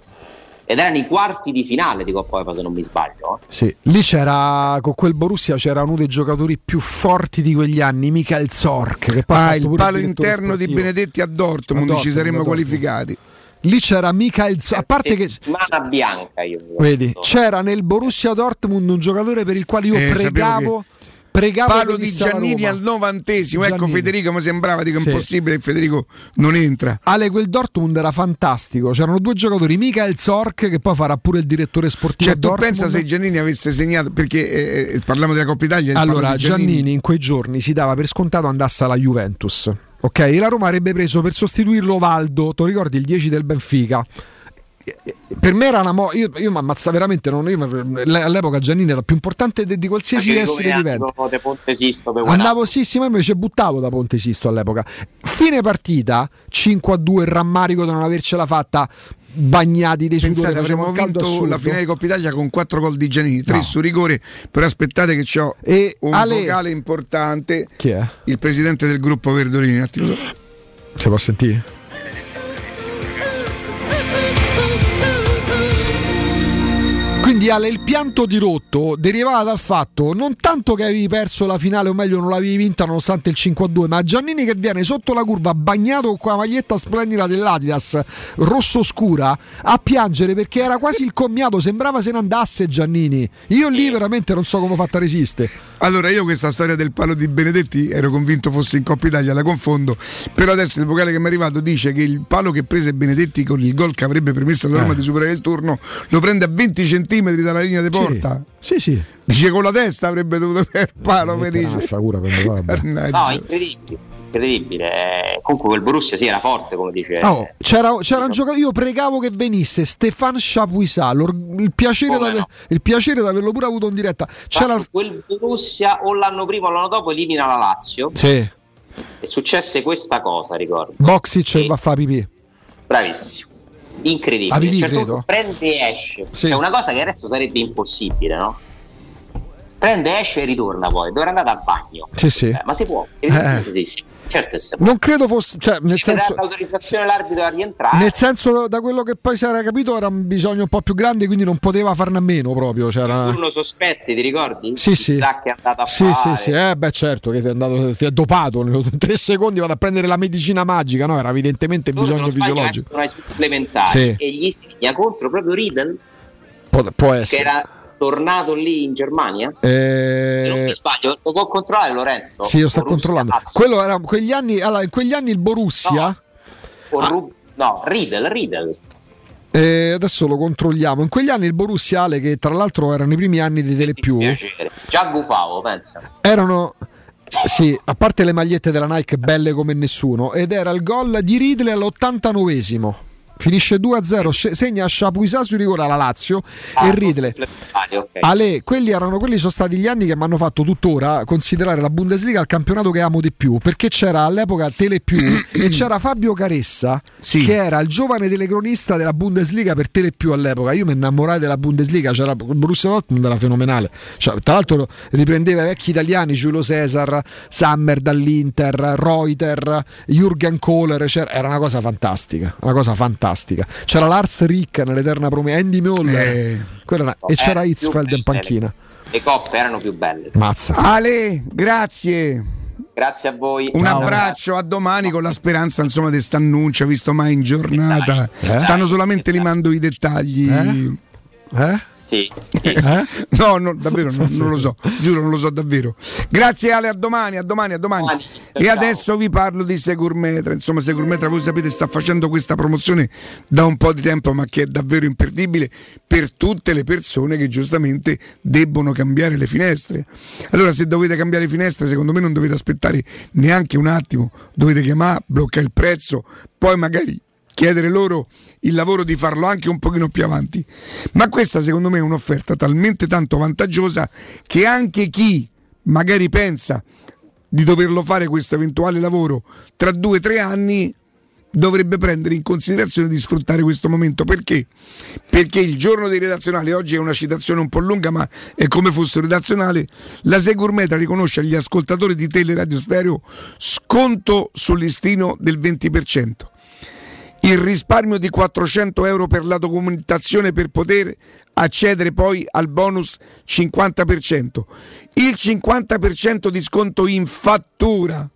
Ed erano i quarti di finale di Coppa UEFA se non mi sbaglio. Sì, lì c'era con quel Borussia c'era uno dei giocatori più forti di quegli anni, Michael Zorc. Che poi Ah, il palo interno di sportivo. Benedetti a Dortmund, A Dortmund, ci saremmo qualificati. Lì c'era Michael Zorc, a parte che Settimana bianca io vedi, c'era nel Borussia Dortmund un giocatore per il quale io Eh, pregavo pregavo Palo di Giannini al novantesimo. Ecco Giannini. Federico, mi sembrava dico, Sì. impossibile che Federico non entra. Ale, quel Dortmund era fantastico. C'erano due giocatori, Michael Zorc, che poi farà pure il direttore sportivo. Cioè, tu Dortmund. pensa se Giannini avesse segnato, perché eh, eh, parliamo della Coppa Italia. Allora, di Giannini. in quei giorni si dava per scontato andasse alla Juventus. Ok, e la Roma avrebbe preso per sostituirlo Valdo, ti ricordi il 10 del Benfica? Per me era una mo- io, io mi ammazza veramente. Non, io, all'epoca Giannini era più importante di, di qualsiasi essere vivente. anno De Ponte Sisto per Andavo sì, sì, ma invece buttavo da Ponte Sisto all'epoca. Fine partita 5 a 2, il rammarico di non avercela fatta. Bagnati dei sudori, Pensate, faceva avremmo vinto la assurdo. finale di Coppa Italia con 4 gol di Giannini, 3 No. su rigore. Però aspettate che ho E un Ale- vocale importante. Chi è? Il presidente del gruppo Verdolini. Un attimo. Si può sentire? Quindi Ale, il pianto dirotto derivava dal fatto non tanto che avevi perso la finale, o meglio non l'avevi vinta nonostante il 5-2, ma Giannini che viene sotto la curva bagnato con quella maglietta splendida dell'Adidas rosso scura a piangere perché era quasi il commiato, sembrava se ne andasse Giannini. Io lì veramente non so come ho fatto a resistere. Allora, io questa storia del palo di Benedetti ero convinto fosse in Coppa Italia, la confondo. Però adesso il vocale che mi è arrivato dice che il palo che prese Benedetti con il gol che avrebbe permesso alla Roma Eh. di superare il turno lo prende a 20 centimetri dalla linea di porta. Sì, sì. Dice con la testa avrebbe dovuto il palo, mi dice. Una sciagura per me. No, incredibile. Incredibile. Comunque quel Borussia sì era forte, come dice. Oh, c'era, c'era un giocatore, io pregavo che venisse Stefan Chapuisat, l'or- il piacere, no? il piacere di averlo pure avuto in diretta. C'era Fatto quel Borussia o l'anno prima o l'anno dopo elimina la Lazio sì, e successe questa cosa, ricordo. Boxic E- va a fare pipì. Bravissimo. Incredibile. A pipì, A un certo credo. punto prende e esce. Sì. È una cosa che adesso sarebbe impossibile, no? Prende, esce e ritorna poi. Dovrà andare al bagno. Sì, sì. Eh, ma si può? Evidentemente sì, sì. Certo che si. Non credo fosse, cioè, nel senso, l'autorizzazione l'arbitro a rientrare. nel senso, da quello che poi si era capito, era un bisogno un po' più grande, quindi non poteva farne a meno proprio. C'era... Turno sospetti, ti ricordi? Sì, sì. Chissà che è andato a Sì, fare. sì, sì, eh, beh, certo che ti è andato, ti è dopato. In tre secondi vado a prendere la medicina magica, no? Era evidentemente Loro, bisogno fisiologico. escono ai supplementari Sì. e gli segna contro proprio Riedel Può, può che essere. era tornato lì in Germania. Eh, non mi sbaglio, lo può controllare Lorenzo? Sì, lo sto Borussia, controllando. Quello era quegli anni, allora, in quegli anni il Borussia. O Ru- no, Riedel, Riedel. eh, adesso lo controlliamo. In quegli anni il Borussia, Ale, che tra l'altro erano i primi anni di Telepiù. Già gufavo, pensa. erano. Sì, a parte le magliette della Nike belle come nessuno, ed era il gol di Ridley all'89esimo. Finisce 2-0, sce- segna Chapuisat su rigore alla Lazio Ah, e Ridley. supplementari, ok. Ale, quelli, erano, quelli sono stati gli anni che mi hanno fatto tuttora considerare la Bundesliga il campionato che amo di più, perché c'era all'epoca Telepiù e c'era Fabio Caressa, che era il giovane telecronista della Bundesliga per Telepiù all'epoca. Io mi innamorai della Bundesliga, c'era Borussia Dortmund era fenomenale. Cioè, tra l'altro riprendeva i vecchi italiani, Giulio Cesar, Sammer dall'Inter, Reuter, Jürgen Kohler, era una cosa fantastica, una cosa fantastica. C'era Lars Rick nell'eterna promessa, Andy Moller. Eh. Quella era- e c'era Hitzfeld in panchina. Le coppe erano più belle. sì. Mazza. Ale, grazie. Grazie a voi. Un Ciao. abbraccio a domani con la speranza insomma di questo annuncio visto mai in giornata. Eh? Stanno solamente limando i dettagli. Eh? Sì. No, no, davvero non, non lo so, giuro non lo so davvero. Grazie Ale, a domani, a domani, a domani. Domani. E adesso vi parlo di Segurmetra. Insomma, Segurmetra, voi sapete, sta facendo questa promozione da un po' di tempo, ma che è davvero imperdibile per tutte le persone che giustamente debbono cambiare le finestre. Allora, se dovete cambiare le finestre, secondo me non dovete aspettare neanche un attimo, dovete chiamare, bloccare il prezzo, poi magari chiedere loro il lavoro di farlo anche un pochino più avanti. Ma questa secondo me è un'offerta talmente tanto vantaggiosa che anche chi magari pensa di doverlo fare questo eventuale lavoro tra due o tre anni dovrebbe prendere in considerazione di sfruttare questo momento perché? Perché il giorno dei redazionali oggi è una citazione un po' lunga ma è come fosse redazionale la Segurmetra riconosce agli ascoltatori di Teleradio Stereo sconto sul listino del 20% il risparmio di 400 euro per la documentazione per poter accedere poi al bonus 50%, il 50% di sconto in fattura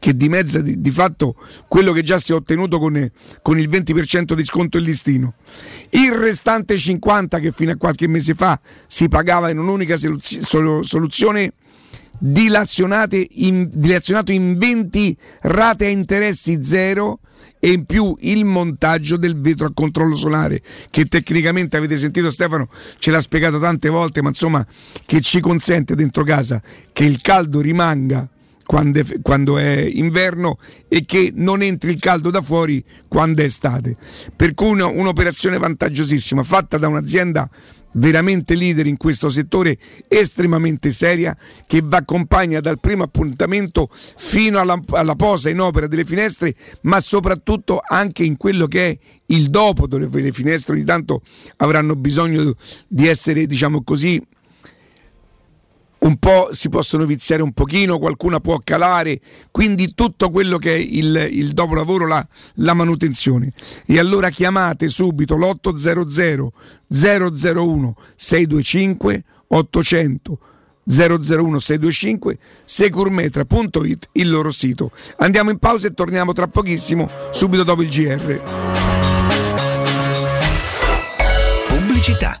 che dimezza di, di fatto quello che già si è ottenuto con, con il 20% di sconto in listino. Il restante 50% che fino a qualche mese fa si pagava in un'unica soluzione dilazionato in 20 rate a interessi zero e in più il montaggio del vetro a controllo solare che tecnicamente avete sentito Stefano ce l'ha spiegato tante volte ma insomma che ci consente dentro casa che il caldo rimanga quando è, quando è, inverno e che non entri il caldo da fuori quando è estate. Per cui una, un'operazione vantaggiosissima fatta da un'azienda veramente leader in questo settore, estremamente seria, che va accompagna dal primo appuntamento fino alla, alla, posa in opera delle finestre, ma soprattutto anche in quello che è il dopo, dove le finestre ogni tanto avranno bisogno di essere, diciamo così, un po' si possono viziare un pochino, qualcuna può calare, quindi tutto quello che è il, il dopolavoro, la, la, manutenzione. E allora chiamate subito l'800 001 625 800 001 625 securmetra.it il loro sito. Andiamo in pausa e torniamo tra pochissimo, subito dopo il GR. Pubblicità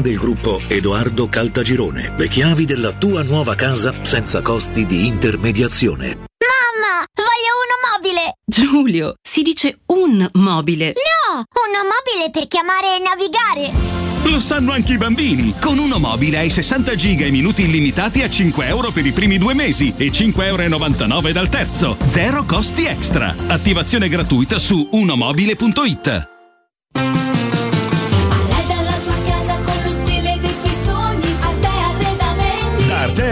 del gruppo Edoardo Caltagirone. Le chiavi della tua nuova casa senza costi di intermediazione. Mamma, voglio uno mobile! Giulio, si dice un mobile. No, uno mobile per chiamare e navigare. Lo sanno anche i bambini! Con uno mobile hai 60 giga e minuti illimitati a 5 euro per i primi due mesi e 5,99 euro dal terzo. Zero costi extra. Attivazione gratuita su unomobile.it.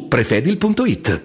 prefedil.it.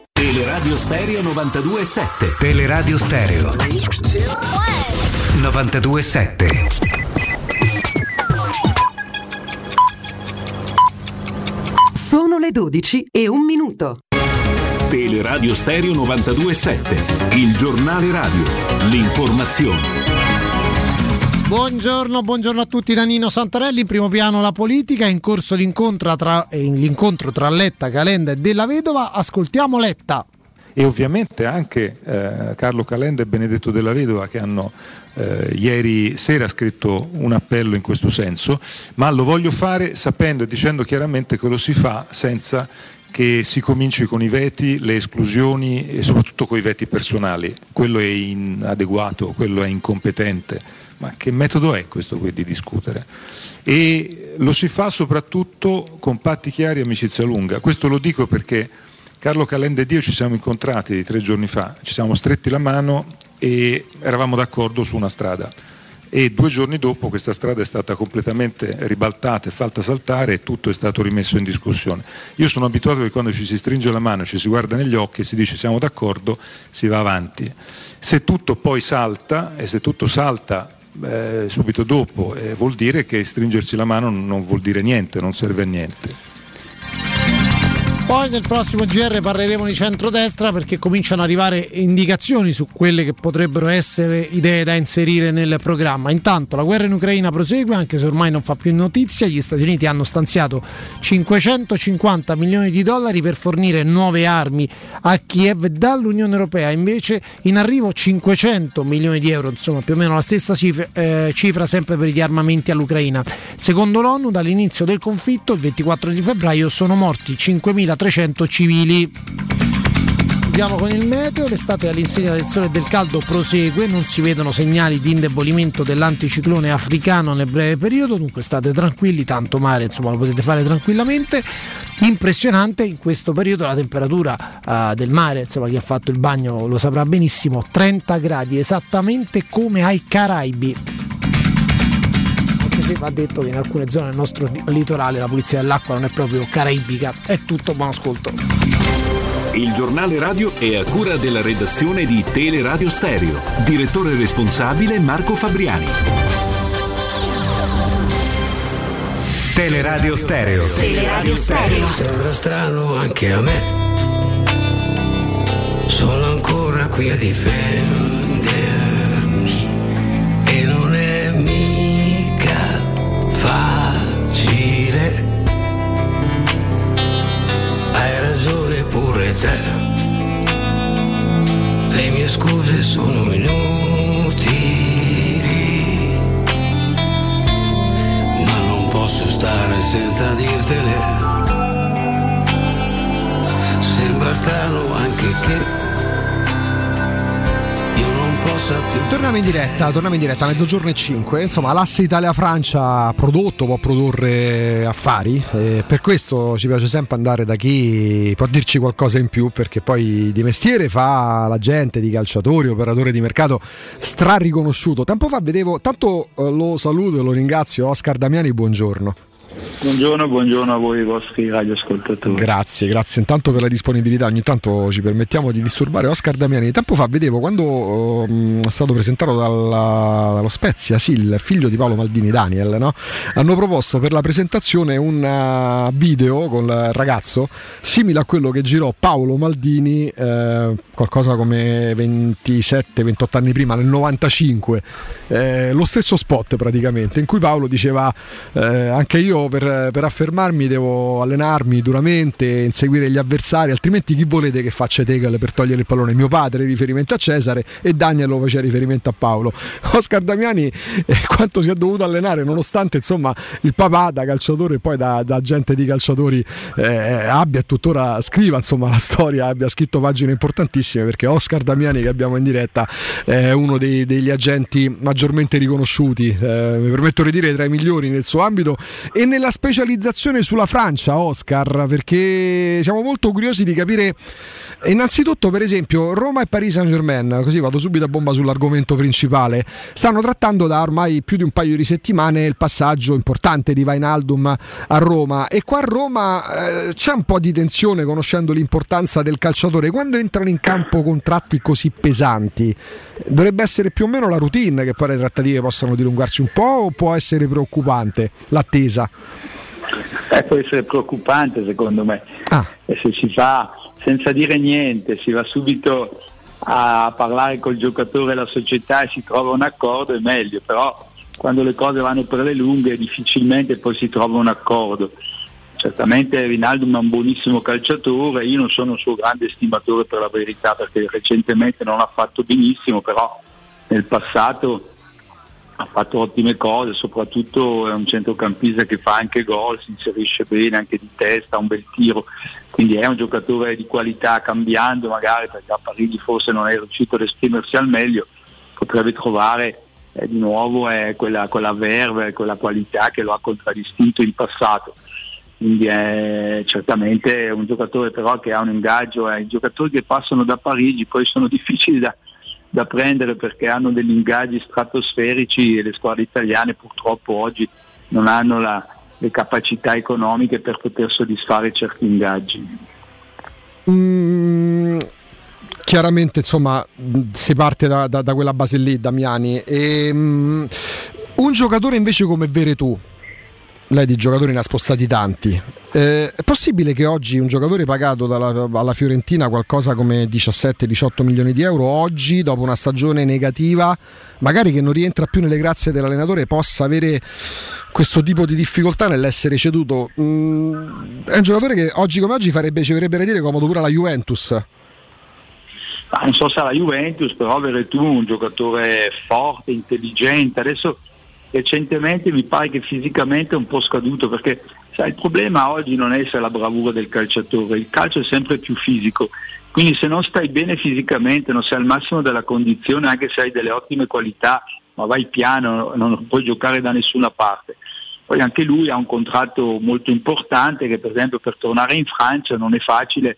Teleradio Stereo 92.7 Teleradio Stereo. 92.7 Sono le 12 e un minuto. Teleradio Stereo 92.7 Il giornale radio. L'informazione Buongiorno, buongiorno a tutti da Nino Santarelli, in primo piano la politica, è in corso l'incontro tra, eh, l'incontro tra Letta, Calenda e Della Vedova, ascoltiamo Letta. e ovviamente anche eh, Carlo Calenda e Benedetto Della Vedova che hanno eh, ieri sera scritto un appello in questo senso, ma lo voglio fare sapendo e dicendo chiaramente che lo si fa senza che si cominci con i veti, le esclusioni e soprattutto con i veti personali. Quello è inadeguato, quello è incompetente. Ma che metodo è questo qui di discutere? E lo si fa soprattutto con patti chiari e amicizia lunga. Questo lo dico perché Carlo Calenda ed io ci siamo incontrati tre giorni fa, ci siamo stretti la mano e eravamo d'accordo su una strada. E due giorni dopo questa strada è stata completamente ribaltata e fatta saltare e tutto è stato rimesso in discussione. Io sono abituato che quando ci si stringe la mano, ci si guarda negli occhi e si dice siamo d'accordo, si va avanti. Se tutto poi salta e se tutto salta eh, subito dopo eh, vuol dire che stringersi la mano non vuol dire niente, non serve a niente. Poi nel prossimo GR parleremo di centrodestra perché cominciano ad arrivare indicazioni su quelle che potrebbero essere idee da inserire nel programma. Intanto la guerra in Ucraina prosegue, anche se ormai non fa più notizia, gli Stati Uniti hanno stanziato 550 milioni di dollari per fornire nuove armi a Kiev dall'Unione Europea, invece in arrivo 500 milioni di euro, insomma più o meno la stessa cifra, eh, cifra sempre per gli armamenti all'Ucraina. Secondo l'ONU dall'inizio del conflitto, il 24 di febbraio, sono morti 5.300 civili. Andiamo con il meteo, l'estate all'insegna del sole e del caldo prosegue, non si vedono segnali di indebolimento dell'anticiclone africano nel breve periodo, dunque state tranquilli, tanto mare insomma lo potete fare tranquillamente. Impressionante in questo periodo la temperatura eh, del mare, insomma chi ha fatto il bagno lo saprà benissimo, 30 gradi esattamente come ai Caraibi. Se va detto che in alcune zone del nostro litorale la pulizia dell'acqua non è proprio caraibica. È tutto, buon ascolto. Il giornale radio è a cura della redazione di Teleradio Stereo Direttore responsabile Marco Fabriani Teleradio Stereo Teleradio Stereo. Sembra strano anche a me. Sono ancora qui a difendermi sono inutili. Ma non posso stare senza dirtele. Sembra strano anche che Torniamo in diretta, torniamo in diretta, mezzogiorno e 5. Insomma, l'asse Italia-Francia ha prodotto, può produrre affari. E per questo ci piace sempre andare da chi può dirci qualcosa in più, perché poi di mestiere fa la gente, di calciatori, operatore di mercato strariconosciuto. Tempo fa vedevo, tanto eh, lo saluto e lo ringrazio, Oscar Damiani, buongiorno. Buongiorno, buongiorno a voi i vostri radioascoltatori. Grazie, grazie intanto per la disponibilità. Ogni tanto ci permettiamo di disturbare Oscar Damiani. Tempo fa vedevo quando ehm, è stato presentato dalla- dallo Spezia, sì, figlio di Paolo Maldini, Daniel, no? hanno proposto per la presentazione un eh, video con il ragazzo simile a quello che girò Paolo Maldini eh, qualcosa come 27-28 anni prima, nel 95. Eh, lo stesso spot praticamente, in cui Paolo diceva eh, anche io per, per affermarmi devo allenarmi duramente, inseguire gli avversari, altrimenti chi volete che faccia Tegel per togliere il pallone? Mio padre riferimento a Cesare e Daniel lo faceva riferimento a Paolo. Oscar Damiani eh, quanto si è dovuto allenare nonostante insomma il papà da calciatore e poi da, da agente di calciatori eh, abbia tuttora scriva insomma la storia, abbia scritto pagine importantissime perché Oscar Damiani che abbiamo in diretta è uno dei- degli agenti maggiormente riconosciuti, eh, mi permetto di dire tra i migliori nel suo ambito e nella specializzazione sulla Francia, Oscar, perché siamo molto curiosi di capire innanzitutto per esempio Roma e Paris Saint Germain, così vado subito a bomba sull'argomento principale, stanno trattando da ormai più di un paio di settimane il passaggio importante di Vainaldum a Roma. E qua a Roma eh, c'è un po' di tensione conoscendo l'importanza del calciatore, quando entrano in campo contratti così pesanti dovrebbe essere più o meno la routine che poi le trattative possano dilungarsi un po' o può essere preoccupante l'attesa? Eh, può essere preoccupante secondo me. Ah. E se si fa senza dire niente, si va subito a parlare col giocatore e la società e si trova un accordo è meglio, però quando le cose vanno per le lunghe difficilmente poi si trova un accordo. Certamente Rinaldo è un buonissimo calciatore, io non sono un suo grande stimatore per la verità perché recentemente non ha fatto benissimo, però nel passato ha fatto ottime cose, soprattutto è un centrocampista che fa anche gol, si inserisce bene anche di testa, ha un bel tiro, quindi è un giocatore di qualità, cambiando magari perché a Parigi forse non è riuscito ad esprimersi al meglio, potrebbe trovare eh, di nuovo eh, quella, quella verve, quella qualità che lo ha contraddistinto in passato. Quindi è certamente un giocatore però che ha un ingaggio, eh, i giocatori che passano da Parigi poi sono difficili da, da prendere perché hanno degli ingaggi stratosferici e le squadre italiane purtroppo oggi non hanno la- le capacità economiche per poter soddisfare certi ingaggi. Mm, chiaramente insomma si parte da, da- da quella base lì Damiani e, mm, un giocatore invece come Veretù lei di giocatori ne ha spostati tanti. Eh, è possibile che oggi un giocatore pagato dalla, alla Fiorentina qualcosa come 17-18 milioni di euro oggi dopo una stagione negativa magari che non rientra più nelle grazie dell'allenatore possa avere questo tipo di difficoltà nell'essere ceduto? Mm, è un giocatore che oggi come oggi farebbe, ci verrebbe da dire comodo pure alla Juventus. Ma non so se la Juventus, però Veretù è un giocatore forte, intelligente. Adesso recentemente mi pare che fisicamente è un po' scaduto perché sai, il problema oggi non è se la bravura del calciatore, il calcio è sempre più fisico. Quindi se non stai bene fisicamente, non sei al massimo della condizione, anche se hai delle ottime qualità, ma vai piano, non puoi giocare da nessuna parte. Poi anche lui ha un contratto molto importante che per esempio per tornare in Francia non è facile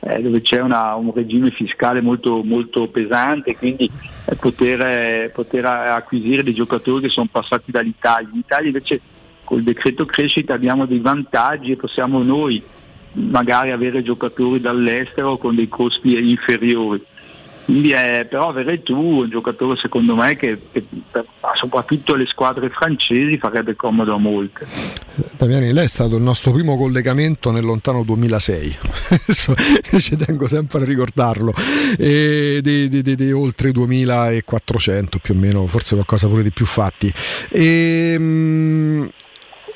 eh, dove c'è una- un regime fiscale molto, molto pesante, quindi eh, poter, eh, poter acquisire dei giocatori che sono passati dall'Italia. In Italia invece col decreto crescita abbiamo dei vantaggi e possiamo noi magari avere giocatori dall'estero con dei costi inferiori. Quindi eh, però avere tu un giocatore secondo me che, che per- soprattutto le squadre francesi farebbe comodo a molte. Damiani, lei è stato il nostro primo collegamento nel lontano 2006, Adesso ci tengo sempre a ricordarlo, e di, di- di- di oltre 2400 più o meno, forse qualcosa pure di più fatti. Ehm,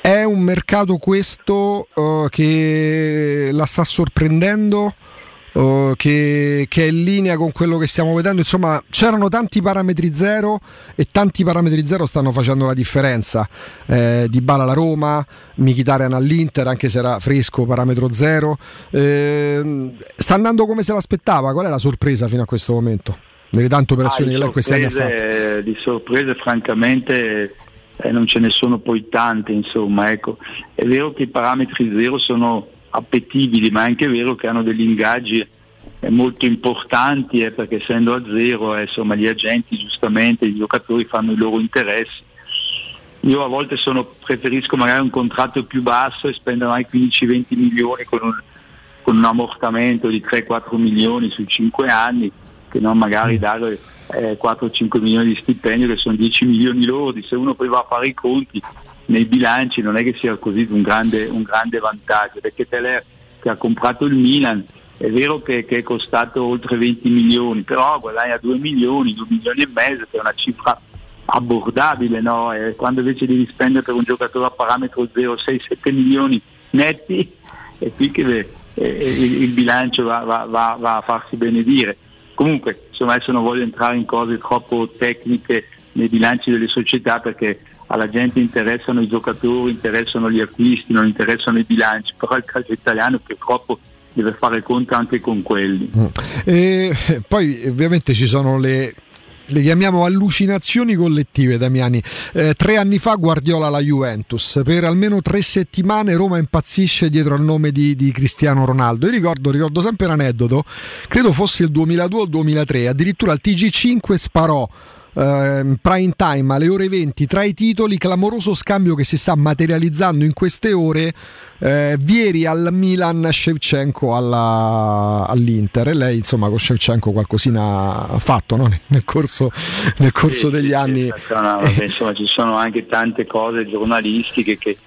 è un mercato questo eh, che la sta sorprendendo? Eh, che, che è in linea con quello che stiamo vedendo. Insomma, c'erano tanti parametri zero e tanti parametri zero stanno facendo la differenza. Eh, di Bala alla Roma, Mkhitaryan all'Inter, anche se era fresco, parametro zero. Eh, sta andando come se l'aspettava. Qual è la sorpresa fino a questo momento? Nelle tante operazioni Ah, che lei questi anni ha fatto. Di sorprese francamente eh, non ce ne sono poi tante, insomma, ecco. È vero che i parametri zero sono appetibili, ma è anche vero che hanno degli ingaggi eh, molto importanti, eh, perché essendo a zero, eh, insomma, gli agenti giustamente, i giocatori fanno i loro interessi. io a volte sono, preferisco magari un contratto più basso e spendere anche 15-20 milioni con un, con un ammortamento di 3-4 milioni su 5 anni che non magari dare eh, 4-5 milioni di stipendio che sono 10 milioni lordi, se uno poi va a fare i conti nei bilanci non è che sia così un grande, un grande vantaggio, perché Teler che ha comprato il Milan è vero che, che è costato oltre 20 milioni, però guadagna 2 milioni, 2 milioni e mezzo, che è una cifra abbordabile, no? Quando invece devi spendere per un giocatore a parametro 0, 6, 7 milioni netti, è qui che le- eh, il, il bilancio va, va- va- va a farsi benedire. Comunque, insomma, adesso non voglio entrare in cose troppo tecniche nei bilanci delle società perché alla gente interessano i giocatori, interessano gli acquisti, non interessano i bilanci, però il calcio italiano purtroppo deve fare conto anche con quelli. E poi ovviamente ci sono le, le chiamiamo allucinazioni collettive, Damiani. Eh, tre anni fa Guardiola alla Juventus, per almeno tre settimane Roma impazzisce dietro al nome di, di Cristiano Ronaldo. Io ricordo, ricordo sempre l'aneddoto, credo fosse il 2002 o il 2003, addirittura il TG5 sparò ehm, prime time alle ore 20 tra i titoli clamoroso scambio che si sta materializzando in queste ore eh, Vieri al Milan Shevchenko alla- all'Inter e lei insomma con Shevchenko qualcosina ha fatto no? nel corso, nel corso Sì, degli sì, anni sì, no, vabbè, insomma, ci sono anche tante cose giornalistiche che,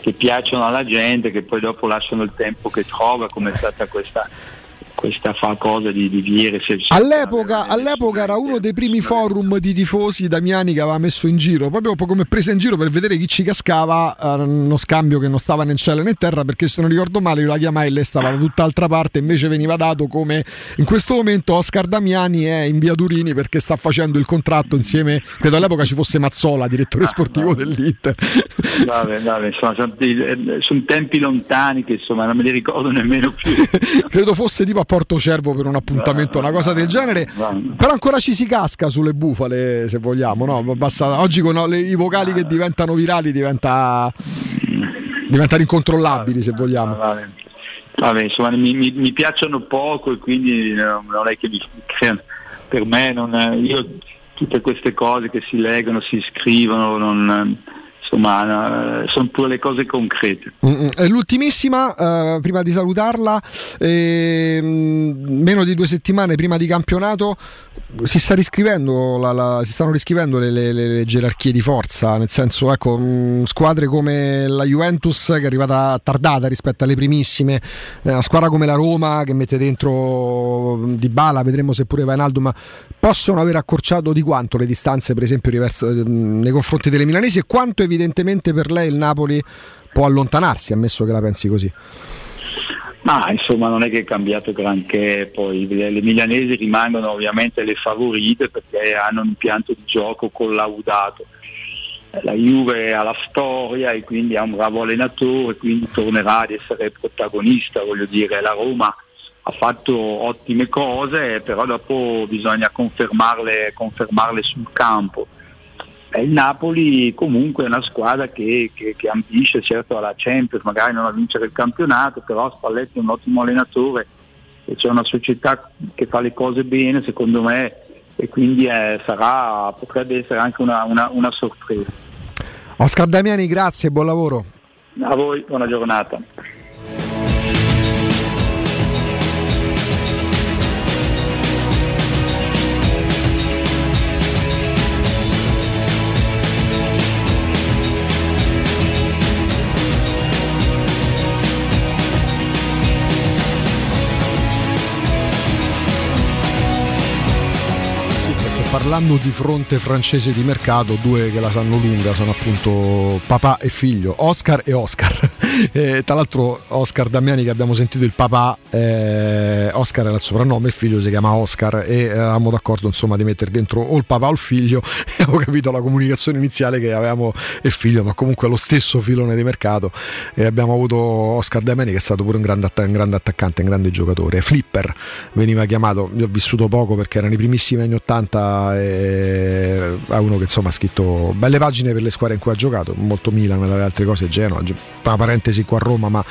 che piacciono alla gente, che poi dopo lasciano il tempo che trova, come è stata questa, questa fa cosa di, di Vieri. se- se- All'epoca, all'epoca era uno dei primi forum di tifosi Damiani che aveva messo in giro, proprio come presa in giro per vedere chi ci cascava, eh, uno scambio che non stava né in cielo né in terra, perché se non ricordo male io la chiamai e lei stava da tutt'altra parte, invece veniva dato come in questo momento Oscar Damiani è in via Turini perché sta facendo il contratto insieme, credo all'epoca ci fosse Mazzola, direttore sportivo dell'Inter. Vabbè, vabbè, insomma, sono, eh, sono tempi lontani che insomma non me li ricordo nemmeno più. credo fosse tipo a Porto Cervo per un appuntamento, una cosa del genere. Però ancora ci si casca sulle bufale, se vogliamo. No? Basta- oggi con le- i vocali che diventano virali diventa, diventano incontrollabili, se vogliamo. Vabbè, insomma, mi, mi- mi piacciono poco e quindi no, non è che mi, per me non, io tutte queste cose che si leggono, si scrivono, non, insomma, eh, sono pure le cose concrete. Mm-mm. E L'ultimissima, eh, prima di salutarla, ehm, meno di due settimane prima di campionato, si, sta la- la- si stanno riscrivendo le, le- le- gerarchie di forza, nel senso, ecco, mh, squadre come la Juventus che è arrivata tardata rispetto alle primissime, eh, una squadra come la Roma che mette dentro Di Bala, vedremo se pure Vainaldum, possono aver accorciato di quanto le distanze, per esempio, riverso- mh, nei confronti delle milanesi e quanto evidentemente per lei il Napoli può allontanarsi, ammesso che la pensi così. Ma insomma non è che è cambiato granché, poi le, milanesi rimangono ovviamente le favorite perché hanno un impianto di gioco collaudato. La Juve ha la storia e quindi ha un bravo allenatore, quindi tornerà ad essere protagonista, voglio dire, la Roma ha fatto ottime cose, però dopo bisogna confermarle, confermarle sul campo. E il Napoli comunque è una squadra che, che- che ambisce certo alla Champions, magari non a vincere il campionato, però Spalletti è un ottimo allenatore e c'è una società che fa le cose bene secondo me e quindi eh, sarà, potrebbe essere anche una, una- una sorpresa. Oscar Damiani, grazie e buon lavoro. A voi buona giornata. Parlando di fronte francese di mercato, due che la sanno lunga sono appunto papà e figlio, Oscar e Oscar. Eh, tra l'altro Oscar Damiani che abbiamo sentito il papà, eh, Oscar era il soprannome, il figlio si chiama Oscar e eravamo d'accordo insomma di mettere dentro o il papà o il figlio. E avevo capito la comunicazione iniziale che avevamo il figlio, ma comunque lo stesso filone di mercato. E abbiamo avuto Oscar Damiani che è stato pure un grande, atta- un grande attaccante, un grande giocatore. Flipper veniva chiamato, io ho vissuto poco perché erano i primissimi anni 80 e è uno che insomma ha scritto belle pagine per le squadre in cui ha giocato, molto Milan, altre cose Genoa, Ge- tra parentesi parentesi qua a Roma, ma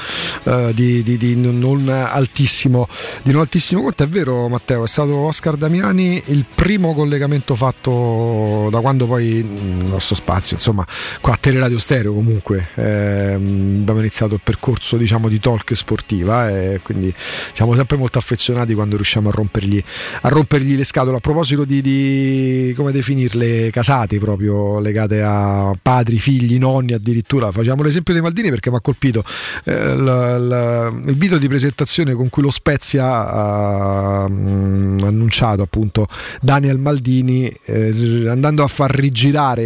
eh, di, di- di non altissimo di non altissimo conto. È vero Matteo, è stato Oscar Damiani il primo collegamento fatto da quando poi il nostro spazio, insomma, qua a Teleradio Stereo comunque ehm, abbiamo iniziato il percorso diciamo di talk sportiva e quindi siamo sempre molto affezionati quando riusciamo a rompergli, a rompergli le scatole. A proposito di, di come definirle casate proprio legate a padri, figli, nonni addirittura, facciamo l'esempio dei Maldini perché mi ha colpito eh, la- la- il video di presentazione con cui lo Spezia ha mm, annunciato appunto Daniel Maldini eh, andando a far rigirare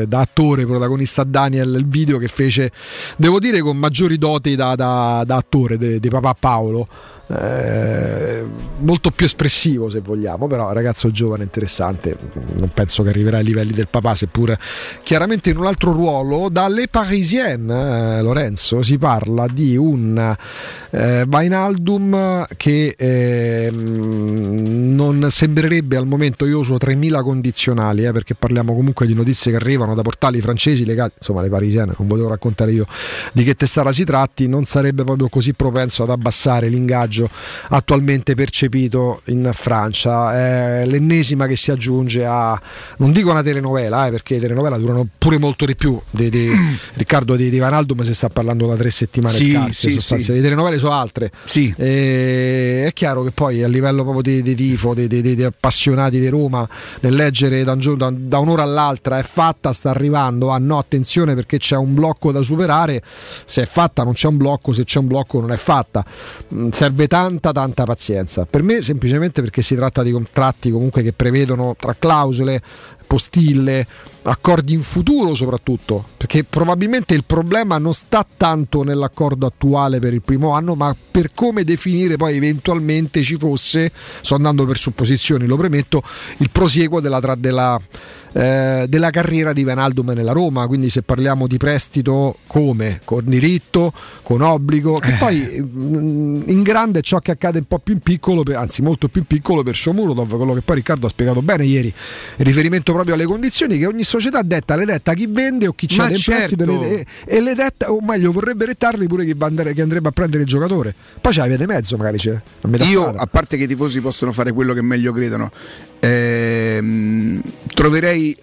eh, da attore protagonista Daniel il video che fece devo dire con maggiori doti da, da- da attore di papà Paolo eh, molto più espressivo se vogliamo però ragazzo giovane interessante. Non penso che arriverà ai livelli del papà seppure chiaramente in un altro ruolo. Dalle Parisienne eh, Lorenzo si parla di un eh, Vainaldum che ehm, non sembrerebbe al momento io uso 3000 condizionali eh, perché parliamo comunque di notizie che arrivano da portali francesi legati insomma le Parisienne non volevo raccontare io di che testata si tratti non sarebbe proprio così propenso ad abbassare l'ingaggio attualmente percepito in Francia. È l'ennesima che si aggiunge a non dico una telenovela eh, perché le telenovela durano pure molto di più di, di- Riccardo di, di Vanaldum si sta parlando da tre settimane Sì, scarse sì, sì. le telenovele sono altre. E è chiaro che poi a livello proprio di, di tifo di, appassionati di Roma nel leggere da, da- da un'ora all'altra è fatta sta arrivando ah no attenzione perché c'è un blocco da superare. Se è fatta non c'è un blocco se c'è un blocco non è fatta. Mm, serve tanta tanta pazienza. Per me semplicemente perché si tratta di contratti comunque che prevedono tra clausole postille, accordi in futuro soprattutto, perché probabilmente il problema non sta tanto nell'accordo attuale per il primo anno, ma per come definire poi eventualmente ci fosse, sto andando per supposizioni, lo premetto, il prosieguo della, della, eh, della carriera di Venaldum nella Roma, quindi se parliamo di prestito come? Con diritto, con obbligo, che poi mm, in grande è ciò che accade un po' più in piccolo, per- anzi molto più in piccolo per Shomurodov, quello che poi Riccardo ha spiegato bene ieri, in riferimento proprio alle condizioni che ogni società detta, le detta chi vende o chi c'è in prestito e certo. le- e, le detta, o meglio vorrebbe rettarli pure chi, andare- che andrebbe a prendere il giocatore. Poi c'è la via di mezzo magari c'è. Io, strada. a parte che i tifosi possono fare quello che meglio credono, ehm, troverei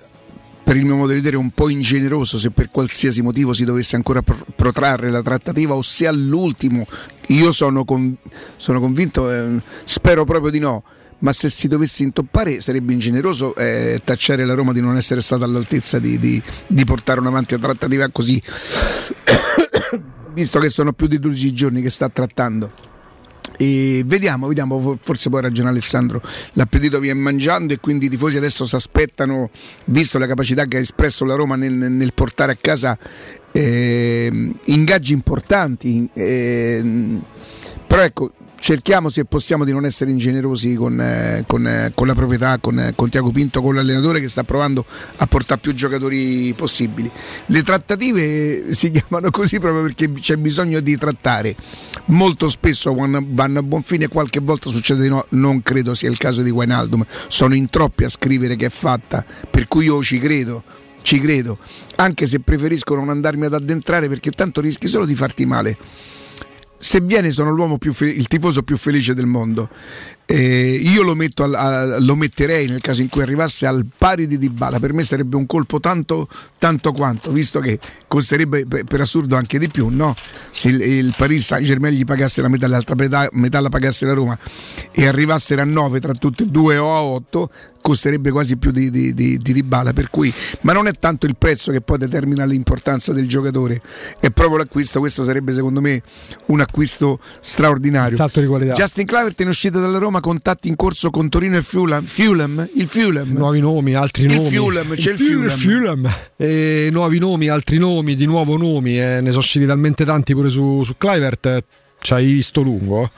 per il mio modo di vedere un po' ingeneroso se per qualsiasi motivo si dovesse ancora pr- protrarre la trattativa o se all'ultimo io sono, con- sono convinto, ehm, spero proprio di no. Ma se si dovesse intoppare sarebbe ingeneroso eh, tacciare la Roma di non essere stata all'altezza di, di- di portare avanti la trattativa così, visto che sono più di 12 giorni che sta trattando. E vediamo, vediamo, for- forse poi ragiona Alessandro, l'appetito viene mangiando e quindi i tifosi adesso si aspettano, visto la capacità che ha espresso la Roma nel, nel portare a casa ehm, ingaggi importanti, ehm, però ecco, cerchiamo se possiamo di non essere ingenerosi con, eh, con, eh, con la proprietà, con, eh, con Tiago Pinto, con l'allenatore che sta provando a portare più giocatori possibili. Le trattative si chiamano così proprio perché c'è bisogno di trattare. Molto spesso vanno a buon fine, qualche volta succede di no, non credo sia il caso di Wijnaldum, sono in troppi a scrivere che è fatta, per cui io ci credo. Ci credo, anche se preferisco non andarmi ad addentrare perché tanto rischi solo di farti male se viene sono l'uomo più fe- il tifoso più felice del mondo. Eh, io lo, metto al- a- lo metterei nel caso in cui arrivasse al pari di Dybala. Per me sarebbe un colpo tanto, tanto quanto, visto che costerebbe per, per assurdo anche di più. No? Se il, il Paris Saint Germain gli pagasse la metà, l'altra metà, metà la pagasse la Roma e arrivassero a 9 tra tutte e due o a 8 costerebbe quasi più di, di, di, di Dybala, per cui, ma non è tanto il prezzo che poi determina l'importanza del giocatore, è proprio l'acquisto, questo sarebbe secondo me un acquisto straordinario. Salto di qualità. Justin Clavert in uscita dalla Roma, contatti in corso con Torino e Fulham, Fulham il Fulham. nuovi nomi, altri Il nomi. Fulham, c'è il Fulham, Fulham. Fulham. E nuovi nomi, altri nomi, di nuovo nomi. eh, ne sono usciti talmente tanti pure su, su Clivert. eh, Ci hai visto lungo?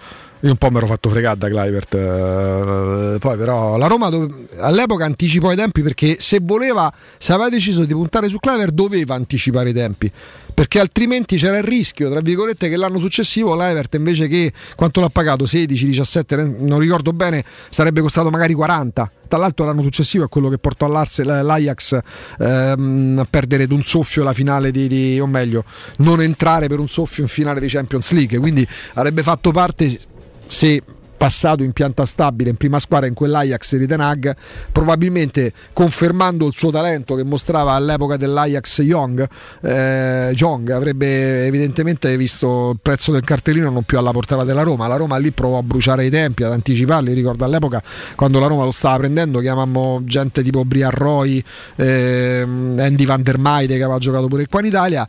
Io un po' mi ero fatto fregare da Clivert. eh, poi però la Roma dove- all'epoca anticipò i tempi perché se voleva, se aveva deciso di puntare su Clivert doveva anticipare i tempi. Perché altrimenti c'era il rischio, tra virgolette, che l'anno successivo l'Evert invece che quanto l'ha pagato 16, 17, non ricordo bene, sarebbe costato magari 40. Tra l'altro l'anno successivo è quello che portò all'Arse- l'Ajax ehm, a perdere d'un soffio la finale di, di- o meglio, non entrare per un soffio in finale di Champions League. Quindi avrebbe fatto parte se passato in pianta stabile in prima squadra in quell'Ajax di Ten Hag, probabilmente confermando il suo talento che mostrava all'epoca dell'Ajax Young, eh, Jong avrebbe evidentemente visto il prezzo del cartellino non più alla portata della Roma. La Roma lì provò a bruciare i tempi, ad anticiparli. Ricordo all'epoca quando la Roma lo stava prendendo, chiamammo gente tipo Brian Roy, ehm, Andy Van der Meide che aveva giocato pure qua in Italia.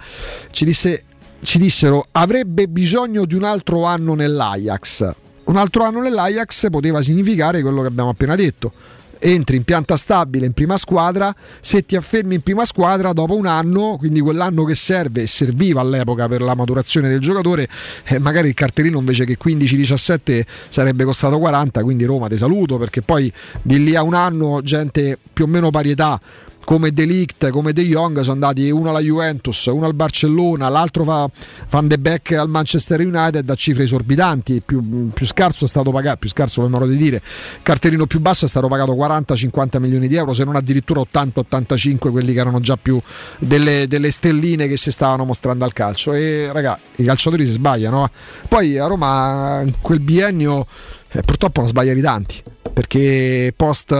Ci disse ci dissero avrebbe bisogno di un altro anno nell'Ajax. Un altro anno nell'Ajax poteva significare quello che abbiamo appena detto. Entri in pianta stabile in prima squadra, se ti affermi in prima squadra dopo un anno, quindi quell'anno che serve e serviva all'epoca per la maturazione del giocatore, eh, magari il cartellino invece che 15-17 sarebbe costato 40, quindi Roma ti saluto perché poi di lì a un anno gente più o meno parietà come Delict, come De Jong sono andati uno alla Juventus, uno al Barcellona, l'altro fa Van de Beek al Manchester United a cifre esorbitanti, più, più scarso è stato pagato, più scarso per modo di dire, cartellino più basso è stato pagato 40-50 milioni di euro, se non addirittura 80-85 quelli che erano già più delle, delle stelline che si stavano mostrando al calcio e raga, i calciatori si sbagliano, eh. poi a Roma in quel biennio eh, purtroppo non sbagliano tanti perché post,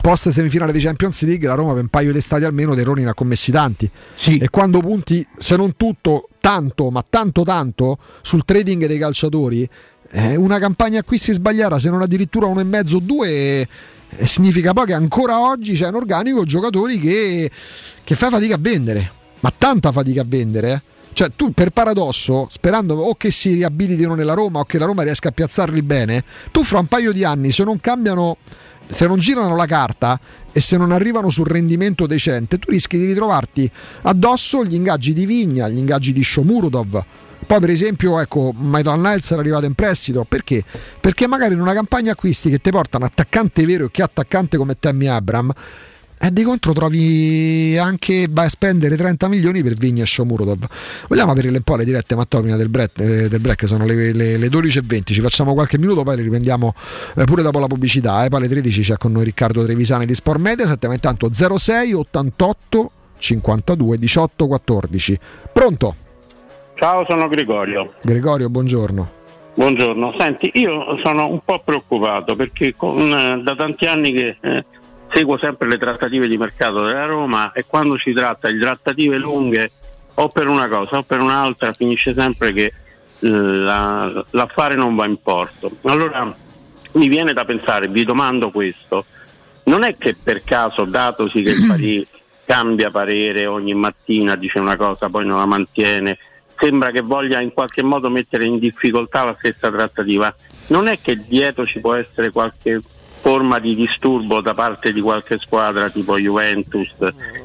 post semifinale di Champions League la Roma per un paio di stati almeno dei errori ne ha commessi tanti. E quando punti se non tutto tanto ma tanto tanto sul trading dei calciatori eh, una campagna acquisti sbagliata se non addirittura uno e mezzo o due eh, significa poi che ancora oggi c'è un organico giocatori che, che fa fatica a vendere ma tanta fatica a vendere eh. Cioè, tu per paradosso, sperando o che si riabilitino nella Roma o che la Roma riesca a piazzarli bene, tu fra un paio di anni, se non cambiano, se non girano la carta e se non arrivano sul rendimento decente, tu rischi di ritrovarti addosso gli ingaggi di Vigna, gli ingaggi di Shomurudov. Poi, per esempio, ecco, Maitland Niles era arrivato in prestito perché? Perché magari in una campagna acquisti che ti porta un attaccante vero e che attaccante come Tammy Abram e di contro trovi anche vai a spendere 30 milioni per Vigna e Shomurotov. Vogliamo aprire un po' le dirette Matteo prima del break, eh, del break sono le, le, le 12.20, ci facciamo qualche minuto, poi riprendiamo eh, pure dopo la pubblicità. Eh. Poi alle 13 c'è con noi Riccardo Trevisani di Sport Mediaset, ma intanto 06 88 52 18 14. Pronto? Ciao, sono Gregorio. Gregorio, buongiorno. Buongiorno, senti, io sono un po' preoccupato perché con, eh, da tanti anni che eh, seguo sempre le trattative di mercato della Roma e quando si tratta di trattative lunghe o per una cosa o per un'altra finisce sempre che eh, la- l'affare non va in porto. Allora mi viene da pensare, vi domando questo, non è che per caso datosi che il Parì cambia parere ogni mattina, dice una cosa, poi non la mantiene, sembra che voglia in qualche modo mettere in difficoltà la stessa trattativa, non è che dietro ci può essere qualche forma di disturbo da parte di qualche squadra tipo Juventus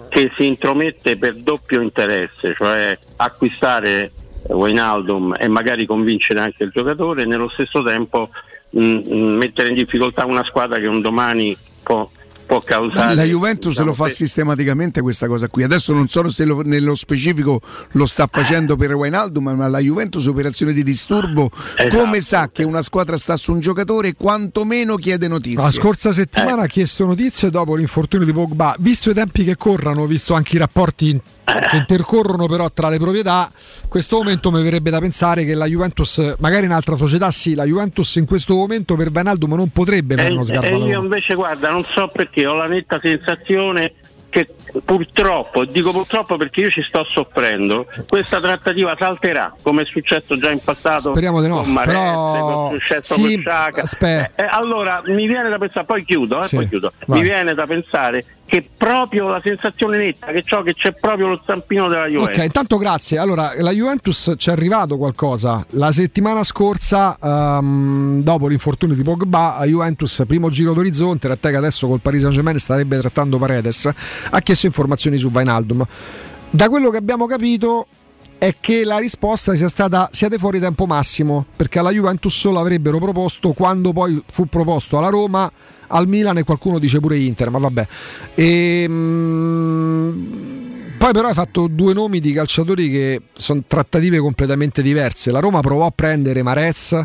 che si intromette per doppio interesse, cioè acquistare Wijnaldum e magari convincere anche il giocatore e nello stesso tempo mh, mh, mettere in difficoltà una squadra che un domani può, può causare La Juventus diciamo, lo fa pe- sistematicamente questa cosa qui. Adesso non so se lo- nello specifico lo sta facendo per Wijnaldum, ma la Juventus operazione di disturbo Esatto. come sa che una squadra sta su un giocatore quantomeno chiede notizie. La scorsa settimana Eh. ha chiesto notizie dopo l'infortunio di Pogba. Visto i tempi che corrono, visto anche i rapporti in- che intercorrono però tra le proprietà, questo momento mi verrebbe da pensare che la Juventus, magari in altra società sì, la Juventus in questo momento per Wijnaldum non potrebbe fare uno E, sgarbo e io invece guarda, non so perché ho la netta sensazione che purtroppo, dico purtroppo perché io ci sto soffrendo, questa trattativa salterà, come è successo già in passato Speriamo di no, con Marette, però- come è successo sì, con aspetta. Eh, eh, allora mi viene da pensare, poi chiudo, eh, Sì, poi chiudo. mi viene da pensare che proprio la sensazione netta che ho che c'è proprio lo zampino della Juventus. Ok, intanto grazie. Allora, la Juventus ci è arrivato qualcosa. La settimana scorsa, ehm, dopo l'infortunio di Pogba, la Juventus, primo giro d'orizzonte, Rattega che adesso col Paris Saint-Germain starebbe trattando Paredes, ha chiesto informazioni su Wijnaldum. Da quello che abbiamo capito è che la risposta sia stata siete fuori tempo massimo, perché alla Juventus lo avrebbero proposto quando poi fu proposto alla Roma, al Milan e qualcuno dice pure Inter, ma vabbè. Ehm, poi però hai fatto due nomi di calciatori che sono trattative completamente diverse. La Roma provò a prendere Mares,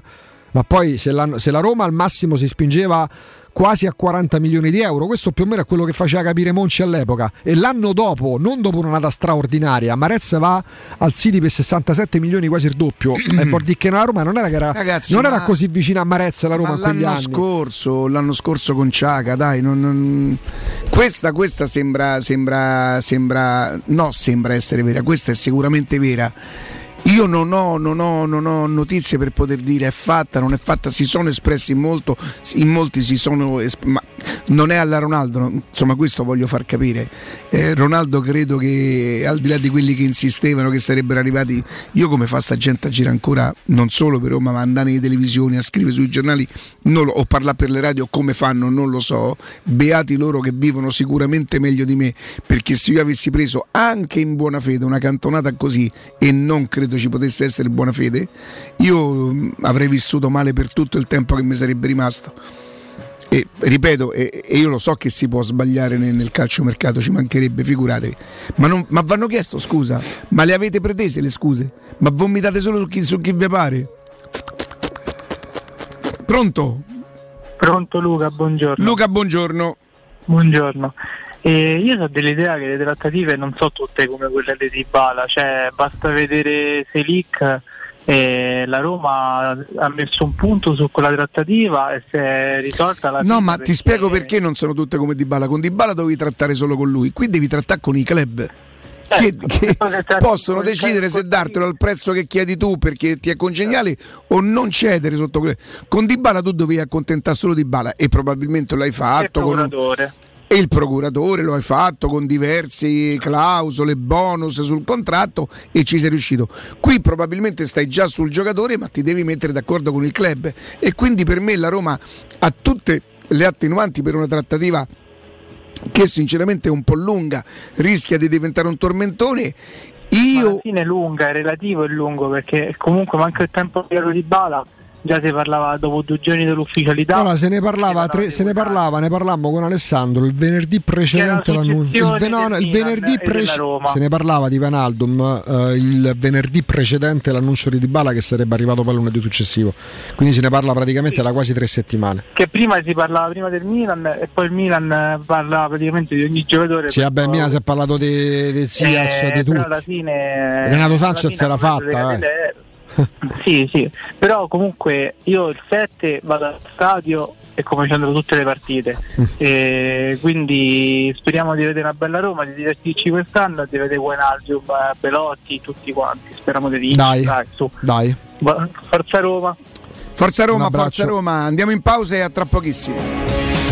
Ma poi se la, se la Roma al massimo si spingeva quasi a 40 milioni di euro, questo più o meno è quello che faceva capire Monci all'epoca. E l'anno dopo, non dopo un'annata straordinaria, Marez va al City per 67 milioni, quasi il doppio. e che la Roma non era, che era, Ragazzi, non era così vicina a Marez la Roma l'anno scorso, l'anno scorso con Ciaga, dai, non- non- questa, questa sembra, sembra, sembra, no, sembra essere vera, questa è sicuramente vera. Io non ho, non ho- non ho notizie per poter dire è fatta, non è fatta, si sono espressi in molto, in molti si sono, esp- ma non è alla Ronaldo, insomma questo voglio far capire. Eh, Ronaldo credo che al di là di quelli che insistevano che sarebbero arrivati, io come fa sta gente a girare ancora non solo per Roma ma andare nelle televisioni, a scrivere sui giornali lo- o parlare per le radio come fanno non lo so, beati loro che vivono sicuramente meglio di me perché se io avessi preso anche in buona fede una cantonata così e non credo ci potesse essere buona fede, io mh, avrei vissuto male per tutto il tempo che mi sarebbe rimasto. E ripeto, e, e io lo so che si può sbagliare nel, nel calciomercato, ci mancherebbe, figuratevi. Ma, non, ma vanno chiesto scusa? Ma le avete pretese le scuse? Ma vomitate solo su chi, su chi vi pare? Pronto? Pronto Luca, buongiorno. Luca, buongiorno. Buongiorno. Eh, io ho dell'idea che le trattative non sono tutte come quelle di Dybala, cioè basta vedere Selic e la Roma ha messo un punto su quella trattativa e si è risolta la No, ma ti spiego perché non sono tutte come Dybala. Con Dybala dovevi trattare solo con lui, qui devi trattare con i club. Che, che possono decidere se dartelo al prezzo che chiedi tu perché ti è congeniale o non cedere sotto quello. Con Dybala tu dovevi accontentare solo Dybala e probabilmente l'hai fatto con un-. E il procuratore lo hai fatto con diverse clausole, bonus sul contratto e ci sei riuscito. Qui probabilmente stai già sul giocatore ma ti devi mettere d'accordo con il club e quindi per me la Roma ha tutte le attenuanti per una trattativa che sinceramente è un po' lunga, rischia di diventare un tormentone. Ma Io alla fine è lunga, è relativo e lungo perché comunque manca il tempo di Dybala, già si parlava dopo due giorni dell'ufficialità. Allora, se ne parlava, tre- se ne parlava, ne parlammo con Alessandro il venerdì precedente l'annuncio. Il, successione no, no, il Milan venerdì e Roma. se ne parlava di Vanaldum eh, il venerdì precedente l'annuncio di Dybala che sarebbe arrivato poi lunedì successivo. Quindi se ne parla praticamente da quasi tre settimane. Che prima si parlava prima del Milan e poi il Milan parlava praticamente di ogni giocatore. Sì, vabbè, mia si è parlato di, di Ziyech, Eh, di tutti. fine Renato Sanchez era fatta, eh. catene- sì, sì, però comunque io il 7 vado allo stadio e come ci andrò tutte le partite. E quindi speriamo di vedere una bella Roma, di divertirci quest'anno di vedere Guenaldium, eh, Belotti, tutti quanti. Speriamo di vincere. Dai, su. dai. Forza Roma. Forza Roma. Forza Roma, andiamo in pausa e a tra pochissimo.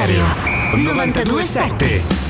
Stereo 927.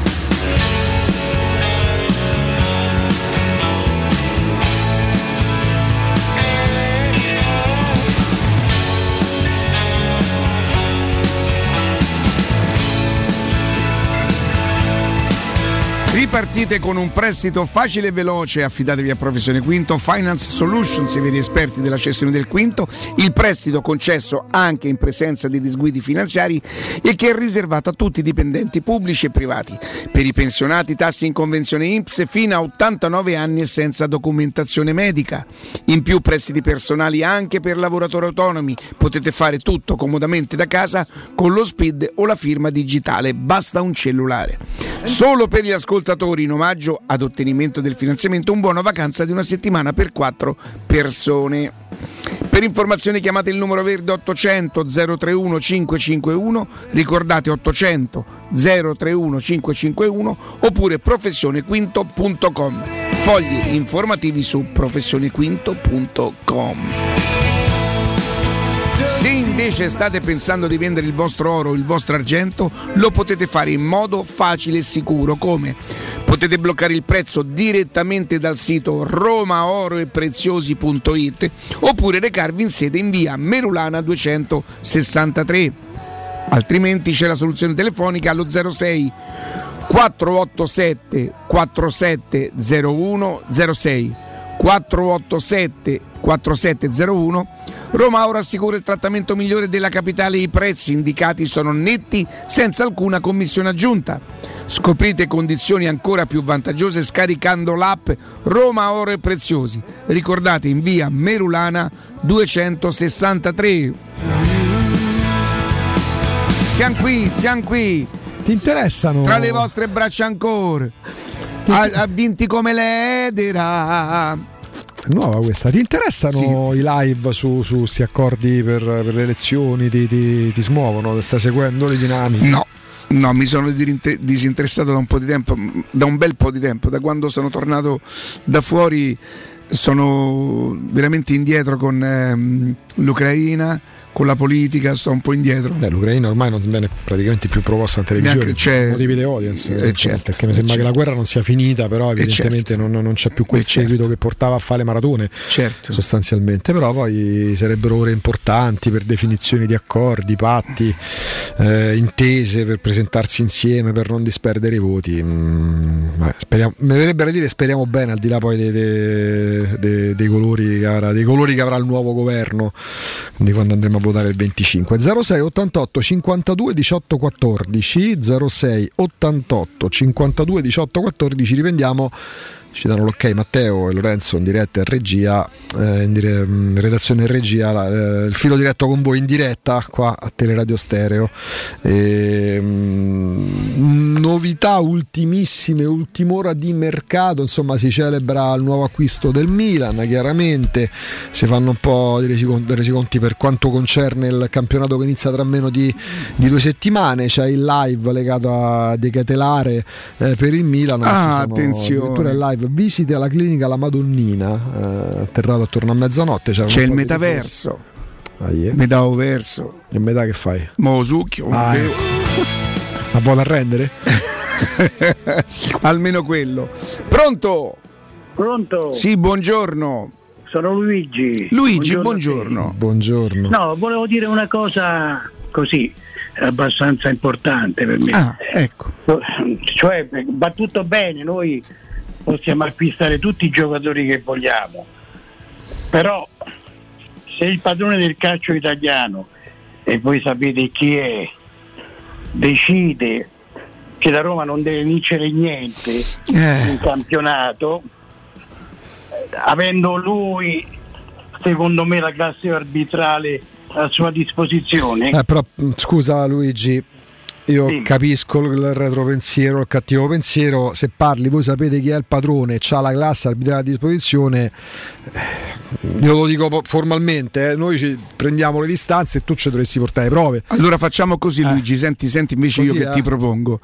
Ripartite con un prestito facile e veloce, affidatevi a Professione Quinto, Finance Solutions, i veri esperti della cessione del quinto, il prestito concesso anche in presenza di disguidi finanziari e che è riservato a tutti i dipendenti pubblici e privati. Per i pensionati tassi in convenzione INPS fino a 89 anni e senza documentazione medica. In più prestiti personali anche per lavoratori autonomi, potete fare tutto comodamente da casa con lo SPID o la firma digitale, basta un cellulare. Solo per gli ascoltatori in omaggio ad ottenimento del finanziamento un buono vacanza di una settimana per quattro persone. Per informazioni chiamate il numero verde 800 031 551, ricordate 800 031 551 oppure professionequinto.com. Fogli informativi su professionequinto.com. Se invece state pensando di vendere il vostro oro il vostro argento, lo potete fare in modo facile e sicuro. Come? Potete bloccare il prezzo direttamente dal sito romaoroepreziosi.it oppure recarvi in sede in via Merulana 263. Altrimenti c'è la soluzione telefonica allo 06 487 4701 06 487 4701 Roma ora assicura il trattamento migliore della capitale e i prezzi indicati sono netti senza alcuna commissione aggiunta. Scoprite condizioni ancora più vantaggiose scaricando l'app Roma Oro e Preziosi. Ricordate in via Merulana 263. Siamo qui, siamo qui. Ti interessano? Tra le vostre braccia ancora. Ha, vinti come l'Edera. Nuova questa. Ti interessano i live su, questi accordi per, per le elezioni? Ti, ti, ti smuovono? Stai seguendo le dinamiche? No. No, mi sono disinteressato da un po' di tempo, da un bel po' di tempo, da quando sono tornato da fuori sono veramente indietro con ehm, l'Ucraina, con la politica, sto un po' indietro. Eh, L'Ucraina ormai non viene praticamente più proposta in televisione per motivi di audience, Eh, certo, perché mi sembra eh, che la guerra non sia finita, però evidentemente non, non c'è più quel Eh, certo. seguito che portava a fare maratone Certo. sostanzialmente, però poi sarebbero ore importanti per definizioni di accordi, patti, eh, intese per presentarsi insieme, per non disperdere i voti. Mm, vabbè, speriamo- mi verrebbe da dire speriamo bene al di là poi dei, dei- dei- dei colori che avrà, dei colori che avrà il nuovo governo, quindi quando andremo a votare il 25. 06 88 52 18 14 06 88 52 18 14 riprendiamo ci danno l'ok Matteo e Lorenzo in diretta in regia, eh, in, dire- in redazione in regia, la- eh, il filo diretto con voi in diretta qua a Teleradio Stereo. E, mm, novità ultimissime, ultima ora di mercato, insomma si celebra il nuovo acquisto del Milan, chiaramente si fanno un po' dei resiconti per quanto concerne il campionato che inizia tra meno di, di due settimane, c'è il live legato a De Catelare eh, per il Milan, Ah, attenzione. addirittura il live visite alla clinica La Madonnina, eh, atterrato attorno a mezzanotte. C'è il metaverso. Ah, yeah. Metaverso. E metà che fai? Mo succhio. Ah, bevo. Ma vuole arrendere? Almeno quello. Pronto? Pronto? Sì, buongiorno. Sono Luigi. Luigi, te. buongiorno. Buongiorno. No, volevo dire una cosa così, abbastanza importante per me. Ah, ecco. Cioè, va tutto bene, noi possiamo acquistare tutti i giocatori che vogliamo, però se il padrone del calcio italiano, e voi sapete chi è, decide che la Roma non deve vincere niente in campionato, avendo lui, secondo me, la classe arbitrale a sua disposizione. Eh, però scusa Luigi, io capisco il retropensiero, il cattivo pensiero, se parli voi sapete chi è il padrone, ha la classe arbitrale a disposizione, eh, io lo dico formalmente, eh, noi ci prendiamo le distanze e tu ci dovresti portare le prove. Allora facciamo così Luigi, senti, senti invece io Così, che eh. ti propongo.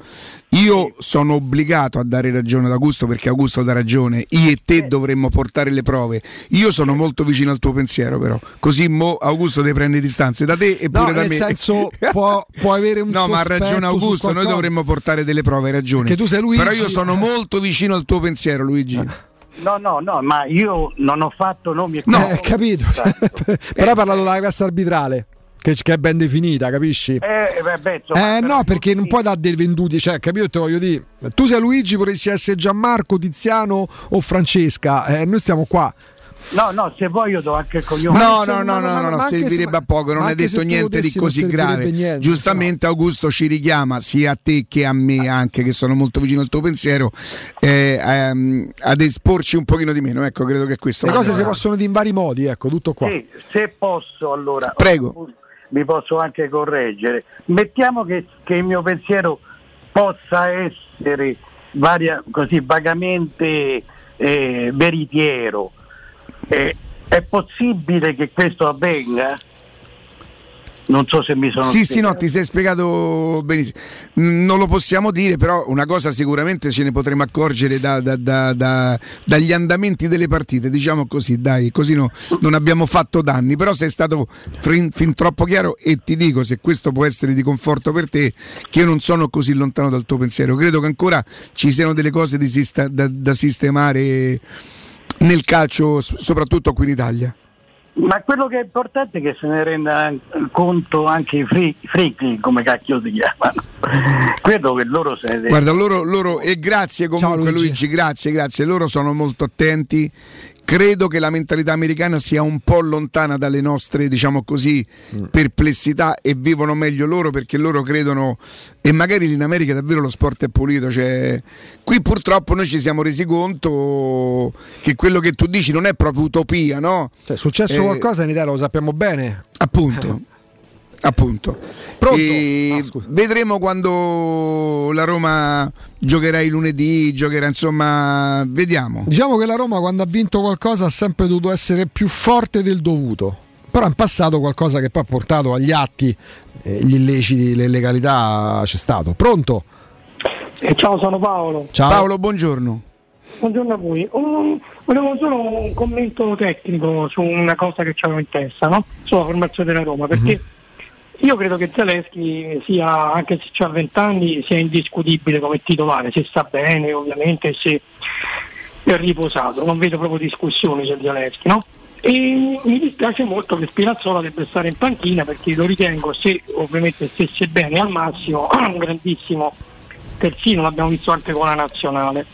Io sono obbligato a dare ragione ad Augusto perché Augusto dà ragione, io e te dovremmo portare le prove. Io sono molto vicino al tuo pensiero però, così mo Augusto ti prende distanze da te e No, pure da nel me. senso può, può avere un No, sospetto ragione su Augusto, noi dovremmo portare delle prove, hai ragione. Tu sei Luigi. Però io sono molto vicino al tuo pensiero, Luigi. No, no, no, ma io non ho fatto nomi e No, eh, capito. Però ha parlato della classe arbitrale, che, che è ben definita, capisci? Eh, vabbè, insomma, Eh no, perché non puoi dare dei venduti, cioè, capito? Te voglio dire. Tu sei Luigi, potresti essere Gianmarco, Tiziano o Francesca. Eh, noi stiamo qua. No, no, se vuoi io do anche il cognome. No, no, no, no, no, servirebbe a poco, non anche detto niente di così grave. Giustamente Augusto ci richiama sia a te che a me anche, che sono molto vicino al tuo pensiero, eh, ehm, ad esporci un pochino di meno. Ecco, credo che questo Le cose si possono dire in vari modi, ecco, tutto qua. Sì, se posso allora. Prego. Mi posso anche correggere. Mettiamo che, che il mio pensiero possa essere varia, così vagamente eh, veritiero. Eh, è possibile che questo avvenga? Non so se mi sono Sì, sì, spiegato. no, ti sei spiegato benissimo. Non lo possiamo dire, però una cosa sicuramente ce ne potremo accorgere da- da- da- da- dagli andamenti delle partite, diciamo così, dai, così no- non abbiamo fatto danni, però sei stato fin, fin troppo chiaro e ti dico se questo può essere di conforto per te, che io non sono così lontano dal tuo pensiero, credo che ancora ci siano delle cose da sistemare nel calcio, soprattutto qui in Italia. Ma quello che è importante è che se ne renda conto anche i fri- fricchi, come cacchio si chiamano. Credo che loro se ne Guarda, loro, loro e grazie comunque Luigi. grazie, grazie, loro sono molto attenti. Credo che la mentalità americana sia un po' lontana dalle nostre, diciamo così, perplessità e vivono meglio loro perché loro credono e magari in America davvero lo sport è pulito, cioè qui purtroppo noi ci siamo resi conto che quello che tu dici non è proprio utopia, no? Cioè, è successo Eh, qualcosa in Italia, lo sappiamo bene. Appunto. Appunto. E vedremo quando la Roma giocherà il lunedì, giocherà insomma, vediamo. Diciamo che la Roma quando ha vinto qualcosa ha sempre dovuto essere più forte del dovuto. Però in passato qualcosa che poi ha portato agli atti, eh, gli illeciti, le illegalità c'è stato. Pronto? Eh, ciao, sono Paolo. Ciao. Paolo, buongiorno. Buongiorno a voi. Un- volevo solo un commento tecnico su una cosa che avevo in testa, no? sulla formazione della Roma, perché io credo che Zaleschi sia, anche se ha 20 anni, sia indiscutibile come titolare, se sta bene ovviamente, se è riposato, non vedo proprio discussioni su Zaleschi, no? E mi dispiace molto che Spinazzola debba stare in panchina perché lo ritengo, se ovviamente stesse bene al massimo, un grandissimo terzino, l'abbiamo visto anche con la nazionale.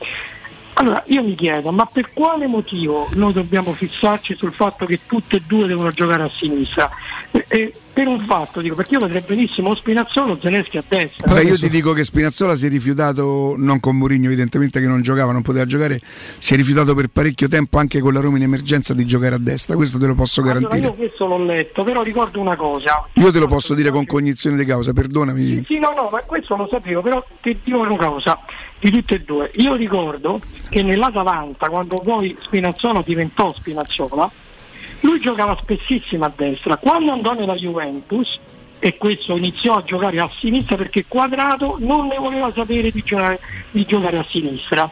Allora io mi chiedo, ma per quale motivo noi dobbiamo fissarci sul fatto che tutte e due devono giocare a sinistra? E- e per un fatto, dico, perché io vedrei benissimo Spinazzola o Zelensky a destra. Beh, io ti dico che Spinazzola si è rifiutato, non con Mourinho evidentemente che non giocava, non poteva giocare, si è rifiutato per parecchio tempo anche con la Roma in emergenza di giocare a destra, questo te lo posso Allora, garantire. io questo l'ho letto, però ricordo una cosa. Io te lo posso dire con cognizione di causa, perdonami. Sì, no, no, ma questo lo sapevo, però ti dico una cosa, di tutte e due. Io ricordo che nell'Atalanta, quando poi Spinazzola diventò Spinazzola, lui giocava spessissimo a destra. Quando andò nella Juventus, e questo iniziò a giocare a sinistra perché Quadrato non ne voleva sapere di giocare, di giocare a sinistra.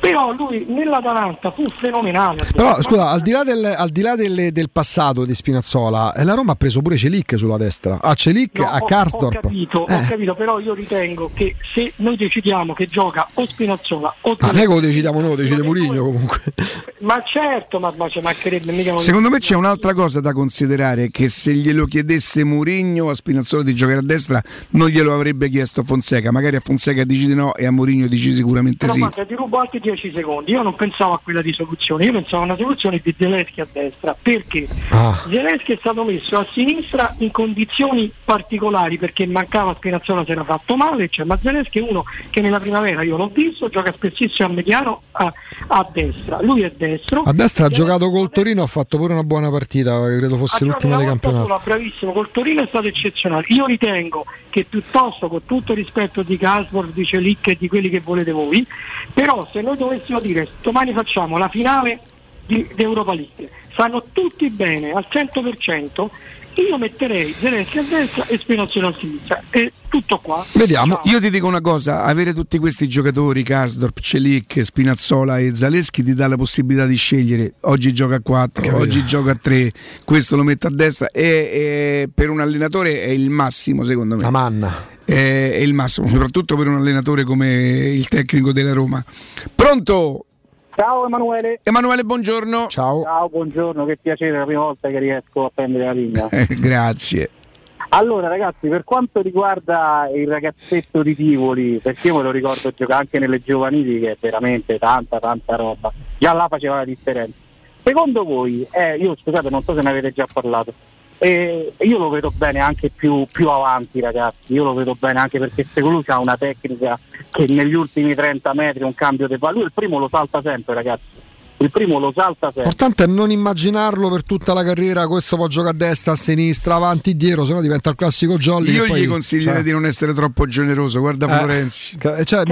Però lui nell'Atalanta fu fenomenale. Però scusa, al di là, del, al di là delle- del passato di Spinazzola, eh, la Roma ha preso pure Celic sulla destra. A Celic, No, a ho- Ho Karsdorp. capito, ho Eh. capito, però io ritengo che se noi decidiamo che gioca o Spinazzola o Ah, non è che lo decidiamo noi, lo decide Mourinho comunque. Ma certo, ma, ma ci mancherebbe mica Secondo me c'è un'altra cosa da considerare, che se glielo chiedesse Mourinho a Spinazzola di giocare a destra non glielo avrebbe chiesto Fonseca, magari a Fonseca dici di no e a Mourinho dici sicuramente Però sì. guarda, ti rubo altri 10 secondi. Io non pensavo a quella di soluzione, io pensavo a una soluzione di Zelensky a destra. Perché? Ah. Zelensky è stato messo a sinistra in condizioni particolari perché mancava Spinazzola si era fatto male, cioè, ma Zelensky è uno che nella primavera io l'ho visto, gioca spessissimo a mediano a, a destra. Lui è destro. A destra ha giocato col Torino, ha fatto pure una buona partita, credo fosse l'ultima volta campionato. bravissimo, col Torino è stato eccezionale. Io ritengo che piuttosto, con tutto il rispetto di Casborg, di Celic e di quelli che volete voi, però se noi dovessimo dire domani facciamo la finale di, di Europa League, fanno tutti bene al 100%, io metterei Zelensky a destra e Spinazzola a sinistra. E tutto qua. Vediamo. Io ti dico una cosa, avere tutti questi giocatori, Karsdorp, Celic, Spinazzola e Zaleschi ti dà la possibilità di scegliere. Oggi gioca a 4, oggi gioca a 3, questo lo metto a destra e, e per un allenatore è il massimo secondo me. La manna. È, è il massimo, soprattutto per un allenatore come il tecnico della Roma. Pronto? Ciao Emanuele. Emanuele, buongiorno. Ciao. Ciao, buongiorno, che piacere, è la prima volta che riesco a prendere la linea. Eh, grazie. Allora ragazzi, per quanto riguarda il ragazzetto di Tivoli, perché io me lo ricordo giocare anche nelle giovanili che è veramente tanta tanta roba, già là faceva la differenza. Secondo voi, eh, io scusate non so se ne avete già parlato, eh, io lo vedo bene anche più, più avanti ragazzi, io lo vedo bene anche perché secondo lui ha una tecnica che negli ultimi 30 metri un cambio di lui il primo lo salta sempre ragazzi, il primo lo salta sempre. L'importante è non immaginarlo per tutta la carriera, questo può giocare a destra, a sinistra, avanti, dietro, sennò diventa il classico jolly. Io gli consiglierei cioè- di non essere troppo generoso, guarda Eh, Florenzi. cioè?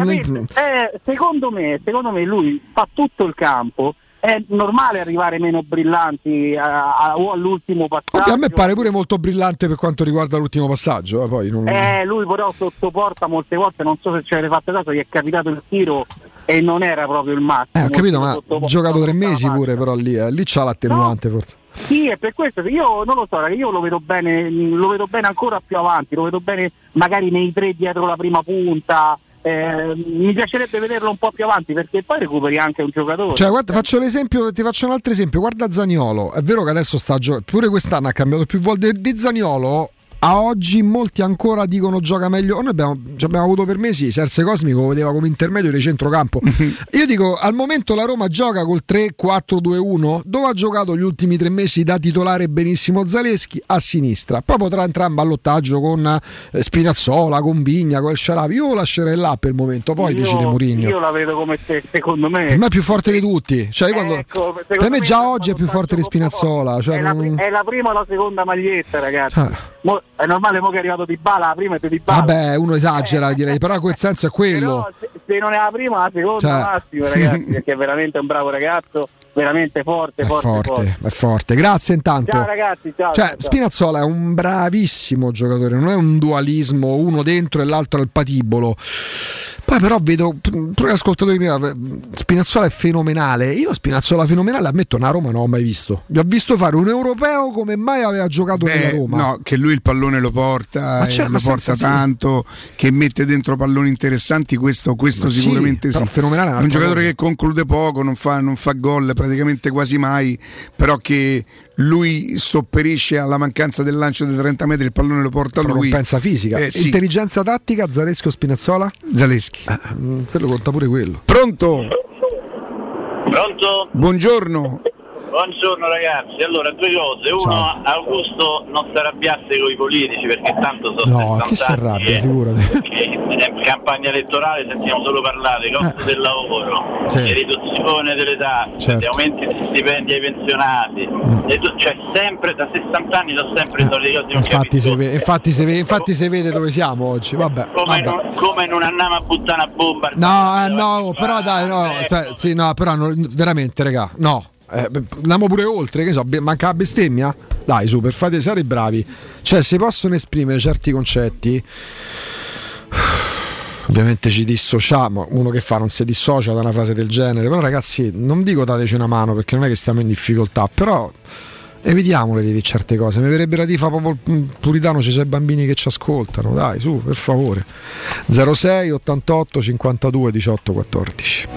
Eh, secondo, me, secondo me lui fa tutto il campo, è normale arrivare meno brillanti a- a- o all'ultimo passaggio. A me pare pure molto brillante per quanto riguarda l'ultimo passaggio. eh, poi non- Eh, lui però sotto porta molte volte, non so se ci avete fatto caso, gli è capitato il tiro e non era proprio il massimo. Eh, ho capito, ma ha giocato tre mesi pure, però lì, eh, lì c'ha l'attenuante forse. Sì, è per questo che io non lo so, io lo vedo bene, lo vedo bene ancora più avanti, lo vedo bene magari nei tre dietro la prima punta. Eh, mi piacerebbe vederlo un po' più avanti perché poi recuperi anche un giocatore. Cioè, guarda, faccio l'esempio, ti faccio un altro esempio. Guarda Zaniolo, è vero che adesso sta giocando, pure quest'anno ha cambiato più volte. Di Zaniolo a oggi molti ancora dicono gioca meglio. Noi abbiamo, abbiamo avuto per mesi Serse Cosmico lo vedeva come intermedio di centrocampo. Io dico, al momento la Roma gioca col 3-4-2-1, dove ha giocato gli ultimi tre mesi da titolare benissimo Zaleschi a sinistra. Poi potrà entrare in ballottaggio con eh, Spinazzola, con Vigna, con il Sharavi. Io lo lascerei là per il momento, poi io, decide Mourinho. Io la vedo come te, secondo me. Me è più forte di tutti. Cioè, io quando- Ecco, per me già oggi è più forte di Spinazzola. Cioè, è, la, non- è la prima o la seconda maglietta, ragazzi. Ah. Mo- è normale mo che è arrivato di bala, la prima è di bala. Vabbè, uno esagera, direi, però quel senso è quello. Se, se non è la prima, la seconda Cioè- massimo, ragazzi, perché è veramente un bravo ragazzo, veramente forte, È forte, forte. forte, è forte. Grazie intanto. Ciao ragazzi, ciao. Cioè, ciao. Spinazzola è un bravissimo giocatore, non è un dualismo, uno dentro e l'altro al patibolo. Poi però vedo, pure ascoltatori prima, Spinazzola è fenomenale. Io Spinazzola fenomenale, ammetto, una Roma non l'ho mai visto. Gli ho visto fare un europeo come mai aveva giocato nella Beh, Roma. no, che lui il pallone lo porta, certo, lo porta sì. tanto, che mette dentro palloni interessanti, questo, questo sì, sicuramente sì. però fenomenale è un un'altra giocatore cosa. che conclude poco, non fa, non fa gol praticamente quasi mai, però che lui sopperisce alla mancanza del lancio dei 30 metri, il pallone lo porta Però lui. compensa fisica. Eh, sì. Intelligenza tattica, Zaleschi o Spinazzola? Zaleschi. quello conta pure quello. Pronto? Pronto? Buongiorno. Buongiorno ragazzi, allora due cose, uno Augusto non si arrabbiasse con i politici perché tanto sono No, chi si 60 anni arrabbia, che- figurati. che in campagna elettorale sentiamo solo parlare costo del lavoro, Sì. riduzione delle tasse, Certo. aumenti di stipendi ai pensionati, e tu- cioè sempre da 60 anni sono sempre i soliti cose, Infatti si, capisco vede, infatti, si vede, infatti si vede dove siamo oggi. Vabbè, come, vabbè. non, come non andiamo a buttare una bomba No, eh, no, però dai, no, cioè, sì, no, però non- veramente, raga, no. Eh, andiamo pure oltre, che so, manca la bestemmia? Dai, su, per fate stare bravi. Cioè, si possono esprimere certi concetti. Ovviamente ci dissociamo, uno che fa non si dissocia da una frase del genere, però ragazzi non dico dateci una mano perché non è che stiamo in difficoltà, però evitiamole di dire certe cose, mi verrebbe da dire fa proprio puritano, ci sono i bambini che ci ascoltano, dai su, per favore. 06 88 52 18 14.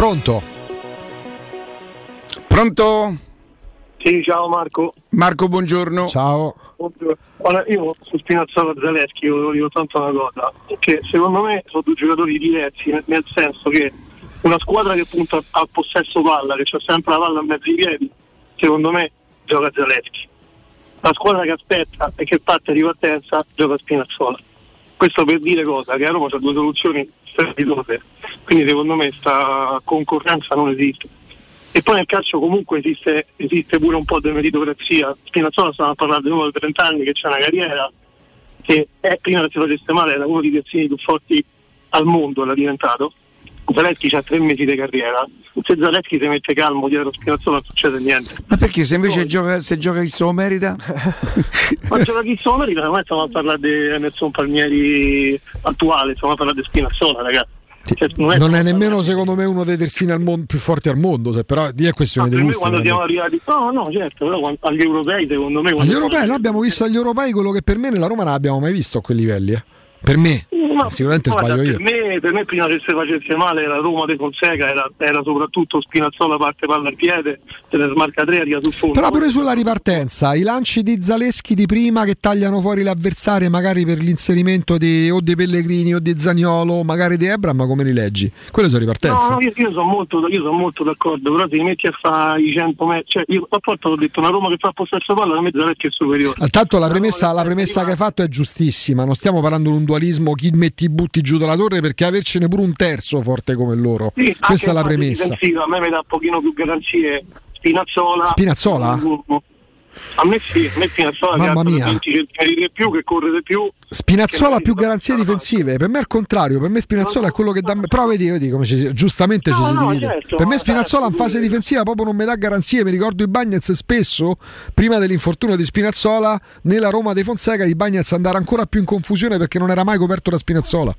Pronto? Pronto? Sì, ciao Marco. Marco, buongiorno. Ciao. Allora, io su Spinazzola e Zaleschi volevo dire tanto una cosa, che secondo me sono due giocatori diversi, nel, nel senso che una squadra che punta al possesso palla, che c'ha sempre la palla in mezzo ai piedi, secondo me gioca Zaleschi. La squadra che aspetta e che parte di partenza gioca Spinazzola. Questo per dire cosa? Che a Roma c'ha due soluzioni strepitose, quindi secondo me sta concorrenza non esiste. E poi nel calcio comunque esiste, esiste pure un po' di meritocrazia. Spinazzola stava a parlare di nuovo di 30 anni che c'è una carriera che è, prima che si facesse male era uno dei terzini più forti al mondo, l'ha diventato. Zaleschi ha tre mesi di carriera. Se Zaleschi si mette calmo dietro Spinazzola non succede niente. Ma perché se invece gioca, se gioca chi se lo merita? Ma gioca chi sono merita, ormai stiamo a parlare di Emerson Palmieri attuale, stiamo a parlare di Spinazzola, ragazzi. Cioè, non è- Non è nemmeno secondo me uno dei terzini al mondo, più forti al mondo, se però lì è questione di per me gusti. quando siamo arrivati, no, no, certo, però agli europei secondo me Agli europei, noi abbiamo visto agli europei quello che per me nella Roma non abbiamo mai visto a quei livelli. eh. Per me, Ma- sicuramente guarda, sbaglio io. Per me, per me prima che si facesse male la Roma de Fonseca era, era soprattutto Spinazzola parte palla al piede, se ne smarca tre arriva sul fondo. Però pure sulla ripartenza, i lanci di Zaleschi di prima che tagliano fuori l'avversario magari per l'inserimento di, o di Pellegrini o di Zagnolo, magari di Ebra, ma come li leggi? Quelle sono ripartenze. No, no, io, io sono molto, io sono molto d'accordo, però se ti metti a fare i 100 metri, cioè io a volte ho detto una Roma che fa possesso palla, la mezza Zaleschi è superiore. Tanto la premessa, la premessa che hai fatto è giustissima, non stiamo parlando di un dualismo chi metti i butti giù dalla torre perché avercene pure un terzo forte come loro. Sì, Questa è la premessa. a me mi dà un pochino più garanzie Spinazzola. Spinazzola? A me sì, a me Spinazzola Mamma mia. 20 centimetri di più, che corre di più. Spinazzola ha più garanzie difensive, per me è il contrario, per me Spinazzola è quello che dà però vedi, vedi come ci si- giustamente ci si no, divide. certo, per me Spinazzola in fase difensiva proprio non mi dà garanzie, mi ricordo i Bagnets spesso prima dell'infortunio di Spinazzola nella Roma dei Fonseca i Bagnets andare ancora più in confusione perché non era mai coperto da Spinazzola.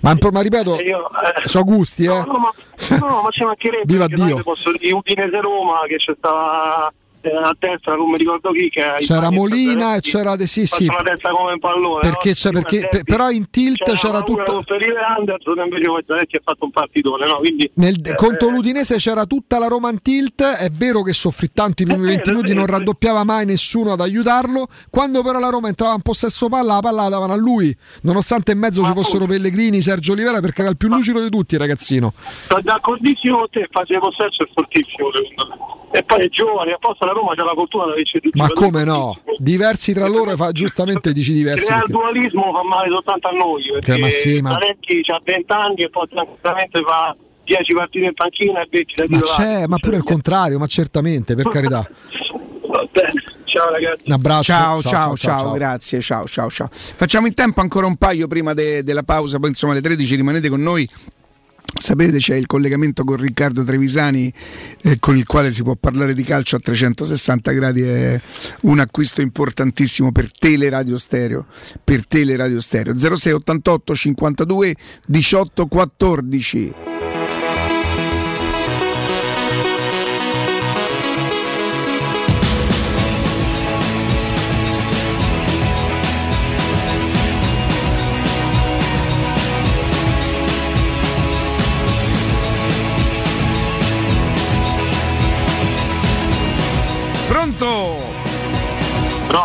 Ma, ma ripeto, Io, eh, so gusti, eh. No, no, ma, no, no, ma ci mancherebbe. Viva Dio. Posso dire Udinese Roma che c'è stava eh, a destra, non mi ricordo chi. Che C'era Molina e c'era de sì sì. La testa come un pallone. Perché no? c'è, perché, Prima pe- Zaleschi però in tilt c'era tutto. tutto. Ferire Anderson invece Zaleschi ha fatto un partitone, no? Quindi, Nel, eh, contro l'Udinese c'era tutta la Roma in tilt, è vero che soffrì tanto i primi 20 minuti, non raddoppiava mai nessuno ad aiutarlo, quando però la Roma entrava in possesso palla, la palla la davano a lui, nonostante in mezzo ci fossero Pellegrini, Sergio Olivera, perché era il più lucido di tutti ragazzino. Sono d'accordissimo con te, fase di possesso è fortissimo secondo me. E poi è giovane, apposta la Roma c'ha la fortuna di averci tutti Ma come no? Diversi tra loro, fa, giustamente dici diversi. Crea il perché- dualismo fa male soltanto a noi perché ma sì, ma- ha 20 anni e poi tranquillamente fa 10 partite in panchina e 20 da Ma c'è, ma pure il contrario, ma certamente, per carità. Ciao ragazzi. Un abbraccio. Ciao, ciao, ciao, grazie, ciao, ciao, ciao. Facciamo in tempo ancora un paio prima de- della pausa, poi insomma alle 13 rimanete con noi. Sapete c'è il collegamento con Riccardo Trevisani eh, con il quale si può parlare di calcio a 360 gradi, è un acquisto importantissimo per Teleradio Stereo, per Teleradio Stereo 06 88 52 18 14.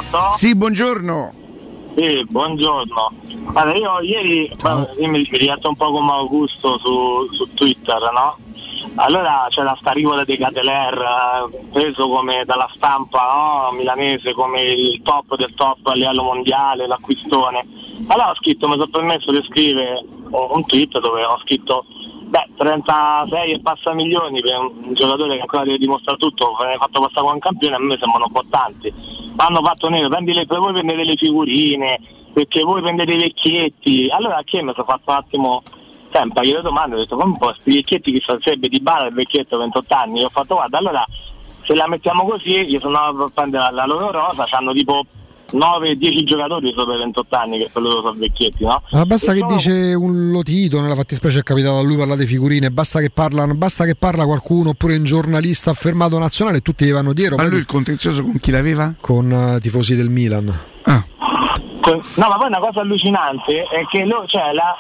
Pronto? Sì, buongiorno. Sì, buongiorno. Allora, io ieri guarda, io mi mi diverto un po' con Augusto su, su Twitter, no? Allora c'era sta rigola dei Cateler eh, preso come dalla stampa no? milanese come il top del top a livello mondiale, l'acquistone. Allora ho scritto, mi sono permesso di scrivere un tweet dove ho scritto beh 36 e passa milioni per un giocatore che ancora deve dimostrare tutto, viene fatto passare come un campione, a me sembrano un po' tanti. Hanno fatto nero, prendi le, voi prendete le figurine, perché voi prendete i vecchietti. Allora che mi sono fatto un attimo? Sempre io le domande, ho detto come può questi vecchietti che sarebbe di Bala il vecchietto 28 anni, ho fatto guarda allora se la mettiamo così, io sono andato a prendere la, la loro rosa, hanno tipo 9-10 giocatori sopra i 28 anni che per loro sono vecchietti, no? Ma basta E che sono- dice un lotito, nella fattispecie è capitato a lui parlare di figurine, basta che, parlano, basta che parla qualcuno oppure un giornalista affermato nazionale e tutti gli vanno dietro. Ma lui il contenzioso con chi l'aveva? Con eh, tifosi del Milan. Con- No, ma poi una cosa allucinante è che loro, cioè, la-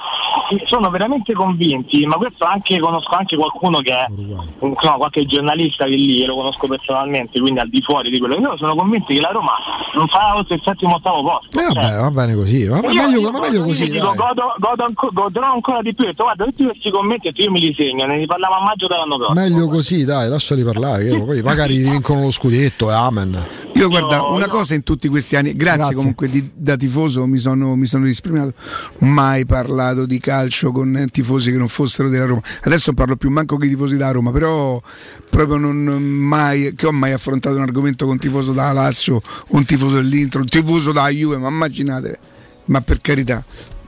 sono veramente convinti, ma questo anche conosco anche qualcuno che è insomma, qualche giornalista che lì lo conosco personalmente, quindi al di fuori di quello. Loro sono convinti che la Roma non farà oltre il settimo ottavo posto. Eh, Cioè, vabbè, va bene così, io- meglio, io ma godo- meglio io così. dico, godo, godo anco- godrò ancora di più. Detto, guarda, tutti questi commenti io mi li segno, ne riparliamo a maggio dell'anno prossimo. Meglio così, dai, lasciali parlare. che poi magari vincono lo scudetto e amen. Io guarda, una cosa in tutti questi anni, grazie, Grazie. comunque di- da tifoso mi sono, mi sono risparmiato, mai parlato di calcio con tifosi che non fossero della Roma. Adesso parlo più manco con i tifosi da Roma, però proprio non mai, che ho mai affrontato un argomento con tifoso da Lazio, un tifoso dell'Intro, un tifoso da Juve, ma immaginate, ma per carità.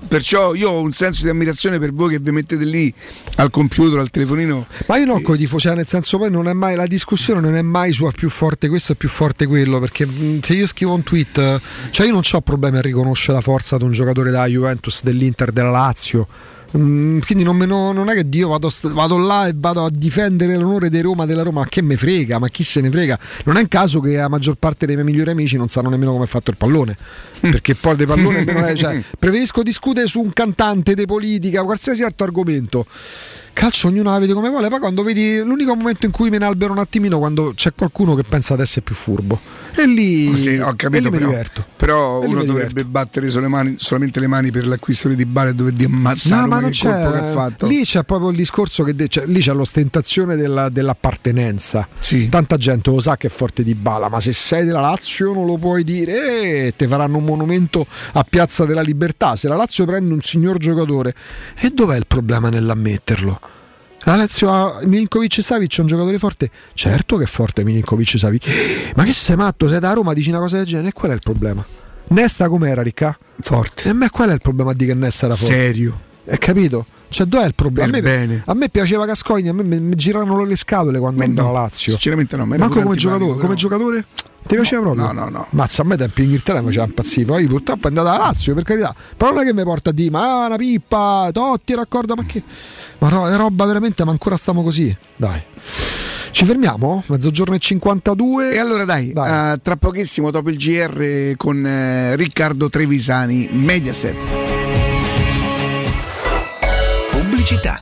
Perciò io ho un senso di ammirazione per voi che vi mettete lì al computer, al telefonino. Ma io no, con i tifosi, cioè, nel senso poi non è mai la discussione non è mai su più forte questo e più forte quello, perché mh, se io scrivo un tweet, cioè io non ho problemi a riconoscere la forza di un giocatore della Juventus, dell'Inter, della Lazio. Mm, quindi non, me- no- non è che Dio vado, vado là e vado a difendere l'onore di Roma della Roma, ma che me frega, ma chi se ne frega? Non è un caso che la maggior parte dei miei migliori amici non sanno nemmeno come è fatto il pallone. Perché poi dei pallone cioè, preferisco discutere su un cantante di politica, qualsiasi altro argomento. Calcio ognuno la vede come vuole, poi quando vedi l'unico momento in cui me ne albero un attimino quando c'è qualcuno che pensa di essere più furbo. E lì, Sì, ho capito, lì mi però, diverto. però uno dovrebbe battere sole mani- solamente le mani per l'acquisto di Bale e dover ammazzare No, ma non che colpo che ha c'è. fatto. Lì c'è proprio il discorso che de- cioè, lì c'è l'ostentazione della- dell'appartenenza. Tanta gente lo sa che è forte di bala, ma se sei della Lazio non lo puoi dire e ti faranno un monumento a Piazza della Libertà. Se la Lazio prende un signor giocatore, e dov'è il problema nell'ammetterlo? Lazio ha Milinkovic e Savic è un giocatore forte? Certo che è forte Milinkovic e Savic. Ma che sei matto? Sei da Roma, dici una cosa del genere? E qual è il problema? Nesta com'era, Ricca? Forte. E a me qual è il problema di che Nesta era forte? Serio. Hai capito? Cioè, dov'è il problema? A, me, a me piaceva Cascogna, a me mi, mi giravano le scatole quando andavo a Lazio. Sinceramente no, ma era Manco come giocatore, come giocatore? Ti piaceva proprio? No, no, no. Mazza, a me tempi in Inghilterra mi faceva impazzire. Poi purtroppo è andata a Lazio, per carità. Però non è che mi porta a dire, ma ah, una pippa, Totti, raccorda, ma che. Ma no, è roba veramente, ma ancora stiamo così. Dai. Ci fermiamo? Mezzogiorno e 52. E allora dai, eh, tra pochissimo dopo il GR con eh, Riccardo Trevisani, Mediaset. Pubblicità.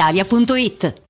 brispalitalia.it.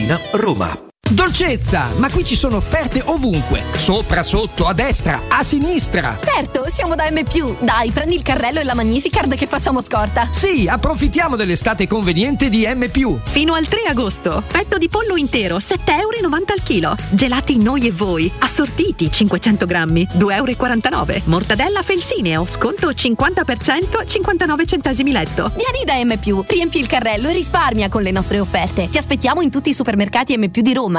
Tiburtina, Roma. Dolcezza, ma qui ci sono offerte ovunque, sopra, sotto, a destra, a sinistra. Certo, siamo da M. Dai, prendi il carrello e la Magnificard che facciamo scorta. Sì, approfittiamo dell'estate conveniente di M. Fino al 3 agosto. Petto di pollo intero, 7,90 euro al chilo. Gelati noi e voi. Assortiti, 500 grammi, 2,49 euro. Mortadella felsineo, sconto 50%, 59 centesimi letto. Vieni da M. Riempi il carrello e risparmia con le nostre offerte. Ti aspettiamo in tutti i supermercati M. di Roma,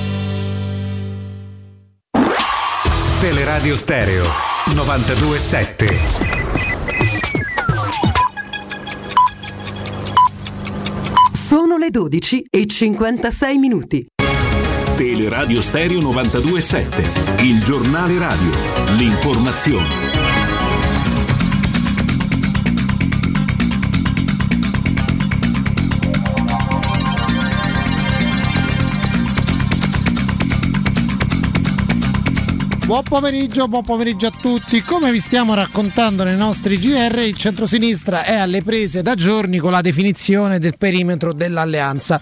Teleradio Stereo 927. Sono le 12 e 56 minuti. Teleradio Stereo 927, il giornale radio, l'informazione. Buon pomeriggio, buon pomeriggio a tutti. Come vi stiamo raccontando nei nostri GR, il centrosinistra è alle prese da giorni con la definizione del perimetro dell'alleanza.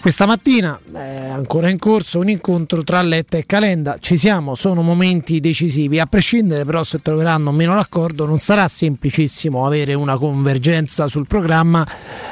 Questa mattina è ancora in corso un incontro tra Letta e Calenda. Ci siamo, sono momenti decisivi. A prescindere però se troveranno meno l'accordo, non sarà semplicissimo avere una convergenza sul programma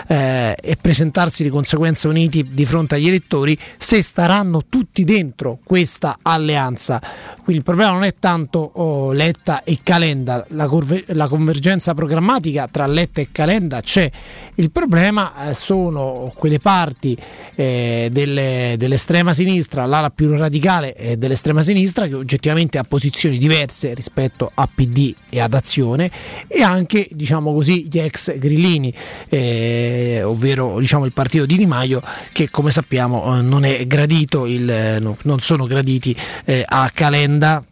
eh, e presentarsi di conseguenza uniti di fronte agli elettori se staranno tutti dentro questa alleanza. Quindi il problema non è tanto oh, Letta e Calenda, la, corve- la convergenza programmatica tra Letta e Calenda c'è. Il problema eh, sono quelle parti eh, delle- dell'estrema sinistra, l'ala più radicale eh, dell'estrema sinistra che oggettivamente ha posizioni diverse rispetto a PD e ad Azione e anche diciamo così gli ex grillini, eh, ovvero diciamo, il partito di Di Maio che come sappiamo eh, non il, eh, no, non sono graditi eh, a Calenda.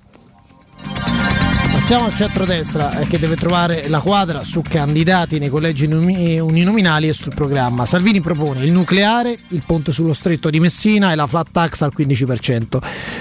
Passiamo al centrodestra eh, che deve trovare la quadra su candidati nei collegi uninomi- uninominali e sul programma. Salvini propone il nucleare, il ponte sullo stretto di Messina e la flat tax al 15%.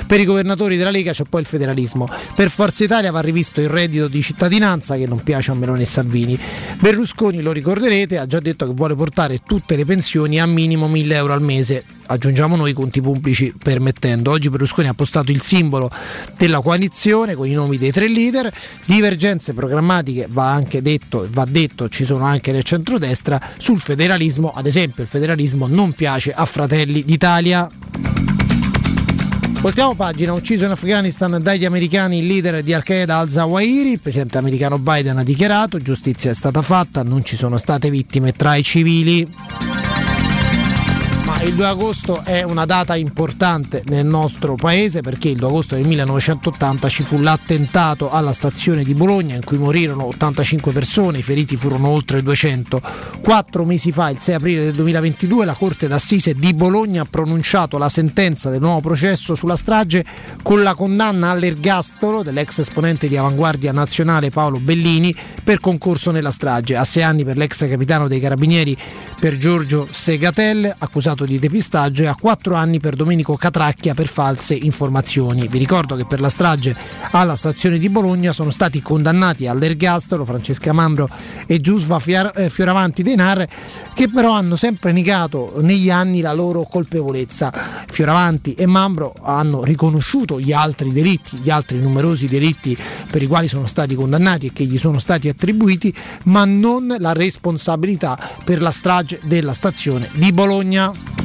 Per i governatori della Lega c'è poi il federalismo. Per Forza Italia va rivisto il reddito di cittadinanza che non piace a Meloni e Salvini. Berlusconi, lo ricorderete, ha già detto che vuole portare tutte le pensioni a minimo 1000 euro al mese aggiungiamo noi conti pubblici permettendo. Oggi Berlusconi ha postato il simbolo della coalizione con i nomi dei tre leader, divergenze programmatiche va anche detto, va detto ci sono anche nel centrodestra, sul federalismo ad esempio il federalismo non piace a Fratelli d'Italia. Voltiamo pagina, ucciso in Afghanistan dagli americani il leader di Al-Qaeda al-Zawahiri, il presidente americano Biden ha dichiarato, giustizia è stata fatta, non ci sono state vittime tra i civili. Il 2 agosto è una data importante nel nostro paese perché il 2 agosto del 1980 ci fu l'attentato alla stazione di Bologna in cui morirono 85 persone, i feriti furono oltre 200. Quattro mesi fa, il 6 aprile del 2022, la Corte d'Assise di Bologna ha pronunciato la sentenza del nuovo processo sulla strage con la condanna all'ergastolo dell'ex esponente di Avanguardia Nazionale Paolo Bellini per concorso nella strage, a sei anni per l'ex capitano dei carabinieri per Giorgio Segatel, accusato di depistaggio, e a quattro anni per Domenico Catracchia per false informazioni. Vi ricordo che per la strage alla stazione di Bologna sono stati condannati all'ergastolo Francesca Mambro e Giusva eh, Fioravanti Denar, che però hanno sempre negato negli anni la loro colpevolezza. Fioravanti e Mambro hanno riconosciuto gli altri delitti, gli altri numerosi delitti per i quali sono stati condannati e che gli sono stati attribuiti, ma non la responsabilità per la strage della stazione di Bologna.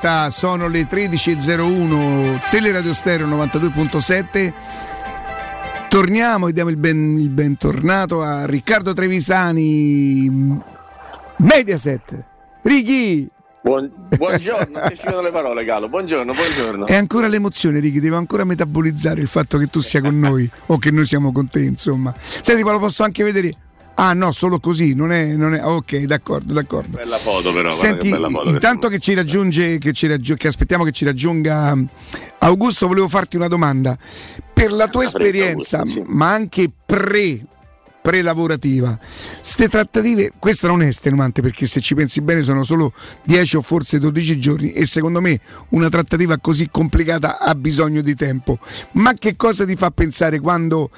diretta, sono le 13.01, Teleradio Stereo 92.7. Torniamo e diamo il, ben- il bentornato a Riccardo Trevisani, Mediaset. Righi, Buon- buongiorno, ti scivolano le parole, Galo. Buongiorno, buongiorno. è ancora l'emozione, Righi, devo ancora metabolizzare il fatto che tu sia con noi o che noi siamo con te, insomma. Senti, ma lo posso anche vedere. Ah no, solo così, non è, non è- ok, d'accordo, d'accordo. Bella foto, però. Senti, che foto. intanto che ci raggiunge, che, ci raggiu- che aspettiamo che ci raggiunga um, Augusto, volevo farti una domanda. Per la tua Ah, esperienza, Augusto, sì. ma anche pre pre-lavorativa, ste trattative, questa non è estenuante perché se ci pensi bene sono solo 10 o forse 12 giorni e secondo me una trattativa così complicata ha bisogno di tempo. Ma che cosa ti fa pensare quando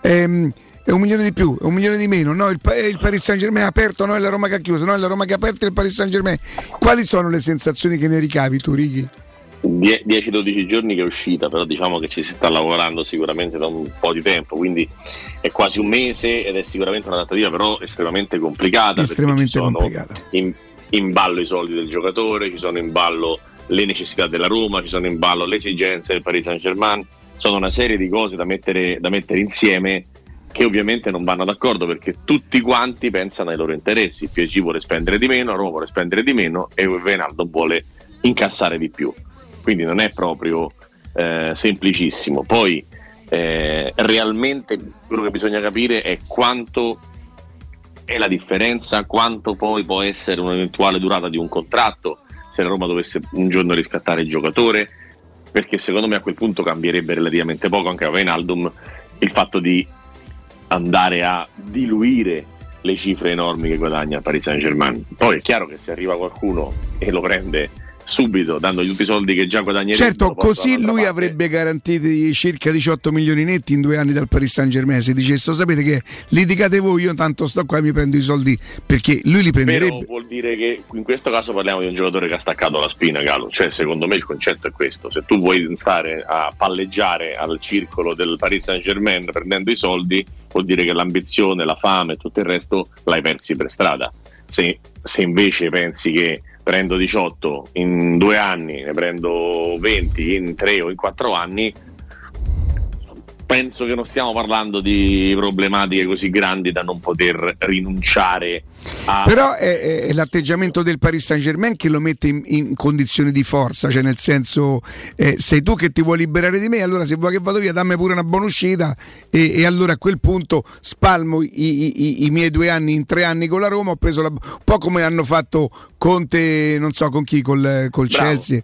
ehm, è un milione di più, è un milione di meno, no, il, eh, il Paris Saint Germain è aperto, no, è la Roma che ha chiuso, no, è la Roma che ha aperto e il Paris Saint Germain. Quali sono le sensazioni che ne ricavi tu, Righi? Die- 10-12 giorni che è uscita, però diciamo che ci si sta lavorando sicuramente da un po' di tempo, quindi è quasi un mese ed è sicuramente una trattativa però estremamente complicata. Estremamente complicata. In, in ballo i soldi del giocatore, ci sono in ballo le necessità della Roma, ci sono in ballo le esigenze del Paris Saint Germain, sono una serie di cose da mettere, da mettere insieme che ovviamente non vanno d'accordo perché tutti quanti pensano ai loro interessi. PSG vuole spendere di meno, Roma vuole spendere di meno e Venaldo vuole incassare di più. Quindi non è proprio eh, semplicissimo. Poi eh, realmente quello che bisogna capire è quanto è la differenza, quanto poi può essere un'eventuale durata di un contratto se la Roma dovesse un giorno riscattare il giocatore, perché secondo me a quel punto cambierebbe relativamente poco anche a Wijnaldum il fatto di andare a diluire le cifre enormi che guadagna il Paris Saint Germain. Poi è chiaro che se arriva qualcuno e lo prende subito, dandogli tutti i soldi che già guadagnerebbe. Certo, così lui avrebbe garantiti circa 18 milioni netti in due anni dal Paris Saint Germain. Se dicesse, sapete che litigate voi, io tanto sto qua e mi prendo i soldi perché lui li Però prenderebbe. vuol dire che in questo caso parliamo di un giocatore che ha staccato la spina, Galo. Cioè, secondo me il concetto è questo: se tu vuoi stare a palleggiare al circolo del Paris Saint Germain prendendo i soldi, vuol dire che l'ambizione, la fame e tutto il resto l'hai persi per strada. Se, se invece pensi che prendo 18 in due anni, ne prendo 20 in tre o in quattro anni, penso che non stiamo parlando di problematiche così grandi da non poter rinunciare a Però è, è l'atteggiamento del Paris Saint Germain che lo mette in, in condizioni di forza, cioè nel senso eh, sei tu che ti vuoi liberare di me, allora se vuoi che vado via dammi pure una buona uscita e, e allora a quel punto spalmo i, i- i- miei due anni in tre anni con la Roma, ho preso la, un po' come hanno fatto Conte, non so con chi, col, col. Chelsea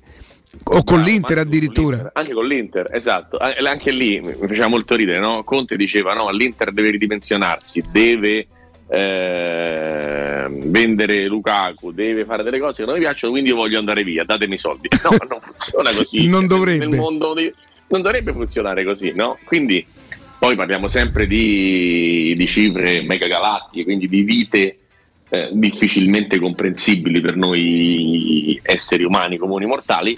o con l'Inter addirittura. Anche con l'Inter, esatto. An- Anche lì mi faceva molto ridere, no? Conte diceva no, l'Inter deve ridimensionarsi, deve ehm, vendere Lukaku, deve fare delle cose che non mi piacciono, quindi io voglio andare via, datemi i soldi. No, non funziona così. Non dovrebbe. Nel mondo di- non dovrebbe funzionare così, no? Quindi poi parliamo sempre di, di cifre mega galattiche, quindi di vite eh, difficilmente comprensibili per noi esseri umani comuni mortali.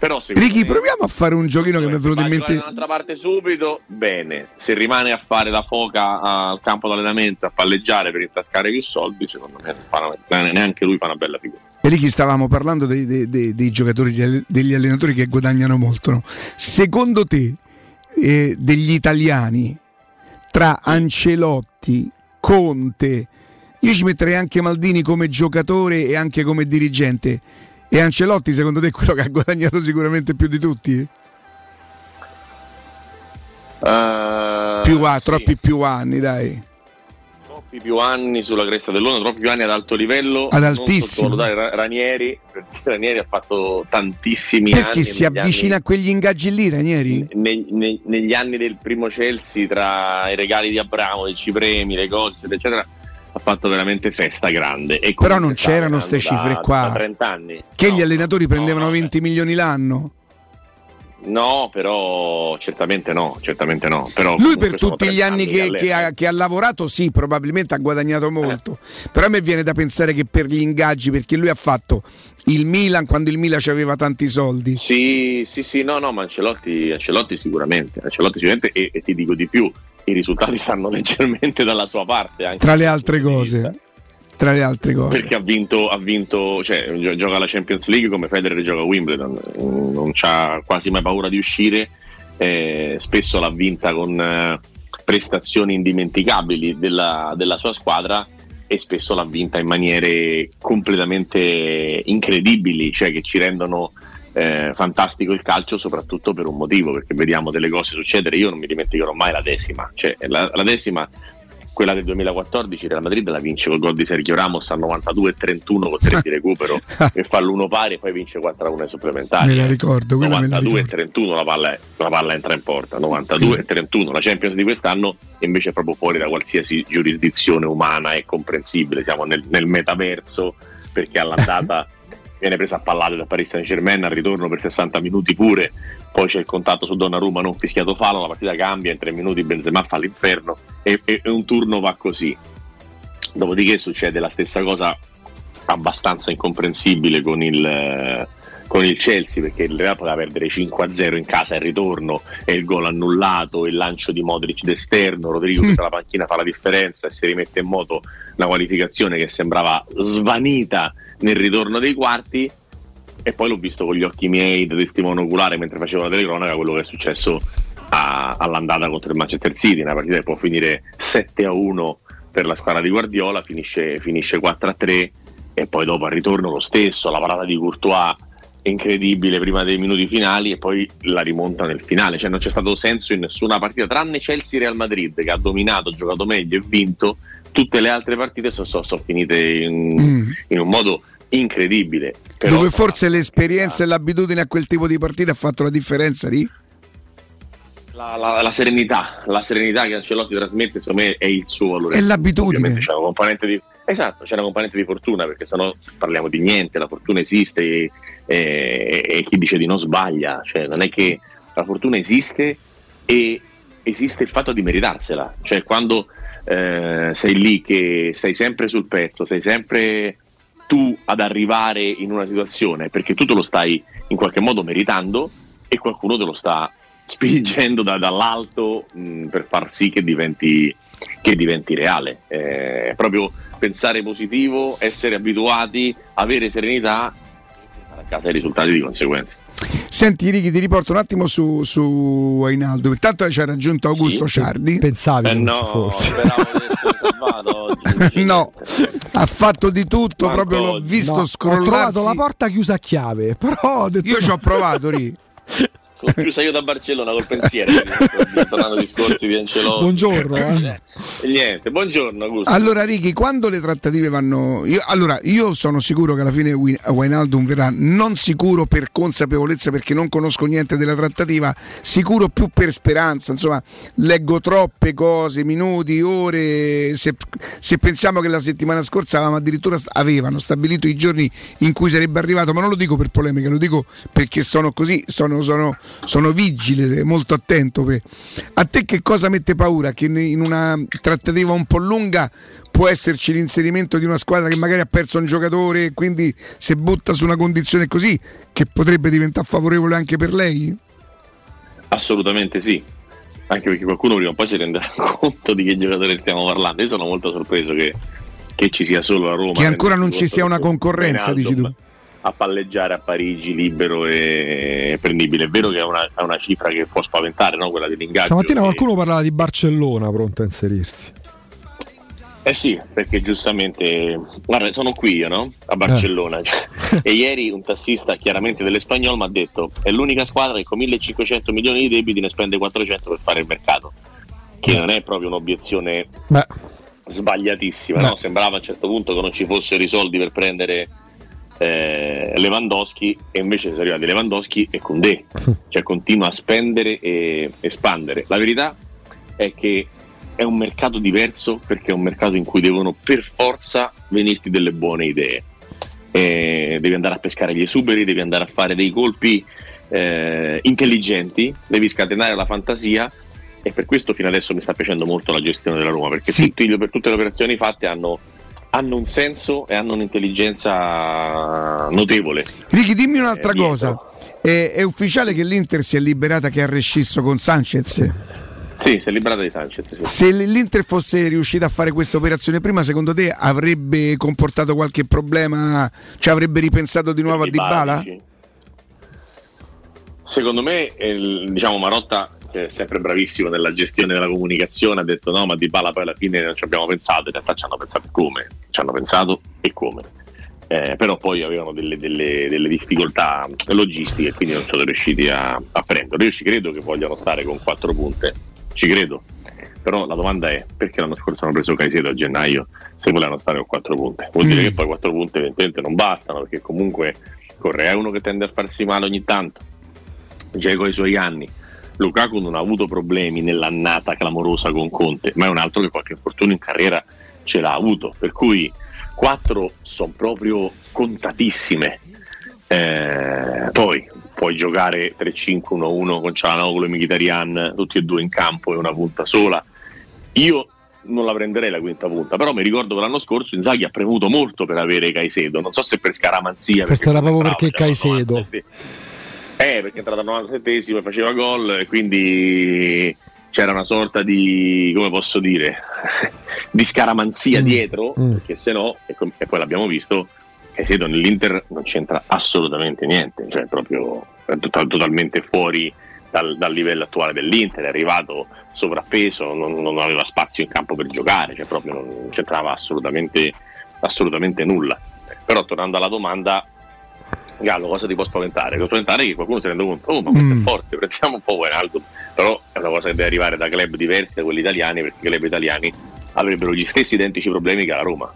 Però secondo Ricky, proviamo a fare un giochino che mi è se venuto in mente. un'altra parte subito, bene. Se rimane a fare la foca al campo d'allenamento, a palleggiare per intascare più soldi, secondo me una- neanche lui fa una bella figura. E Ricky stavamo parlando dei, dei- dei- dei giocatori, degli- degli allenatori che guadagnano molto. no? Secondo te, eh, degli italiani, tra Ancelotti, Conte, io ci metterei anche Maldini come giocatore e anche come dirigente. E Ancelotti, secondo te, è quello che ha guadagnato sicuramente più di tutti? Eh, più a, sì, troppi più anni, dai. troppi più anni sulla cresta dell'onda, troppi più anni ad alto livello. Ad non altissimo. sottovalutare Ra- Ranieri, perché Ranieri ha fatto tantissimi Perché anni. si negli avvicina a anni- quegli ingaggi lì, Ranieri? ne- ne- negli anni del primo Chelsea, tra i regali di Abramovic, i premi, le cose, eccetera, ha fatto veramente festa grande. E Però non c'erano allenando ste cifre qua. Da 30 anni. Che gli allenatori prendevano 20 milioni l'anno? No, però certamente no, certamente no. Però Lui per tutti gli 30 anni che, che ha, che ha lavorato, sì, probabilmente ha guadagnato molto. Però a me viene da pensare che per gli ingaggi, perché lui ha fatto il Milan quando il Milan aveva tanti soldi. Sì, sì, sì, no, no, ma Ancelotti, Ancelotti sicuramente, Ancelotti sicuramente e, e ti dico di più, i risultati stanno leggermente dalla sua parte. Anche Tra le altre cose. Tra le altre cose. Perché ha vinto, ha vinto cioè, gio- gioca la Champions League come Federer gioca a Wimbledon, non c'ha quasi mai paura di uscire, eh, spesso l'ha vinta con eh, prestazioni indimenticabili della, della sua squadra e spesso l'ha vinta in maniere completamente incredibili, cioè che ci rendono eh, fantastico il calcio soprattutto per un motivo, perché vediamo delle cose succedere, io non mi dimenticherò mai la decima, cioè la, la decima quella del 2014 Real Madrid la vince col gol di Sergio Ramos al 92 e 31 con 3 di recupero e fa l'uno pari e poi vince 4 1 ai supplementari Me la ricordo, quella me la 92 e ricordo. 31 la palla, la palla entra in porta 92 e 31 la Champions di quest'anno invece è proprio fuori da qualsiasi giurisdizione umana e comprensibile siamo nel, nel metaverso perché all'andata viene presa a pallate da Paris Saint Germain al ritorno per 60 minuti pure. Poi c'è il contatto su Donnarumma non fischiato fallo la partita cambia in 3 minuti Benzema fa l'inferno e, e- e un turno va così. Dopodiché succede la stessa cosa abbastanza incomprensibile con il, con il Chelsea perché il Real poteva perdere 5-0 in casa il ritorno e il gol annullato il lancio di Modric d'esterno Rodrigo che dalla panchina fa la differenza e si rimette in moto una qualificazione che sembrava svanita nel ritorno dei quarti e poi l'ho visto con gli occhi miei da testimone oculare mentre facevo la telecronaca quello che è successo a- all'andata contro il Manchester City. Una partita che può finire 7 a 1 per la squadra di Guardiola finisce, finisce 4 a 3 e poi dopo al ritorno lo stesso la parata di Courtois incredibile prima dei minuti finali e poi la rimonta nel finale. Cioè non c'è stato senso in nessuna partita tranne Chelsea Real Madrid che ha dominato, giocato meglio e vinto tutte le altre partite sono, sono- sono finite in, in un modo incredibile Però- Dove forse l'esperienza e l'abitudine a quel tipo di partita ha fatto la differenza lì? La, la- la serenità, la serenità che Ancelotti trasmette, secondo me, è il suo valore. È l'abitudine. C'è una componente di, Esatto, c'è una componente di fortuna perché sennò parliamo di niente, la fortuna esiste e, e- e chi dice di no sbaglia, cioè non è che la fortuna esiste e esiste il fatto di meritarsela, cioè quando eh, sei lì che stai sempre sul pezzo, sei sempre tu ad arrivare in una situazione perché tu te lo stai in qualche modo meritando e qualcuno te lo sta spingendo da- dall'alto mh, per far sì che diventi, che diventi reale. Eh, proprio pensare positivo, essere abituati, avere serenità casa i risultati di conseguenza. Senti Ricky, ti riporto un attimo su, su Ainaldo. Intanto ci ha raggiunto Augusto Ciardi. Pensavi Eh no, oggi. no, ha fatto di tutto, Manco proprio l'ho visto No, ho scrollarsi. trovato la porta chiusa a chiave, però ho detto Io no. ci ho provato, Ri. Sono chiusa io da Barcellona col pensiero, tornando ai discorsi di Ancelotti. Buongiorno, eh. E niente, buongiorno Augusto. Allora, Ricky, quando le trattative vanno. Io, allora, io sono sicuro che alla fine Wi- Wijnaldum verrà, non sicuro per consapevolezza perché non conosco niente della trattativa, sicuro più per speranza. Insomma, leggo troppe cose, minuti, ore. Se, se pensiamo che la settimana scorsa avevamo addirittura avevano stabilito i giorni in cui sarebbe arrivato, ma non lo dico per polemica, lo dico perché sono così, sono, sono, sono vigile, molto attento. A te che cosa mette paura? Che in una trattativa un po' lunga può esserci l'inserimento di una squadra che magari ha perso un giocatore e quindi si butta su una condizione così che potrebbe diventare favorevole anche per lei? Assolutamente sì. Anche perché qualcuno prima o poi si renderà conto di che giocatore stiamo parlando. Io sono molto sorpreso che, che ci sia solo la Roma. Che ancora non ci sia una concorrenza, dici tu. A palleggiare a Parigi libero e prendibile. È vero che è una, è una cifra che può spaventare, no? quella dell'ingaggio. Stamattina che- qualcuno parlava di Barcellona pronto a inserirsi. Eh sì, perché giustamente, guarda, sono qui io, no? A Barcellona. e ieri un tassista, chiaramente dell'Espagnol, mi ha detto: è l'unica squadra che con 1500 milioni di debiti ne spende 400 per fare il mercato. Che non è proprio un'obiezione Beh, sbagliatissima, no? Sembrava a un certo punto che non ci fossero i soldi per prendere eh, Lewandowski e invece sono arrivati Lewandowski e Koundé, cioè continua a spendere e espandere. La verità è che è un mercato diverso perché è un mercato in cui devono per forza venirti delle buone idee. Eh, devi andare a pescare gli esuberi, devi andare a fare dei colpi eh, intelligenti, devi scatenare la fantasia e per questo fino adesso mi sta piacendo molto la gestione della Roma perché Sì. tutti per tutte le operazioni fatte hanno, hanno un senso e hanno un'intelligenza notevole. Ricky, dimmi un'altra Eh, cosa. È, è ufficiale che l'Inter si è liberata che ha rescisso con Sanchez? Sì, si è liberata di Sanchez. sì. Se l'Inter fosse riuscita a fare questa operazione prima, secondo te avrebbe comportato qualche problema? Cioè avrebbe ripensato di nuovo a Dybala? Secondo me, eh, diciamo Marotta, che è sempre bravissimo nella gestione della comunicazione, ha detto no, ma Di Bala poi alla fine non ci abbiamo pensato, in realtà ci hanno pensato come, ci hanno pensato e come. Eh, però poi avevano delle, delle- delle difficoltà logistiche, quindi non sono riusciti a, a prenderlo. Io ci credo che vogliano stare con quattro punte, ci credo. Però la domanda è perché l'anno scorso hanno preso Caicedo a gennaio se volevano stare con quattro punte? Vuol dire Mm. che poi quattro punte evidentemente non bastano perché comunque Correa è uno che tende a farsi male ogni tanto, Diego ha i suoi anni. Lukaku non ha avuto problemi nell'annata clamorosa con Conte, ma è un altro che qualche infortunio in carriera ce l'ha avuto. Per cui quattro sono proprio contatissime. Eh, poi puoi giocare 3-5-1-1 con Cialanoglu e Mkhitaryan, tutti e due in campo e una punta sola. Io non la prenderei la quinta punta, però mi ricordo che l'anno scorso Inzaghi ha premuto molto per avere Caicedo, non so se per scaramanzia. Perché era proprio perché Caicedo. 97. Eh, perché è entrato al 97esimo e faceva gol e quindi c'era una sorta di, come posso dire, di scaramanzia Mm, dietro, mm. perché se no, e, com- e poi l'abbiamo visto, Caicedo nell'Inter non c'entra assolutamente niente, cioè proprio è to- totalmente fuori dal, dal livello attuale dell'Inter, è arrivato sovrappeso, non, non aveva spazio in campo per giocare, cioè proprio non c'entrava assolutamente, assolutamente nulla. Però tornando alla domanda, Gallo, cosa ti può spaventare? Può spaventare che qualcuno si rende conto, oh ma questo Mm. è forte, prendiamo un po' Wijnaldum, però è una cosa che deve arrivare da club diversi da quelli italiani, perché i club italiani avrebbero gli stessi identici problemi che la Roma.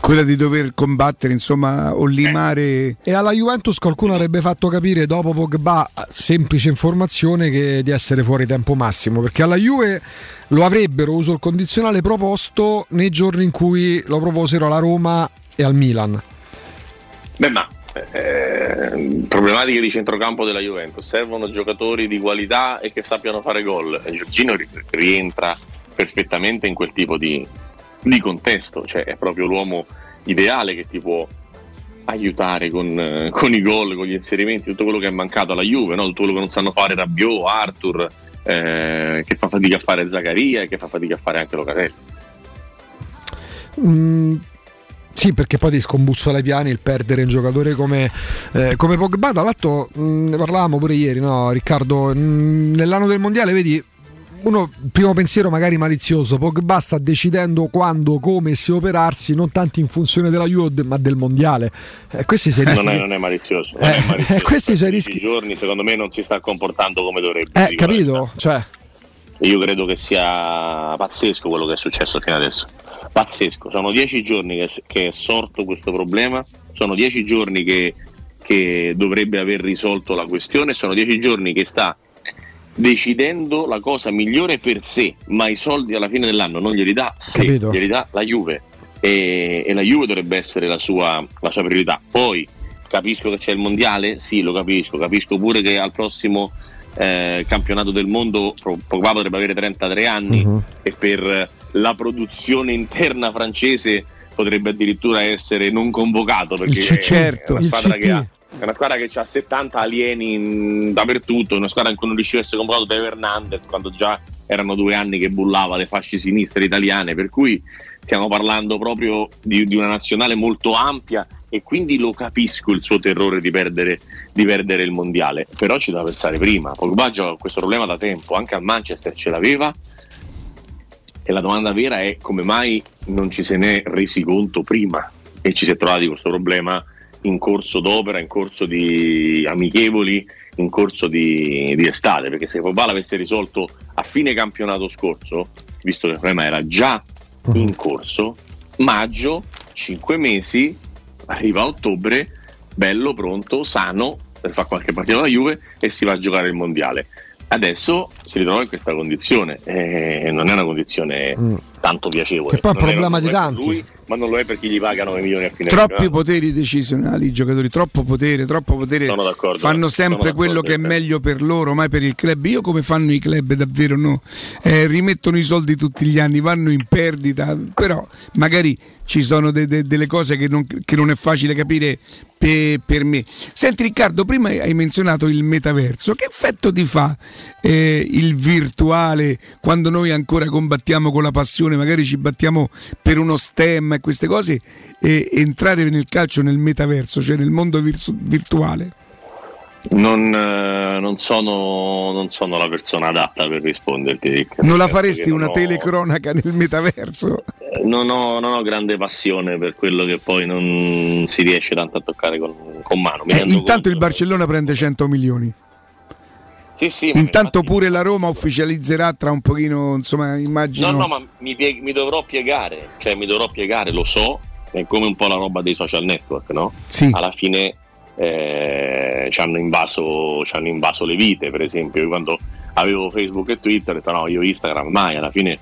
quella di dover combattere, insomma, o limare. E alla Juventus qualcuno avrebbe fatto capire dopo Pogba, semplice informazione, che di essere fuori tempo massimo, perché alla Juve lo avrebbero, uso il condizionale, proposto nei giorni in cui lo proposero alla Roma e al Milan. Beh, ma eh, problematiche di centrocampo della Juventus, servono giocatori di qualità e che sappiano fare gol. Giorgino ri- rientra perfettamente in quel tipo di, di contesto, cioè è proprio l'uomo ideale che ti può aiutare con, con i gol, con gli inserimenti, tutto quello che è mancato alla Juve, no? tutto quello che non sanno fare Rabiot, Arthur, eh, che fa fatica a fare Zaccaria e che fa fatica a fare anche Locatelli. Mm, sì, perché poi ti scombussola i piani il perdere un giocatore come, eh, come Pogba. Tra l'altro, mh, ne parlavamo pure ieri, no, Riccardo. mh, nell'anno del mondiale, vedi. Uno, primo pensiero magari malizioso, Pogba sta decidendo quando, come se operarsi, non tanto in funzione della Juve ma del mondiale. Eh, questi sei rischi. Non è, non è malizioso. non è Eh, malizioso. questi sono i rischi. giorni secondo me non si sta comportando come dovrebbe. Eh, capito? Cioè, Io credo che sia pazzesco quello che è successo fino adesso. Pazzesco. Sono dieci giorni che, che è sorto questo problema, sono dieci giorni che, che dovrebbe aver risolto la questione, sono dieci giorni che sta decidendo la cosa migliore per sé, ma i soldi alla fine dell'anno non glieli dà sé, Capito. glieli dà la Juve. E, e la Juve dovrebbe essere la sua, la sua priorità. Poi capisco che c'è il mondiale, sì, lo capisco, capisco pure che al prossimo eh, campionato del mondo Pogba potrebbe avere 33 anni Mhm. e per la produzione interna francese potrebbe addirittura essere non convocato perché C- certo. è una squadra che ha è una squadra che ha 70 alieni in- dappertutto, una squadra in cui non riusciva a essere convocato Teo Hernandez quando già erano due anni che bullava le fasce sinistre italiane, per cui stiamo parlando proprio di, di una nazionale molto ampia e quindi lo capisco il suo terrore di perdere, di perdere il mondiale, però ci da pensare prima, Pogba gioca questo problema da tempo, anche al Manchester ce l'aveva. E la domanda vera è come mai non ci se ne è resi conto prima e ci si è trovati questo problema in corso d'opera, in corso di amichevoli, in corso di, di estate, perché se Pogba l'avesse risolto a fine campionato scorso, visto che il problema era già in corso, maggio, 5 mesi, arriva a ottobre, bello, pronto, sano, per fare qualche partita alla Juve e si va a giocare il mondiale. Adesso si ritrova in questa condizione, e non è una condizione Mm. Tanto piacevole. Che poi è un problema di tanti. lui, ma non lo è per chi gli pagano 9 milioni a fine Troppi campionato. poteri decisionali i giocatori, troppo potere, troppo potere. Sono d'accordo, fanno sempre quello che è sì. meglio per loro, mai per il club. Io come fanno i club davvero no? Eh, rimettono i soldi tutti gli anni, vanno in perdita, però magari ci sono de- de- delle cose che non, che non è facile capire pe- per me. Senti Riccardo, prima hai menzionato il metaverso, che effetto ti fa eh, il virtuale quando noi ancora combattiamo con la passione, magari ci battiamo per uno stemma e queste cose, e entrare nel calcio nel metaverso, cioè nel mondo virsu- virtuale? Non, eh, non sono, non sono la persona adatta per risponderti. Rick, Non la faresti non una ho- telecronaca nel metaverso? eh, Non ho, non ho grande passione per quello che poi non si riesce tanto a toccare con, con mano. Eh, intanto il Barcellona prende 100 milioni. Sì, sì, ma Intanto pure la Roma ufficializzerà tra un pochino, insomma, immagino. No, no, ma mi, pie- mi dovrò piegare, cioè mi dovrò piegare, lo so, è come un po' la roba dei social network, no? Sì. Alla fine eh, ci, hanno invaso, ci hanno invaso le vite, per esempio, io quando avevo Facebook e Twitter ho detto no, io Instagram mai, alla fine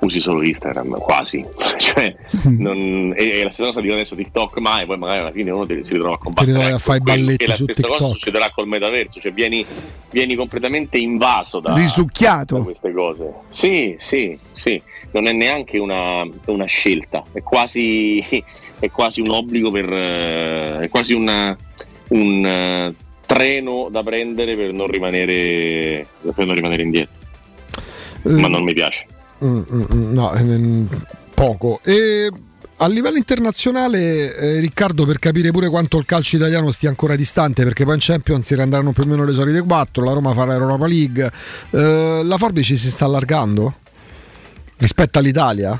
usi solo Instagram, quasi. cioè, non- e, e la stessa cosa dico adesso TikTok mai, poi magari alla fine uno ti- si ritrova a combattere. ritrovi a fare balletti E la stessa cosa TikTok. succederà col metaverso, cioè vieni, vieni completamente invaso da, Risucchiato. da queste cose. Sì, sì, sì, non è neanche una, una scelta, è quasi, è quasi un obbligo per... eh, è quasi una- un eh, treno da prendere per non rimanere, per non rimanere indietro. Ma non mi piace. Mm, mm, mm, no, ehm, poco. E a livello internazionale, eh, Riccardo, per capire pure quanto il calcio italiano stia ancora distante, perché poi in Champions si renderanno più o meno le solite 4, la Roma farà l'Europa League, eh, la forbice si sta allargando rispetto all'Italia?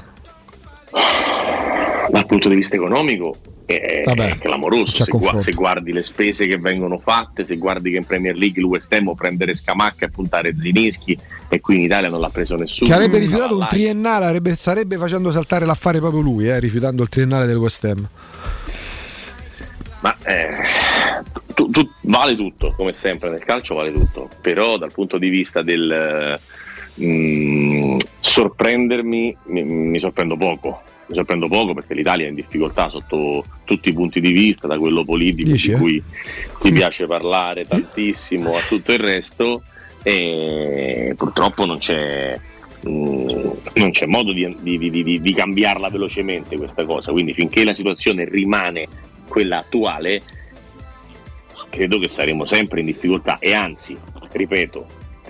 Dal punto di vista economico è, Vabbè, è clamoroso. Se, confronto. se guardi le spese che vengono fatte, se guardi che in Premier League l'West Ham prendere Scamacca e puntare Zinischi e qui in Italia non l'ha preso nessuno. Che avrebbe rifiutato un triennale, avrebbe- starebbe facendo saltare l'affare proprio lui, eh, rifiutando il triennale del West Ham. Ma eh, tu- tu- vale tutto, come sempre nel calcio vale tutto, però dal punto di vista del mm, sorprendermi mi, mi sorprendo poco. Mi sorprendo poco perché l'Italia è in difficoltà sotto tutti i punti di vista, da quello politico Dici, di eh? cui ti piace parlare tantissimo a tutto il resto e purtroppo non c'è, mm, non c'è modo di, di- di- di- di cambiarla velocemente questa cosa, quindi finché la situazione rimane quella attuale credo che saremo sempre in difficoltà e anzi, ripeto,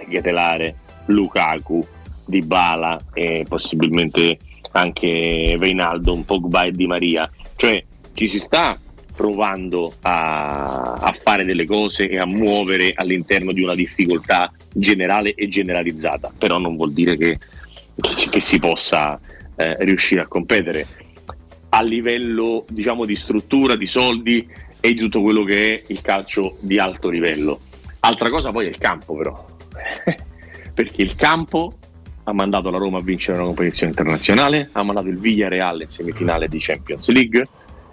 Ghetelare, Lukaku, Dybala e possibilmente anche Veinaldo, Pogba e Di Maria, cioè ci si sta provando a, a fare delle cose e a muovere all'interno di una difficoltà generale e generalizzata, però non vuol dire che, che si possa eh, riuscire a competere. A livello diciamo di struttura, di soldi e di tutto quello che è il calcio di alto livello. Altra cosa poi è il campo però, perché il campo ha mandato la Roma a vincere una competizione internazionale, ha mandato il Villarreal in semifinale di Champions League,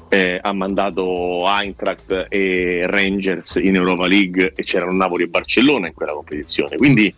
eh, ha mandato Eintracht e Rangers in Europa League e c'erano Napoli e Barcellona in quella competizione. Quindi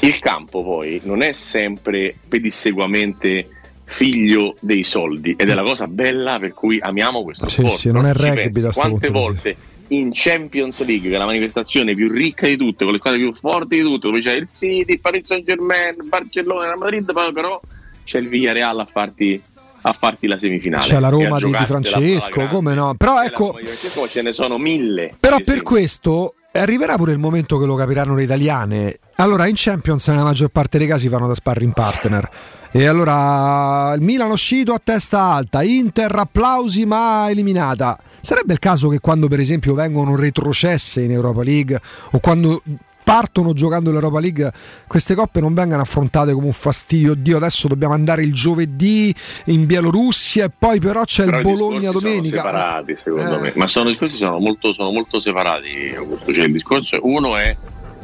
il campo poi non è sempre pedissequamente figlio dei soldi ed è la cosa bella per cui amiamo questo Sì, sport. sì, non è rugby da Quante volte in Champions League, che è la manifestazione più ricca di tutte, con le squadre più forti di tutte, dove c'è il City, il Paris Saint Germain, il Barcellona, il Madrid, però c'è il Villarreal a farti, a farti la semifinale. C'è la Roma di, di Francesco, come no? Però la ecco, Francesco, ma ce ne sono mille. Però per sì. questo arriverà pure il momento che lo capiranno le italiane. Allora, in Champions nella maggior parte dei casi fanno da sparring partner. E allora il Milan uscito a testa alta, Inter applausi ma eliminata. Sarebbe il caso che quando per esempio vengono retrocesse in Europa League o quando partono giocando l'Europa League queste coppe non vengano affrontate come un fastidio. Oddio, adesso dobbiamo andare il giovedì in Bielorussia e poi però c'è Però il Bologna domenica. Sono separati, secondo Eh. me. Ma sono discorsi sono molto, sono molto separati. Cioè, il discorso uno è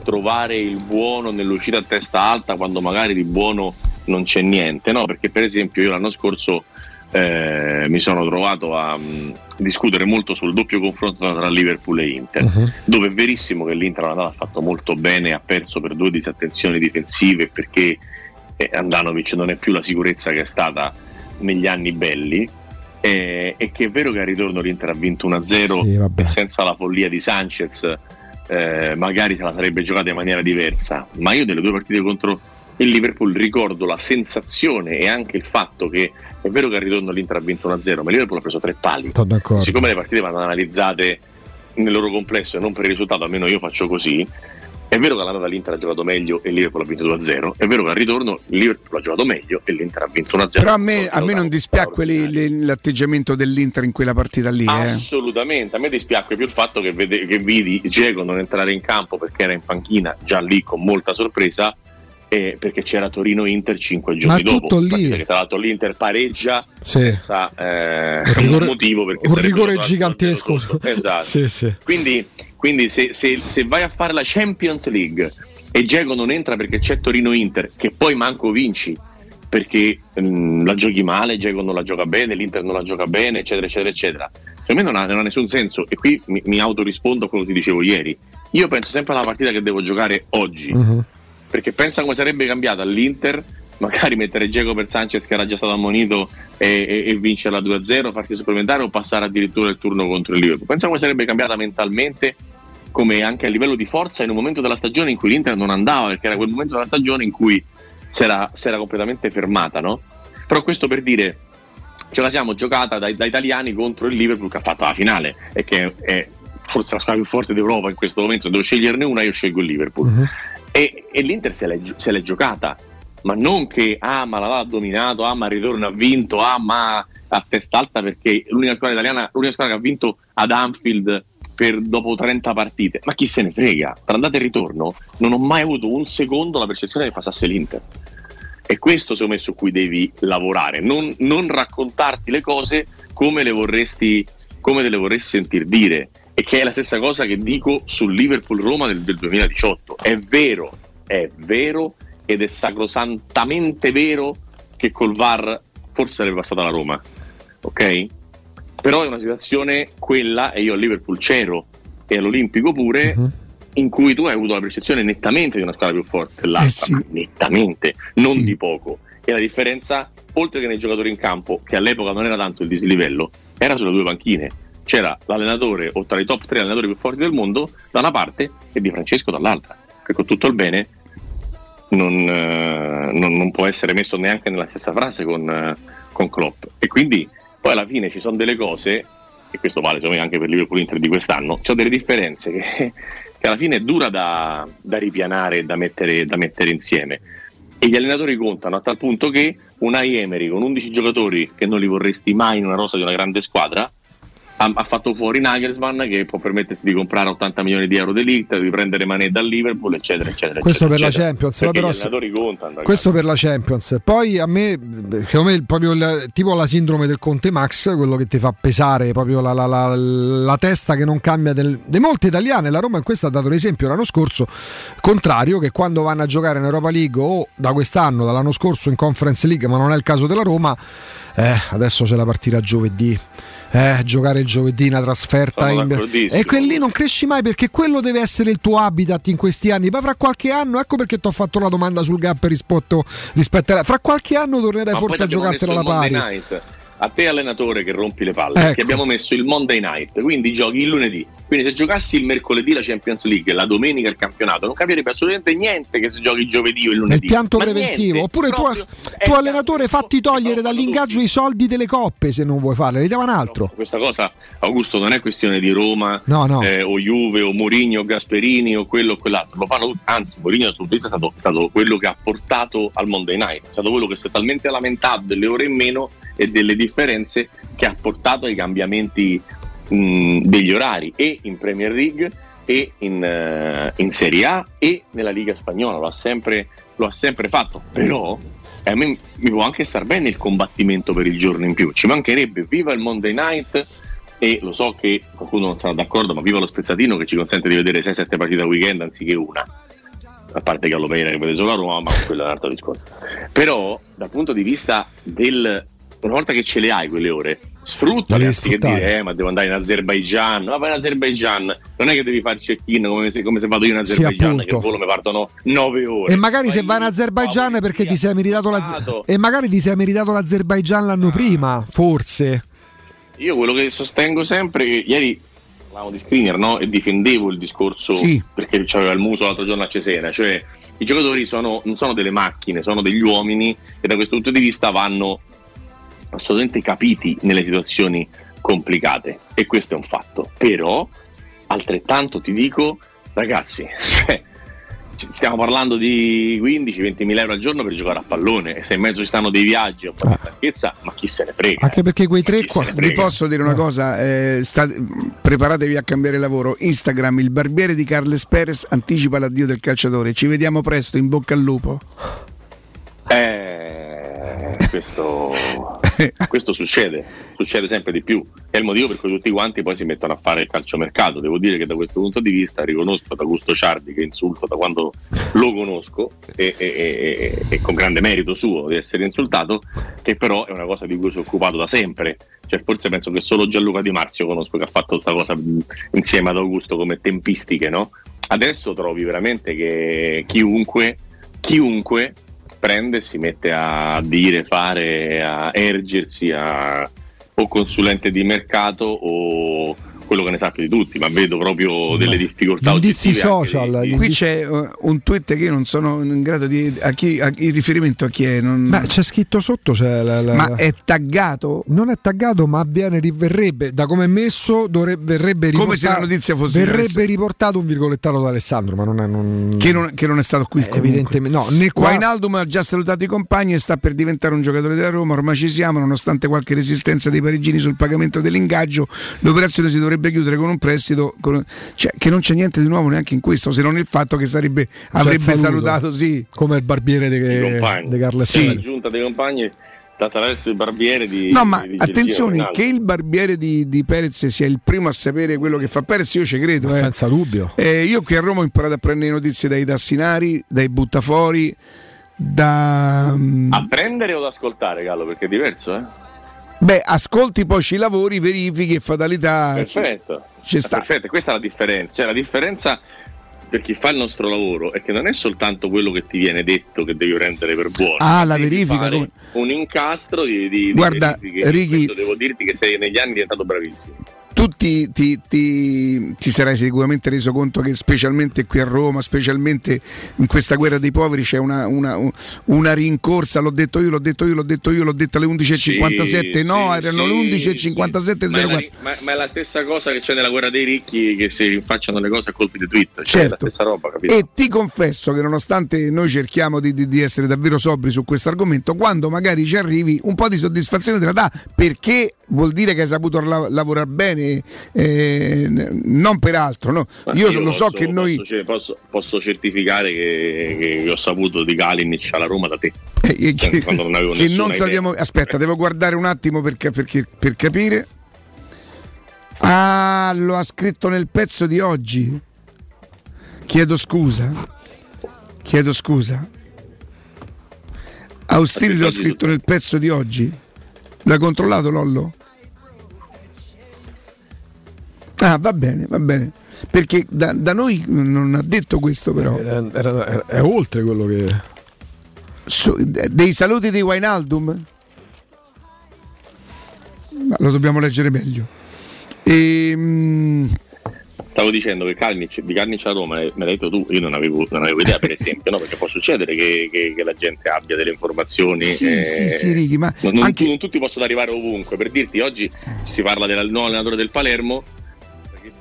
trovare il buono nell'uscita a testa alta quando magari di buono non c'è niente, no? Perché per esempio io l'anno scorso eh, mi sono trovato a mm, discutere molto sul doppio confronto tra Liverpool e Inter, Mhm. dove è verissimo che l'Inter ha fatto molto bene, ha perso per due disattenzioni difensive perché eh, Andanovic non è più la sicurezza che è stata negli anni belli. eh, e che è vero che al ritorno l'Inter ha vinto 1-0 Sì, e senza la follia di Sanchez eh, magari se la sarebbe giocata in maniera diversa ma io delle due partite contro il Liverpool ricordo la sensazione e anche il fatto che è vero che al ritorno l'Inter ha vinto 1-0 ma il Liverpool ha preso tre pali siccome le partite vanno analizzate nel loro complesso e non per il risultato, almeno io faccio così. È vero che all'andata l'Inter ha giocato meglio e il Liverpool ha vinto 2-0, è vero che al ritorno il Liverpool ha giocato meglio e l'Inter ha vinto 1-0. Però a me, a me non dispiacque l'atteggiamento dell'Inter in quella partita lì. Eh. Assolutamente, a me dispiace più il fatto che, vede- che vidi Diego non entrare in campo perché era in panchina già lì con molta sorpresa eh, perché c'era Torino-Inter 5 giorni è dopo. tutto lì. Che tra l'altro l'Inter pareggia Sì. senza eh, Un rigore- motivo perché un rigore gigantesco. Esatto. Sì, sì. Quindi, quindi se, se- se vai a fare la Champions League e Diego non entra perché c'è Torino-Inter, che poi manco vinci perché mm, la giochi male, Diego non la gioca bene, l'Inter non la gioca bene, eccetera, eccetera, eccetera. Per me non ha, non ha nessun senso e qui mi, mi autorispondo a quello che ti dicevo ieri. Io penso sempre alla partita che devo giocare oggi, Mhm. Perché pensa come sarebbe cambiata l'Inter, magari mettere Diego per Sanchez che era già stato ammonito e, e, e vincerla 2-0, farti supplementare o passare addirittura il turno contro il Liverpool. Pensa come sarebbe cambiata mentalmente come anche a livello di forza in un momento della stagione in cui l'Inter non andava, perché era quel momento della stagione in cui si era, completamente fermata, no? Però questo per dire, ce la siamo giocata da, da italiani contro il Liverpool che ha fatto la finale e che è forse la squadra più forte d'Europa in questo momento, devo sceglierne una, io scelgo il Liverpool. Mhm. E, e l'Inter se l'è, se l'è giocata, ma non che ah ma l'ha dominato, ah ma il ritorno ha vinto, ah ma a testa alta perché l'unica squadra italiana, l'unica squadra che ha vinto ad Anfield per dopo 30 partite, ma chi se ne frega, tra andata e ritorno non ho mai avuto un secondo la percezione che passasse l'Inter. E questo secondo me su cui devi lavorare, non, non raccontarti le cose come le vorresti, come te le vorresti sentir dire. E che è la stessa cosa che dico sul Liverpool Roma del, del 2018. È vero, è vero ed è sacrosantamente vero che col VAR forse sarebbe passata la Roma, ok? Però è una situazione quella, e io al Liverpool c'ero e all'Olimpico pure, Mhm. in cui tu hai avuto la percezione nettamente di una squadra più forte dell'altra, ma nettamente, non di poco. E la differenza, oltre che nei giocatori in campo, che all'epoca non era tanto il dislivello, era sulle due panchine. C'era l'allenatore o tra i top tre allenatori più forti del mondo da una parte e Di Francesco dall'altra, che con tutto il bene non, eh, non- non può essere messo neanche nella stessa frase con, eh, con Klopp. E quindi poi alla fine ci sono delle cose, e questo vale secondo anche per Liverpool Inter di quest'anno, ci sono delle differenze che, che alla fine è dura da, da ripianare e da mettere, da mettere insieme. E gli allenatori contano a tal punto che Unai Emery con 11 giocatori che non li vorresti mai in una rosa di una grande squadra ha, ha fatto fuori Nagelsmann che può permettersi di comprare 80 milioni di euro dell'Inter, di prendere Mané dal Liverpool, eccetera, eccetera. Questo eccetera, per la eccetera. Champions, Perché però gli allenatori contano. ragazzi. Questo per la Champions. Poi a me, secondo me, proprio il- tipo la sindrome del Conte Max, quello che ti fa pesare proprio la, la- la- la testa che non cambia del, di molte italiane. La Roma in questo ha dato l'esempio l'anno scorso, contrario, che quando vanno a giocare in Europa League o da quest'anno, dall'anno scorso in Conference League, ma non è il caso della Roma, eh, adesso c'è la partita giovedì. Eh, giocare il giovedì una trasferta Sono in... e que- lì non cresci mai perché quello deve essere il tuo habitat in questi anni. Poi fra qualche anno, ecco perché ti ho fatto la domanda sul gap rispetto, rispetto a... Fra qualche anno tornerai Ma forse a giocartelo alla pari. Night. A te allenatore che rompi le palle, Ecco. ti abbiamo messo il Monday night, quindi giochi il lunedì. Quindi se giocassi il mercoledì la Champions League e la domenica il campionato, non capirebbe assolutamente niente che se giochi il giovedì o il Nel lunedì. pianto Ma preventivo, niente, oppure tu, proprio- tu allenatore fatti togliere dall'ingaggio i soldi delle coppe se non vuoi farle, li dava un altro. Questa cosa, Augusto, non è questione di Roma No, no. eh, o Juve o Mourinho o Gasperini o quello o quell'altro. Lo fanno tutti. Anzi, Mourinho dal suo punto di vista è stato, è stato quello che ha portato al Monday Night, è stato quello che si è talmente lamentato delle ore in meno e delle differenze che ha portato ai cambiamenti mh, degli orari e in Premier League e in, eh, in Serie A e nella Liga Spagnola. Lo ha sempre, lo ha sempre fatto. Però eh, a me mi può anche star bene il combattimento per il giorno in più. Ci mancherebbe viva il Monday Night e lo so che qualcuno non sarà d'accordo, ma viva lo spezzatino che ci consente di vedere 6-7 partite a weekend anziché una. A parte Gallo Pereira che vede solo a Roma, ma quello è un altro discorso. Però dal punto di vista del una volta che ce le hai quelle ore, sfruttale anziché sfruttare. dire eh, ma devo andare in Azerbaijan, ma vai in Azerbaijan, non è che devi fare check-in come se, come se vado io in Sì, Azerbaijan, appunto. che il volo mi partono 9 ore. E magari se vai in Azerbaijan è perché ti sei meritato la... E magari ti sei meritato l'Azerbaijan l'anno prima, forse. Io quello che sostengo sempre, che ieri parlavamo di screener no? e difendevo il discorso Sì. perché c'aveva il muso l'altro giorno a Cesena, cioè i giocatori sono, non sono delle macchine, sono degli uomini e da questo punto di vista vanno assolutamente capiti nelle situazioni complicate e questo è un fatto. Però altrettanto ti dico, ragazzi, cioè, ci- stiamo parlando di 15-20 mila euro al giorno per giocare a pallone e se in mezzo ci stanno dei viaggi o di stanchezza, ma chi se ne frega? Anche perché quei tre qua... Vi posso dire una cosa, eh, sta- preparatevi a cambiare lavoro. Instagram, il barbiere di Carles Perez anticipa l'addio del calciatore. Ci vediamo presto, in bocca al lupo. Eh, questo, questo succede, succede sempre di più. È il motivo per cui tutti quanti poi si mettono a fare il calciomercato. Devo dire che da questo punto di vista riconosco ad Augusto Ciardi che insulto da quando lo conosco e, e- e- e con grande merito suo di essere insultato, che però è una cosa di cui è occupato da sempre. Cioè, forse penso che solo Gianluca Di Marzio conosco che ha fatto questa cosa insieme ad Augusto come tempistiche, no? Adesso trovi veramente che chiunque, chiunque prende si mette a dire, fare, a ergersi a o consulente di mercato o quello che ne sa più di tutti, ma vedo proprio delle difficoltà Indizi social. di- di- Qui c'è eh, un tweet che io non sono in grado di. A chi, a- il riferimento a chi è? Non- Ma c'è scritto sotto, c'è la- la- Ma è taggato? Non è taggato, ma viene, verrebbe, da come è messo, dovrebbe, verrebbe Come riportato, se la notizia fosse Verrebbe riportato un virgolettato da Alessandro, ma non è... Non... Che non, che non è stato qui Eh, evidentemente no, né qua- Wijnaldum ha già salutato i compagni e sta per diventare un giocatore della Roma, ormai ci siamo, nonostante qualche resistenza dei parigini sul pagamento dell'ingaggio, l'operazione si dovrebbe chiudere con un prestito, con- cioè, che non c'è niente di nuovo neanche in questo, se non il fatto che sarebbe, avrebbe saluto. salutato, sì. Come il barbiere di di, Carles Sì, Perez. giunta dei compagni attraverso il barbiere di No, ma di attenzione, che il barbiere di, di Perez sia il primo a sapere quello che fa Perez, io ci credo. eh. Senza dubbio. Eh, io qui a Roma ho imparato a prendere notizie dai tassinari, dai buttafori, da mm, A prendere o ad ascoltare, Gallo? Perché è diverso, eh? Beh, ascolti poi ci lavori, verifichi e fatalità. Perfetto. Ci sta. Perfetto, questa è la differenza. Cioè, la differenza per chi fa il nostro lavoro è che non è soltanto quello che ti viene detto che devi prendere per buono. Ah, la verifica, come- Un incastro di, di, di Guarda, verifiche. Ricky- Questo devo dirti che sei negli anni diventato bravissimo. Tu ti, ti- ti- ti sarai sicuramente reso conto che specialmente qui a Roma, specialmente in questa guerra dei poveri c'è una, una- una rincorsa, l'ho detto io, l'ho detto io, l'ho detto io, l'ho detto alle 11.57, Sì, no, sì, erano sì, le 11.57.04. Ma la, ma- ma è la stessa cosa che c'è nella guerra dei ricchi che si rinfacciano le cose a colpi di tweet. Cioè, è la Certo. stessa roba, capito? E ti confesso che nonostante noi cerchiamo di, di- di essere davvero sobri su questo argomento, quando magari ci arrivi un po' di soddisfazione te la dà perché vuol dire che hai saputo la- lavorare bene, eh, n- non per altro. no? Ma Io, lo so posso- che noi... posso, posso- certificare che, che ho saputo di Kalinic alla Roma da te. eh, che, quando non che non sappiamo. Aspetta, devo guardare un attimo perché- perché- per capire. Ah, lo ha scritto nel pezzo di oggi. Chiedo scusa. Chiedo scusa. Austini lo ha scritto nel pezzo di oggi. L'ha controllato Lollo? Ah, va bene, va bene. Perché da, da noi non ha detto questo però. Era- era- era- è oltre quello che. Su- dei saluti di Wainaldum? Ma lo dobbiamo leggere meglio. Ehm, Stavo dicendo che Kalinic, di Kalinic a Roma me l'hai detto tu, io non avevo, non avevo idea per esempio, no? perché può succedere che, che- che la gente abbia delle informazioni. Sì, eh, sì, sì, Ricky, ma non, anche- non tutti possono arrivare ovunque. Per dirti, oggi si parla del nuovo allenatore del Palermo,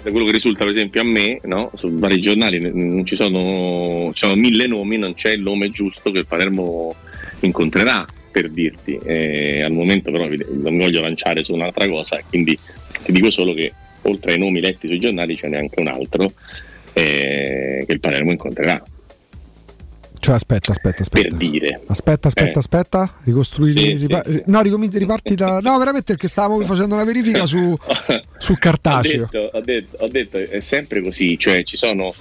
da quello che risulta per esempio a me, no? su vari giornali ci sono, ci sono mille nomi, non c'è il nome giusto che il Palermo incontrerà, per dirti. Eh, al momento però non mi voglio lanciare su un'altra cosa, quindi ti dico solo che oltre ai nomi letti sui giornali ce n'è anche un altro eh, che il Palermo incontrerà. Cioè, aspetta, aspetta, aspetta. Per dire. Aspetta, aspetta, Eh. aspetta. Ricostruire. Sì, ripa- sì. No, ricominci, riparti da. No, veramente perché stavamo facendo una verifica su, sul cartaceo. Ho detto, ho, detto, ho detto, è sempre così, cioè ci sono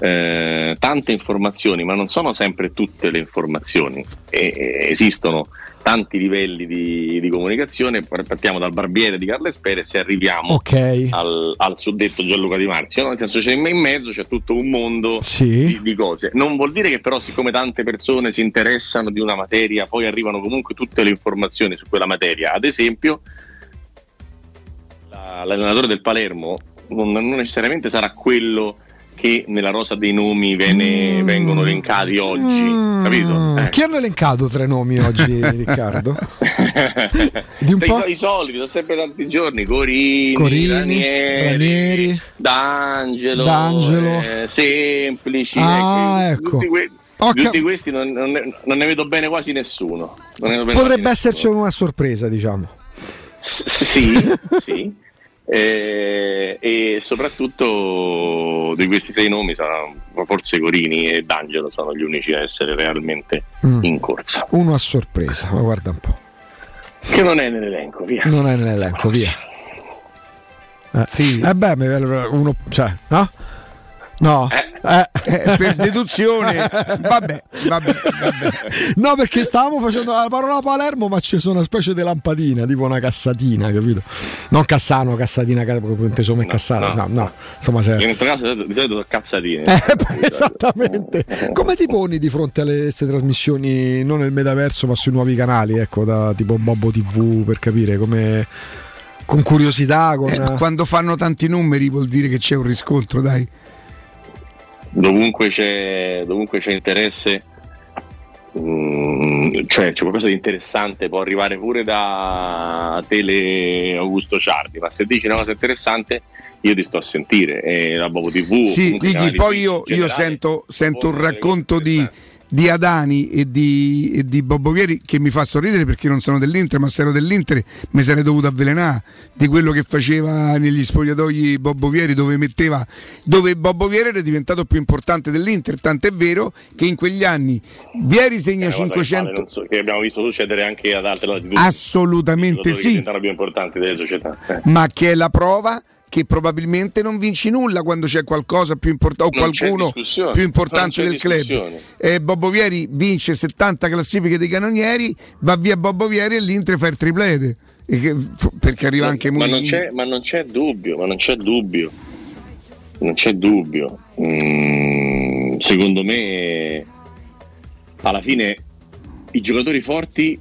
eh, tante informazioni, ma non sono sempre tutte le informazioni. E esistono tanti livelli di, di comunicazione, partiamo dal barbiere di Carles Perez e arriviamo Ok. al, al suddetto Gianluca Di Marzio, no? nel senso c'è in mezzo c'è tutto un mondo Sì. di, di cose. Non vuol dire che però siccome tante persone si interessano di una materia, poi arrivano comunque tutte le informazioni su quella materia. Ad esempio, la- l'allenatore del Palermo non, non necessariamente sarà quello che nella rosa dei nomi viene- vengono elencati oggi, capito? Eh. Chi hanno elencato tre nomi oggi, Riccardo? Di un po'? I soliti, sono sempre tanti giorni, Corini, Corini, Ranieri, Ranieri. D'Angelo, D'Angelo. eh, Semplici, Ah, ecco. tutti, que- Ho tutti questi non, non ne, non ne vedo bene quasi nessuno. Non ne vedo bene Potrebbe quasi esserci una sorpresa, diciamo. nessuno. Sì, sì. Eh, e soprattutto di questi sei nomi sono, forse Corini e D'Angelo sono gli unici a essere realmente Mm. in corsa. Uno a sorpresa, ma guarda un po'. Che non è nell'elenco, via. Non è nell'elenco, via. Eh, Sì. Eh beh, mi- uno. Cioè, no? No. Eh. Eh, per deduzione, vabbè, vabbè, vabbè. No, perché stavamo facendo la parola Palermo, ma c'è una specie di lampadina, tipo una cassatina, capito? Non Cassano, cassatina, inteso come Cassano. No, no. Insomma, se... In questo caso di solito sono cazzatine. Eh, esattamente. Come ti poni di fronte alle queste trasmissioni, non nel metaverso, ma sui nuovi canali, ecco, da tipo Bobbo TV per capire come con curiosità, con Eh, quando fanno tanti numeri vuol dire che c'è un riscontro, dai. Dovunque c'è, dovunque c'è interesse, mm, cioè c'è qualcosa di interessante, può arrivare pure da Tele Augusto Ciardi, ma se dici una cosa interessante io ti sto a sentire, e la Bobo TV. Sì, comunque i Ricky, canali poi io, io sento, sento un racconto di, di Adani e di, e di Bobbo Vieri che mi fa sorridere perché non sono dell'Inter, ma se ero dell'Inter mi sarei dovuto avvelenare di quello che faceva negli spogliatoi Bobbo Vieri dove metteva dove Bobbo Vieri era diventato più importante dell'Inter, tant'è vero che in quegli anni Vieri segna È una cosa che 500 vale, non so- che abbiamo visto succedere anche ad altre latitudini. assolutamente che sì, più importanti delle società. Eh. ma che è la prova che probabilmente non vinci nulla quando c'è qualcosa più importante o Non qualcuno più importante del club. Eh, Bobo Vieri vince 70 classifiche dei canonieri, va via Bobo Vieri e l'Inter fa il triplete. Che- perché arriva anche ma non, Mourinho. c'è, ma non c'è dubbio, ma non c'è dubbio. Non c'è dubbio. Mm, secondo me, alla fine, i giocatori forti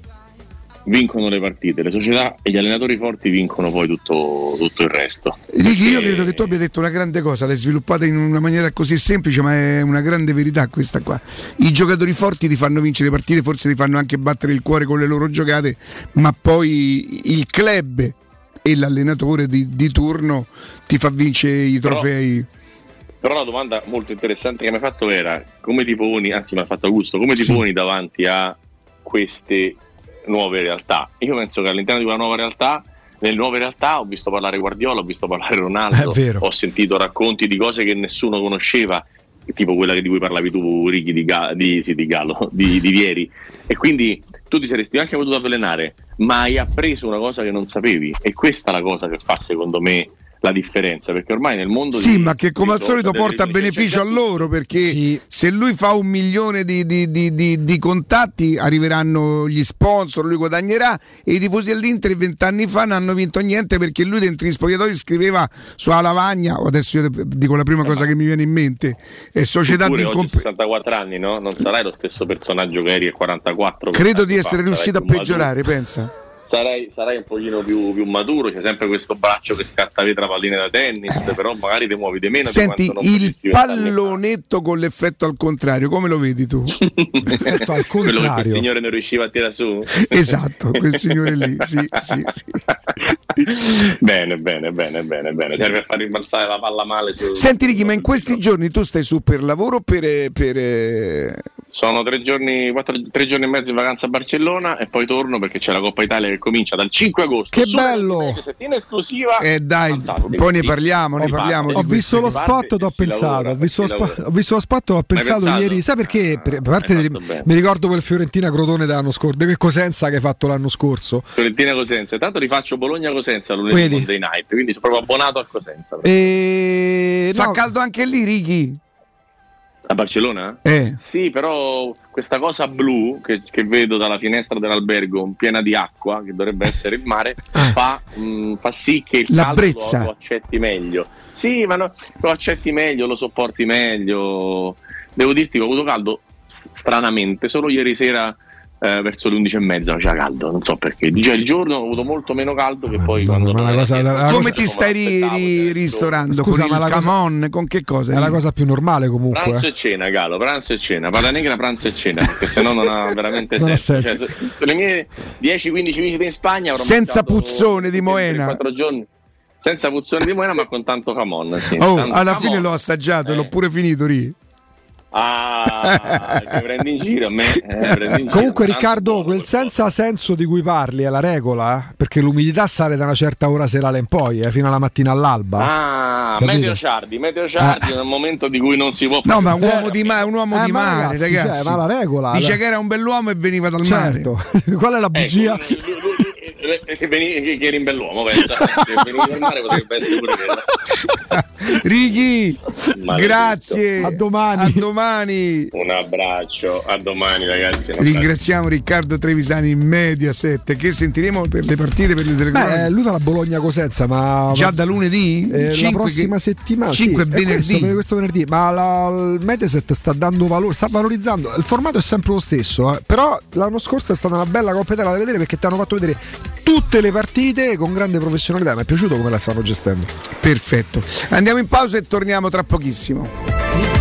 vincono le partite, le società e gli allenatori forti vincono poi tutto, tutto il resto. Ricky, io credo che tu abbia detto una grande cosa, l'hai sviluppata in una maniera così semplice, ma è una grande verità questa qua. I giocatori forti ti fanno vincere le partite, forse ti fanno anche battere il cuore con le loro giocate, ma poi il club e l'allenatore di, di turno ti fa vincere i Però- trofei. Però la domanda molto interessante che mi hai fatto era come ti poni, anzi mi ha fatto Augusto, come ti Sì. poni davanti a queste nuove realtà? Io penso che all'interno di una nuova realtà, nelle nuove realtà ho visto parlare Guardiola, ho visto parlare Ronaldo, ho sentito racconti di cose che nessuno conosceva, tipo quella di cui parlavi tu, Ricky, di, Ga- di, sì, di Gallo, di, di Vieri. E quindi tu ti saresti anche potuto avvelenare, ma hai appreso una cosa che non sapevi. E questa è la cosa che fa, secondo me, la differenza, perché ormai nel mondo Sì, di- ma che come al solito porta beneficio a loro perché se lui fa un milione di, di- di- di- di contatti arriveranno gli sponsor, lui guadagnerà e i tifosi dell'Inter vent'anni fa non hanno vinto niente perché lui dentro gli spogliatoi scriveva sulla lavagna, adesso io dico la prima cosa che mi viene in mente, è società di incomp- 64 anni, no? Non sarai lo stesso personaggio che eri a 44. Credo di fa, essere sarai riuscito a peggiorare, pensa. Sarai, sarai un pochino più, più maturo, c'è sempre questo braccio che scatta via tra palline da tennis, però magari ti muovi di meno. Senti, il pallonetto con l'effetto al contrario, come lo vedi tu? L'effetto al Quello che contrario. signore non riusciva a tirare su. esatto, quel signore lì, sì, sì, sì. bene, bene, bene, bene, bene. Serve a far rimbalzare la palla male. Su... Senti Ricky, ma in questi giorni tu stai su per lavoro o per... per, eh, Sono tre giorni, quattro, tre giorni e mezzo in vacanza a Barcellona e poi torno perché c'è la Coppa Italia che comincia dal 5 agosto. Che bello! Settimana esclusiva. Eh dai, Fantastico, poi ne parliamo, ne parliamo Ho visto lo spot ho e si pensato, ho visto, lo ho spot e ho pensato ieri, sai perché? Per- a parte bene. mi ricordo quel Fiorentina Crotone dell'anno scorso, che Cosenza che hai fatto l'anno scorso. Fiorentina Cosenza. Intanto rifaccio Bologna Cosenza lunedì? Monday night, quindi sono proprio abbonato a Cosenza. E Fa no, caldo anche lì, Ricky? A Barcellona? Eh. Sì, però questa cosa blu che, che vedo dalla finestra dell'albergo piena di acqua, che dovrebbe essere il mare, fa, mh, fa sì che il La caldo lo, accetti meglio. Sì, ma no, lo accetti meglio, lo sopporti meglio. Devo dirti che ho avuto caldo stranamente, solo ieri sera eh, verso le 11 e mezza faceva caldo, non so perché. Già il giorno ho avuto molto meno caldo che poi quando... ma la cosa- la- la Come cosa- ti stai ri- ri- ristorando? Scusa, con ma il la cosa- camon? Con che cosa? è la cosa più normale comunque. Pranzo eh. e cena, Galo, pranzo e cena. Palla negra, pranzo e cena, perché sennò non ha veramente Non ha senso. senso. Cioè, se- le mie 10-15 visite in Spagna avrò Senza puzzone di Moena. 4 giorni. Senza puzzone di Moena, ma con tanto camon. Sì. Oh, Tanto alla camon. fine l'ho assaggiato e l'ho pure finito, Ricky. Ah, prendi in giro a me? Eh, giro. Comunque Tanto Riccardo, quel senza senso di cui parli è la regola, eh? perché l'umidità sale da una certa ora serale in poi, eh, fino alla mattina all'alba. Ah, Capito? Meteo Ciardi, Meteo Ciardi Ah. nel momento di cui non si può No, ma un Eh, uomo di mare, un uomo eh, di ma mare, ragazzi, ragazzi. cioè, ma la regola- Dice la- che era un bell'uomo e veniva dal certo. Qual è la Ecco, bugia? lui- lui- lui- eh, che, veni- che- che eri un bell'uomo, pensa. Se venivi dal mare potrebbe essere pure quello. Maledetto. grazie. A domani. A domani. Un abbraccio, a domani ragazzi. Ringraziamo Riccardo Trevisani in Mediaset che sentiremo per le partite per le telecronache. Beh, lui fa la Bologna Cosenza, ma Già da lunedì? Eh, la prossima che- settimana cinque sì, è venerdì. questo, questo venerdì ma la, il Mediaset sta dando valore sta valorizzando il formato è sempre lo stesso eh, però l'anno scorso è stata una bella Coppa da vedere perché ti hanno fatto vedere tutte le partite con grande professionalità mi è piaciuto come la stanno gestendo Perfetto. Andiamo in pausa e torniamo tra pochissimo.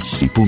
Secur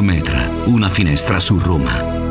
Metra, una finestra su Roma.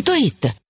otticasalvagente.it.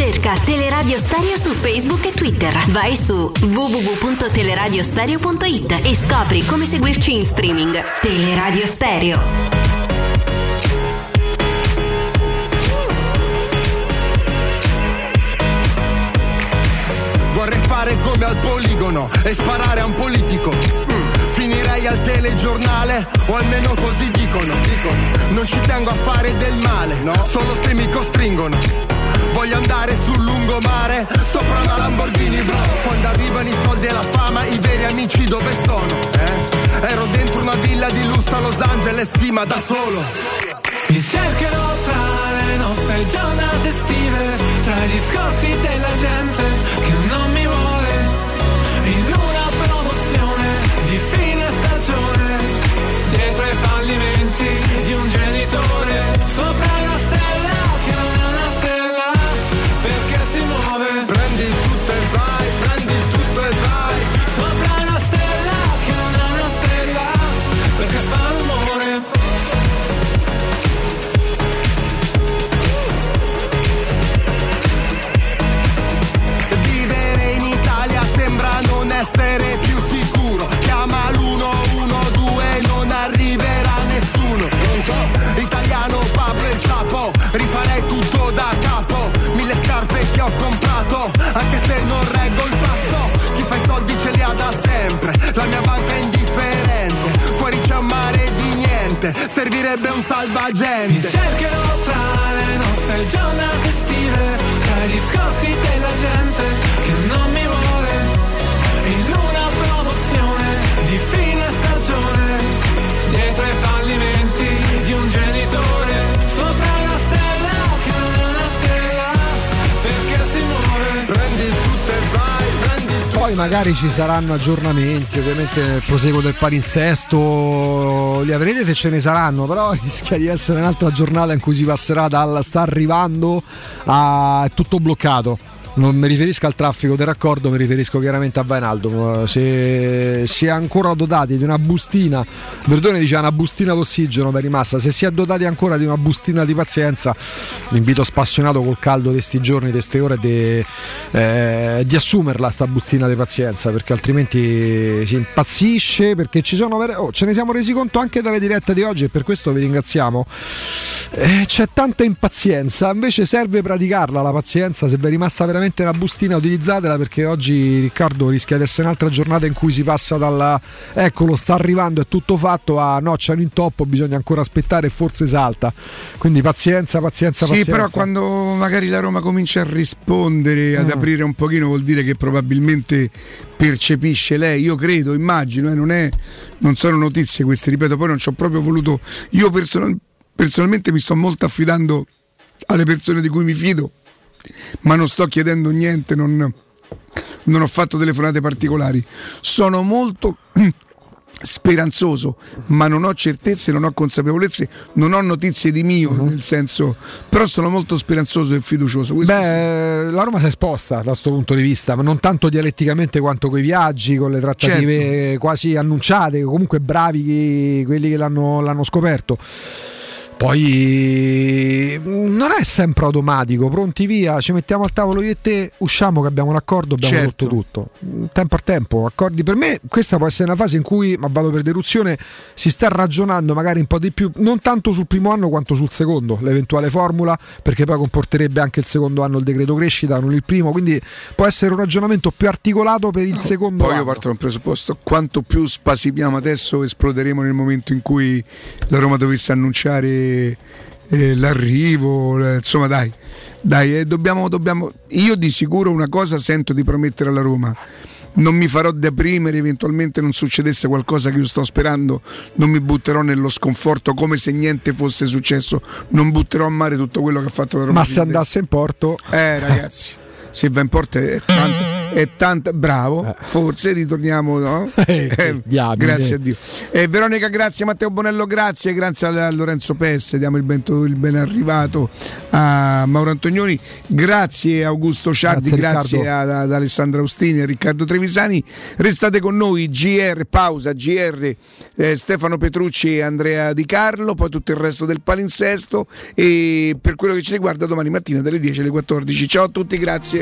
Cerca Teleradio Stereo su Facebook e Twitter. Vai su www.teleradiostereo.it e scopri come seguirci in streaming. Teleradio Stereo. Vorrei fare come al poligono e sparare a un politico. Mm, Finirei al telegiornale, o almeno così dicono. Non ci tengo a fare del male, no? Solo se mi costringono. Voglio andare sul lungomare, sopra una Lamborghini bro. Quando arrivano i soldi e la fama, i veri amici dove sono? Eh? Ero dentro una villa di lusso a Los Angeles, sì, ma da solo. Mi cercherò tra le nostre giornate estive, tra i discorsi della gente che non mi vuole, in una promozione di fine stagione, dietro ai fallimenti di un genitore, ho comprato Anche se non reggo il passo Chi fa i soldi ce li ha da sempre La mia banca è indifferente. Fuori c'è un mare di niente Servirebbe un salvagente. Cercherò tra le nostre giornate estive Tra i discorsi della gente Poi magari ci saranno aggiornamenti, ovviamente nel proseguo del palinsesto li avrete se ce ne saranno, però rischia di essere un'altra giornata in cui si passerà dal sta arrivando a tutto bloccato. Non mi riferisco al traffico del raccordo, mi riferisco chiaramente a Vainaldo. Se si è ancora dotati di una bustina, Verdone dice una bustina d'ossigeno per rimasta, se si è dotati ancora di una bustina di pazienza, l'invito spassionato col caldo di questi giorni, di queste ore, di, eh, di assumerla sta bustina di pazienza, perché altrimenti si impazzisce, perché ci sono, oh, ce ne siamo resi conto anche dalle dirette di oggi e per questo vi ringraziamo. Eh, c'è tanta impazienza, invece serve praticarla la pazienza, se vi è rimasta veramente una bustina utilizzatela perché oggi Riccardo rischia di essere un'altra giornata in cui si passa dalla eccolo sta arrivando è tutto fatto a no c'è un intoppo bisogna ancora aspettare e forse salta quindi pazienza pazienza Sì, pazienza però quando magari la Roma comincia a rispondere, ad Mm. aprire un pochino, vuol dire che probabilmente percepisce lei. Io credo, immagino, eh, non, è- non sono notizie queste, ripeto, poi non ci ho proprio voluto. Io personal- personalmente mi sto molto affidando alle persone di cui mi fido, ma non sto chiedendo niente, non, non ho fatto telefonate particolari. Sono molto speranzoso, ma non ho certezze, non ho consapevolezze, non ho notizie di mio, Mhm. nel senso, però sono molto speranzoso e fiducioso. Questo Beh, la Roma si è esposta da questo punto di vista, ma non tanto dialetticamente quanto con i viaggi, con le trattative Certo. quasi annunciate, comunque bravi quelli che l'hanno, l'hanno scoperto. Poi non è sempre automatico, pronti via, ci mettiamo al tavolo io e te, usciamo che abbiamo l'accordo, abbiamo Certo. tutto. Tempo a tempo, accordi per me, questa può essere una fase in cui, ma vado per deruzione, si sta ragionando magari un po' di più, non tanto sul primo anno quanto sul secondo, l'eventuale formula, perché poi comporterebbe anche il secondo anno il decreto crescita, non il primo, quindi può essere un ragionamento più articolato per il secondo Poi io anno. parto da un presupposto, quanto più spasimiamo adesso esploderemo nel momento in cui la Roma dovesse annunciare eh, l'arrivo, eh, insomma dai, dai eh, dobbiamo, dobbiamo, io di sicuro una cosa sento di promettere alla Roma. Non mi farò deprimere, eventualmente non succedesse qualcosa che io sto sperando, non mi butterò nello sconforto come se niente fosse successo, non butterò a mare tutto quello che ha fatto la Roma. Ma se andasse in porto... Eh ragazzi, se va in porto è tanta, è tanta bravo, forse ritorniamo, no? Eh, diamine. grazie a Dio. Eh, Veronica, grazie Matteo Bonello, grazie, grazie a, Lorenzo Pesse, diamo il ben, il ben arrivato a Mauro Antonioni, grazie Augusto Ciardi, Grazie, grazie, ad, ad Alessandra Austini e a Riccardo Trevisani. Restate con noi, GR, pausa, GR, eh, Stefano Petrucci e Andrea Di Carlo, poi tutto il resto del palinsesto e per quello che ci riguarda domani mattina dalle 10 alle 14. Ciao a tutti, grazie.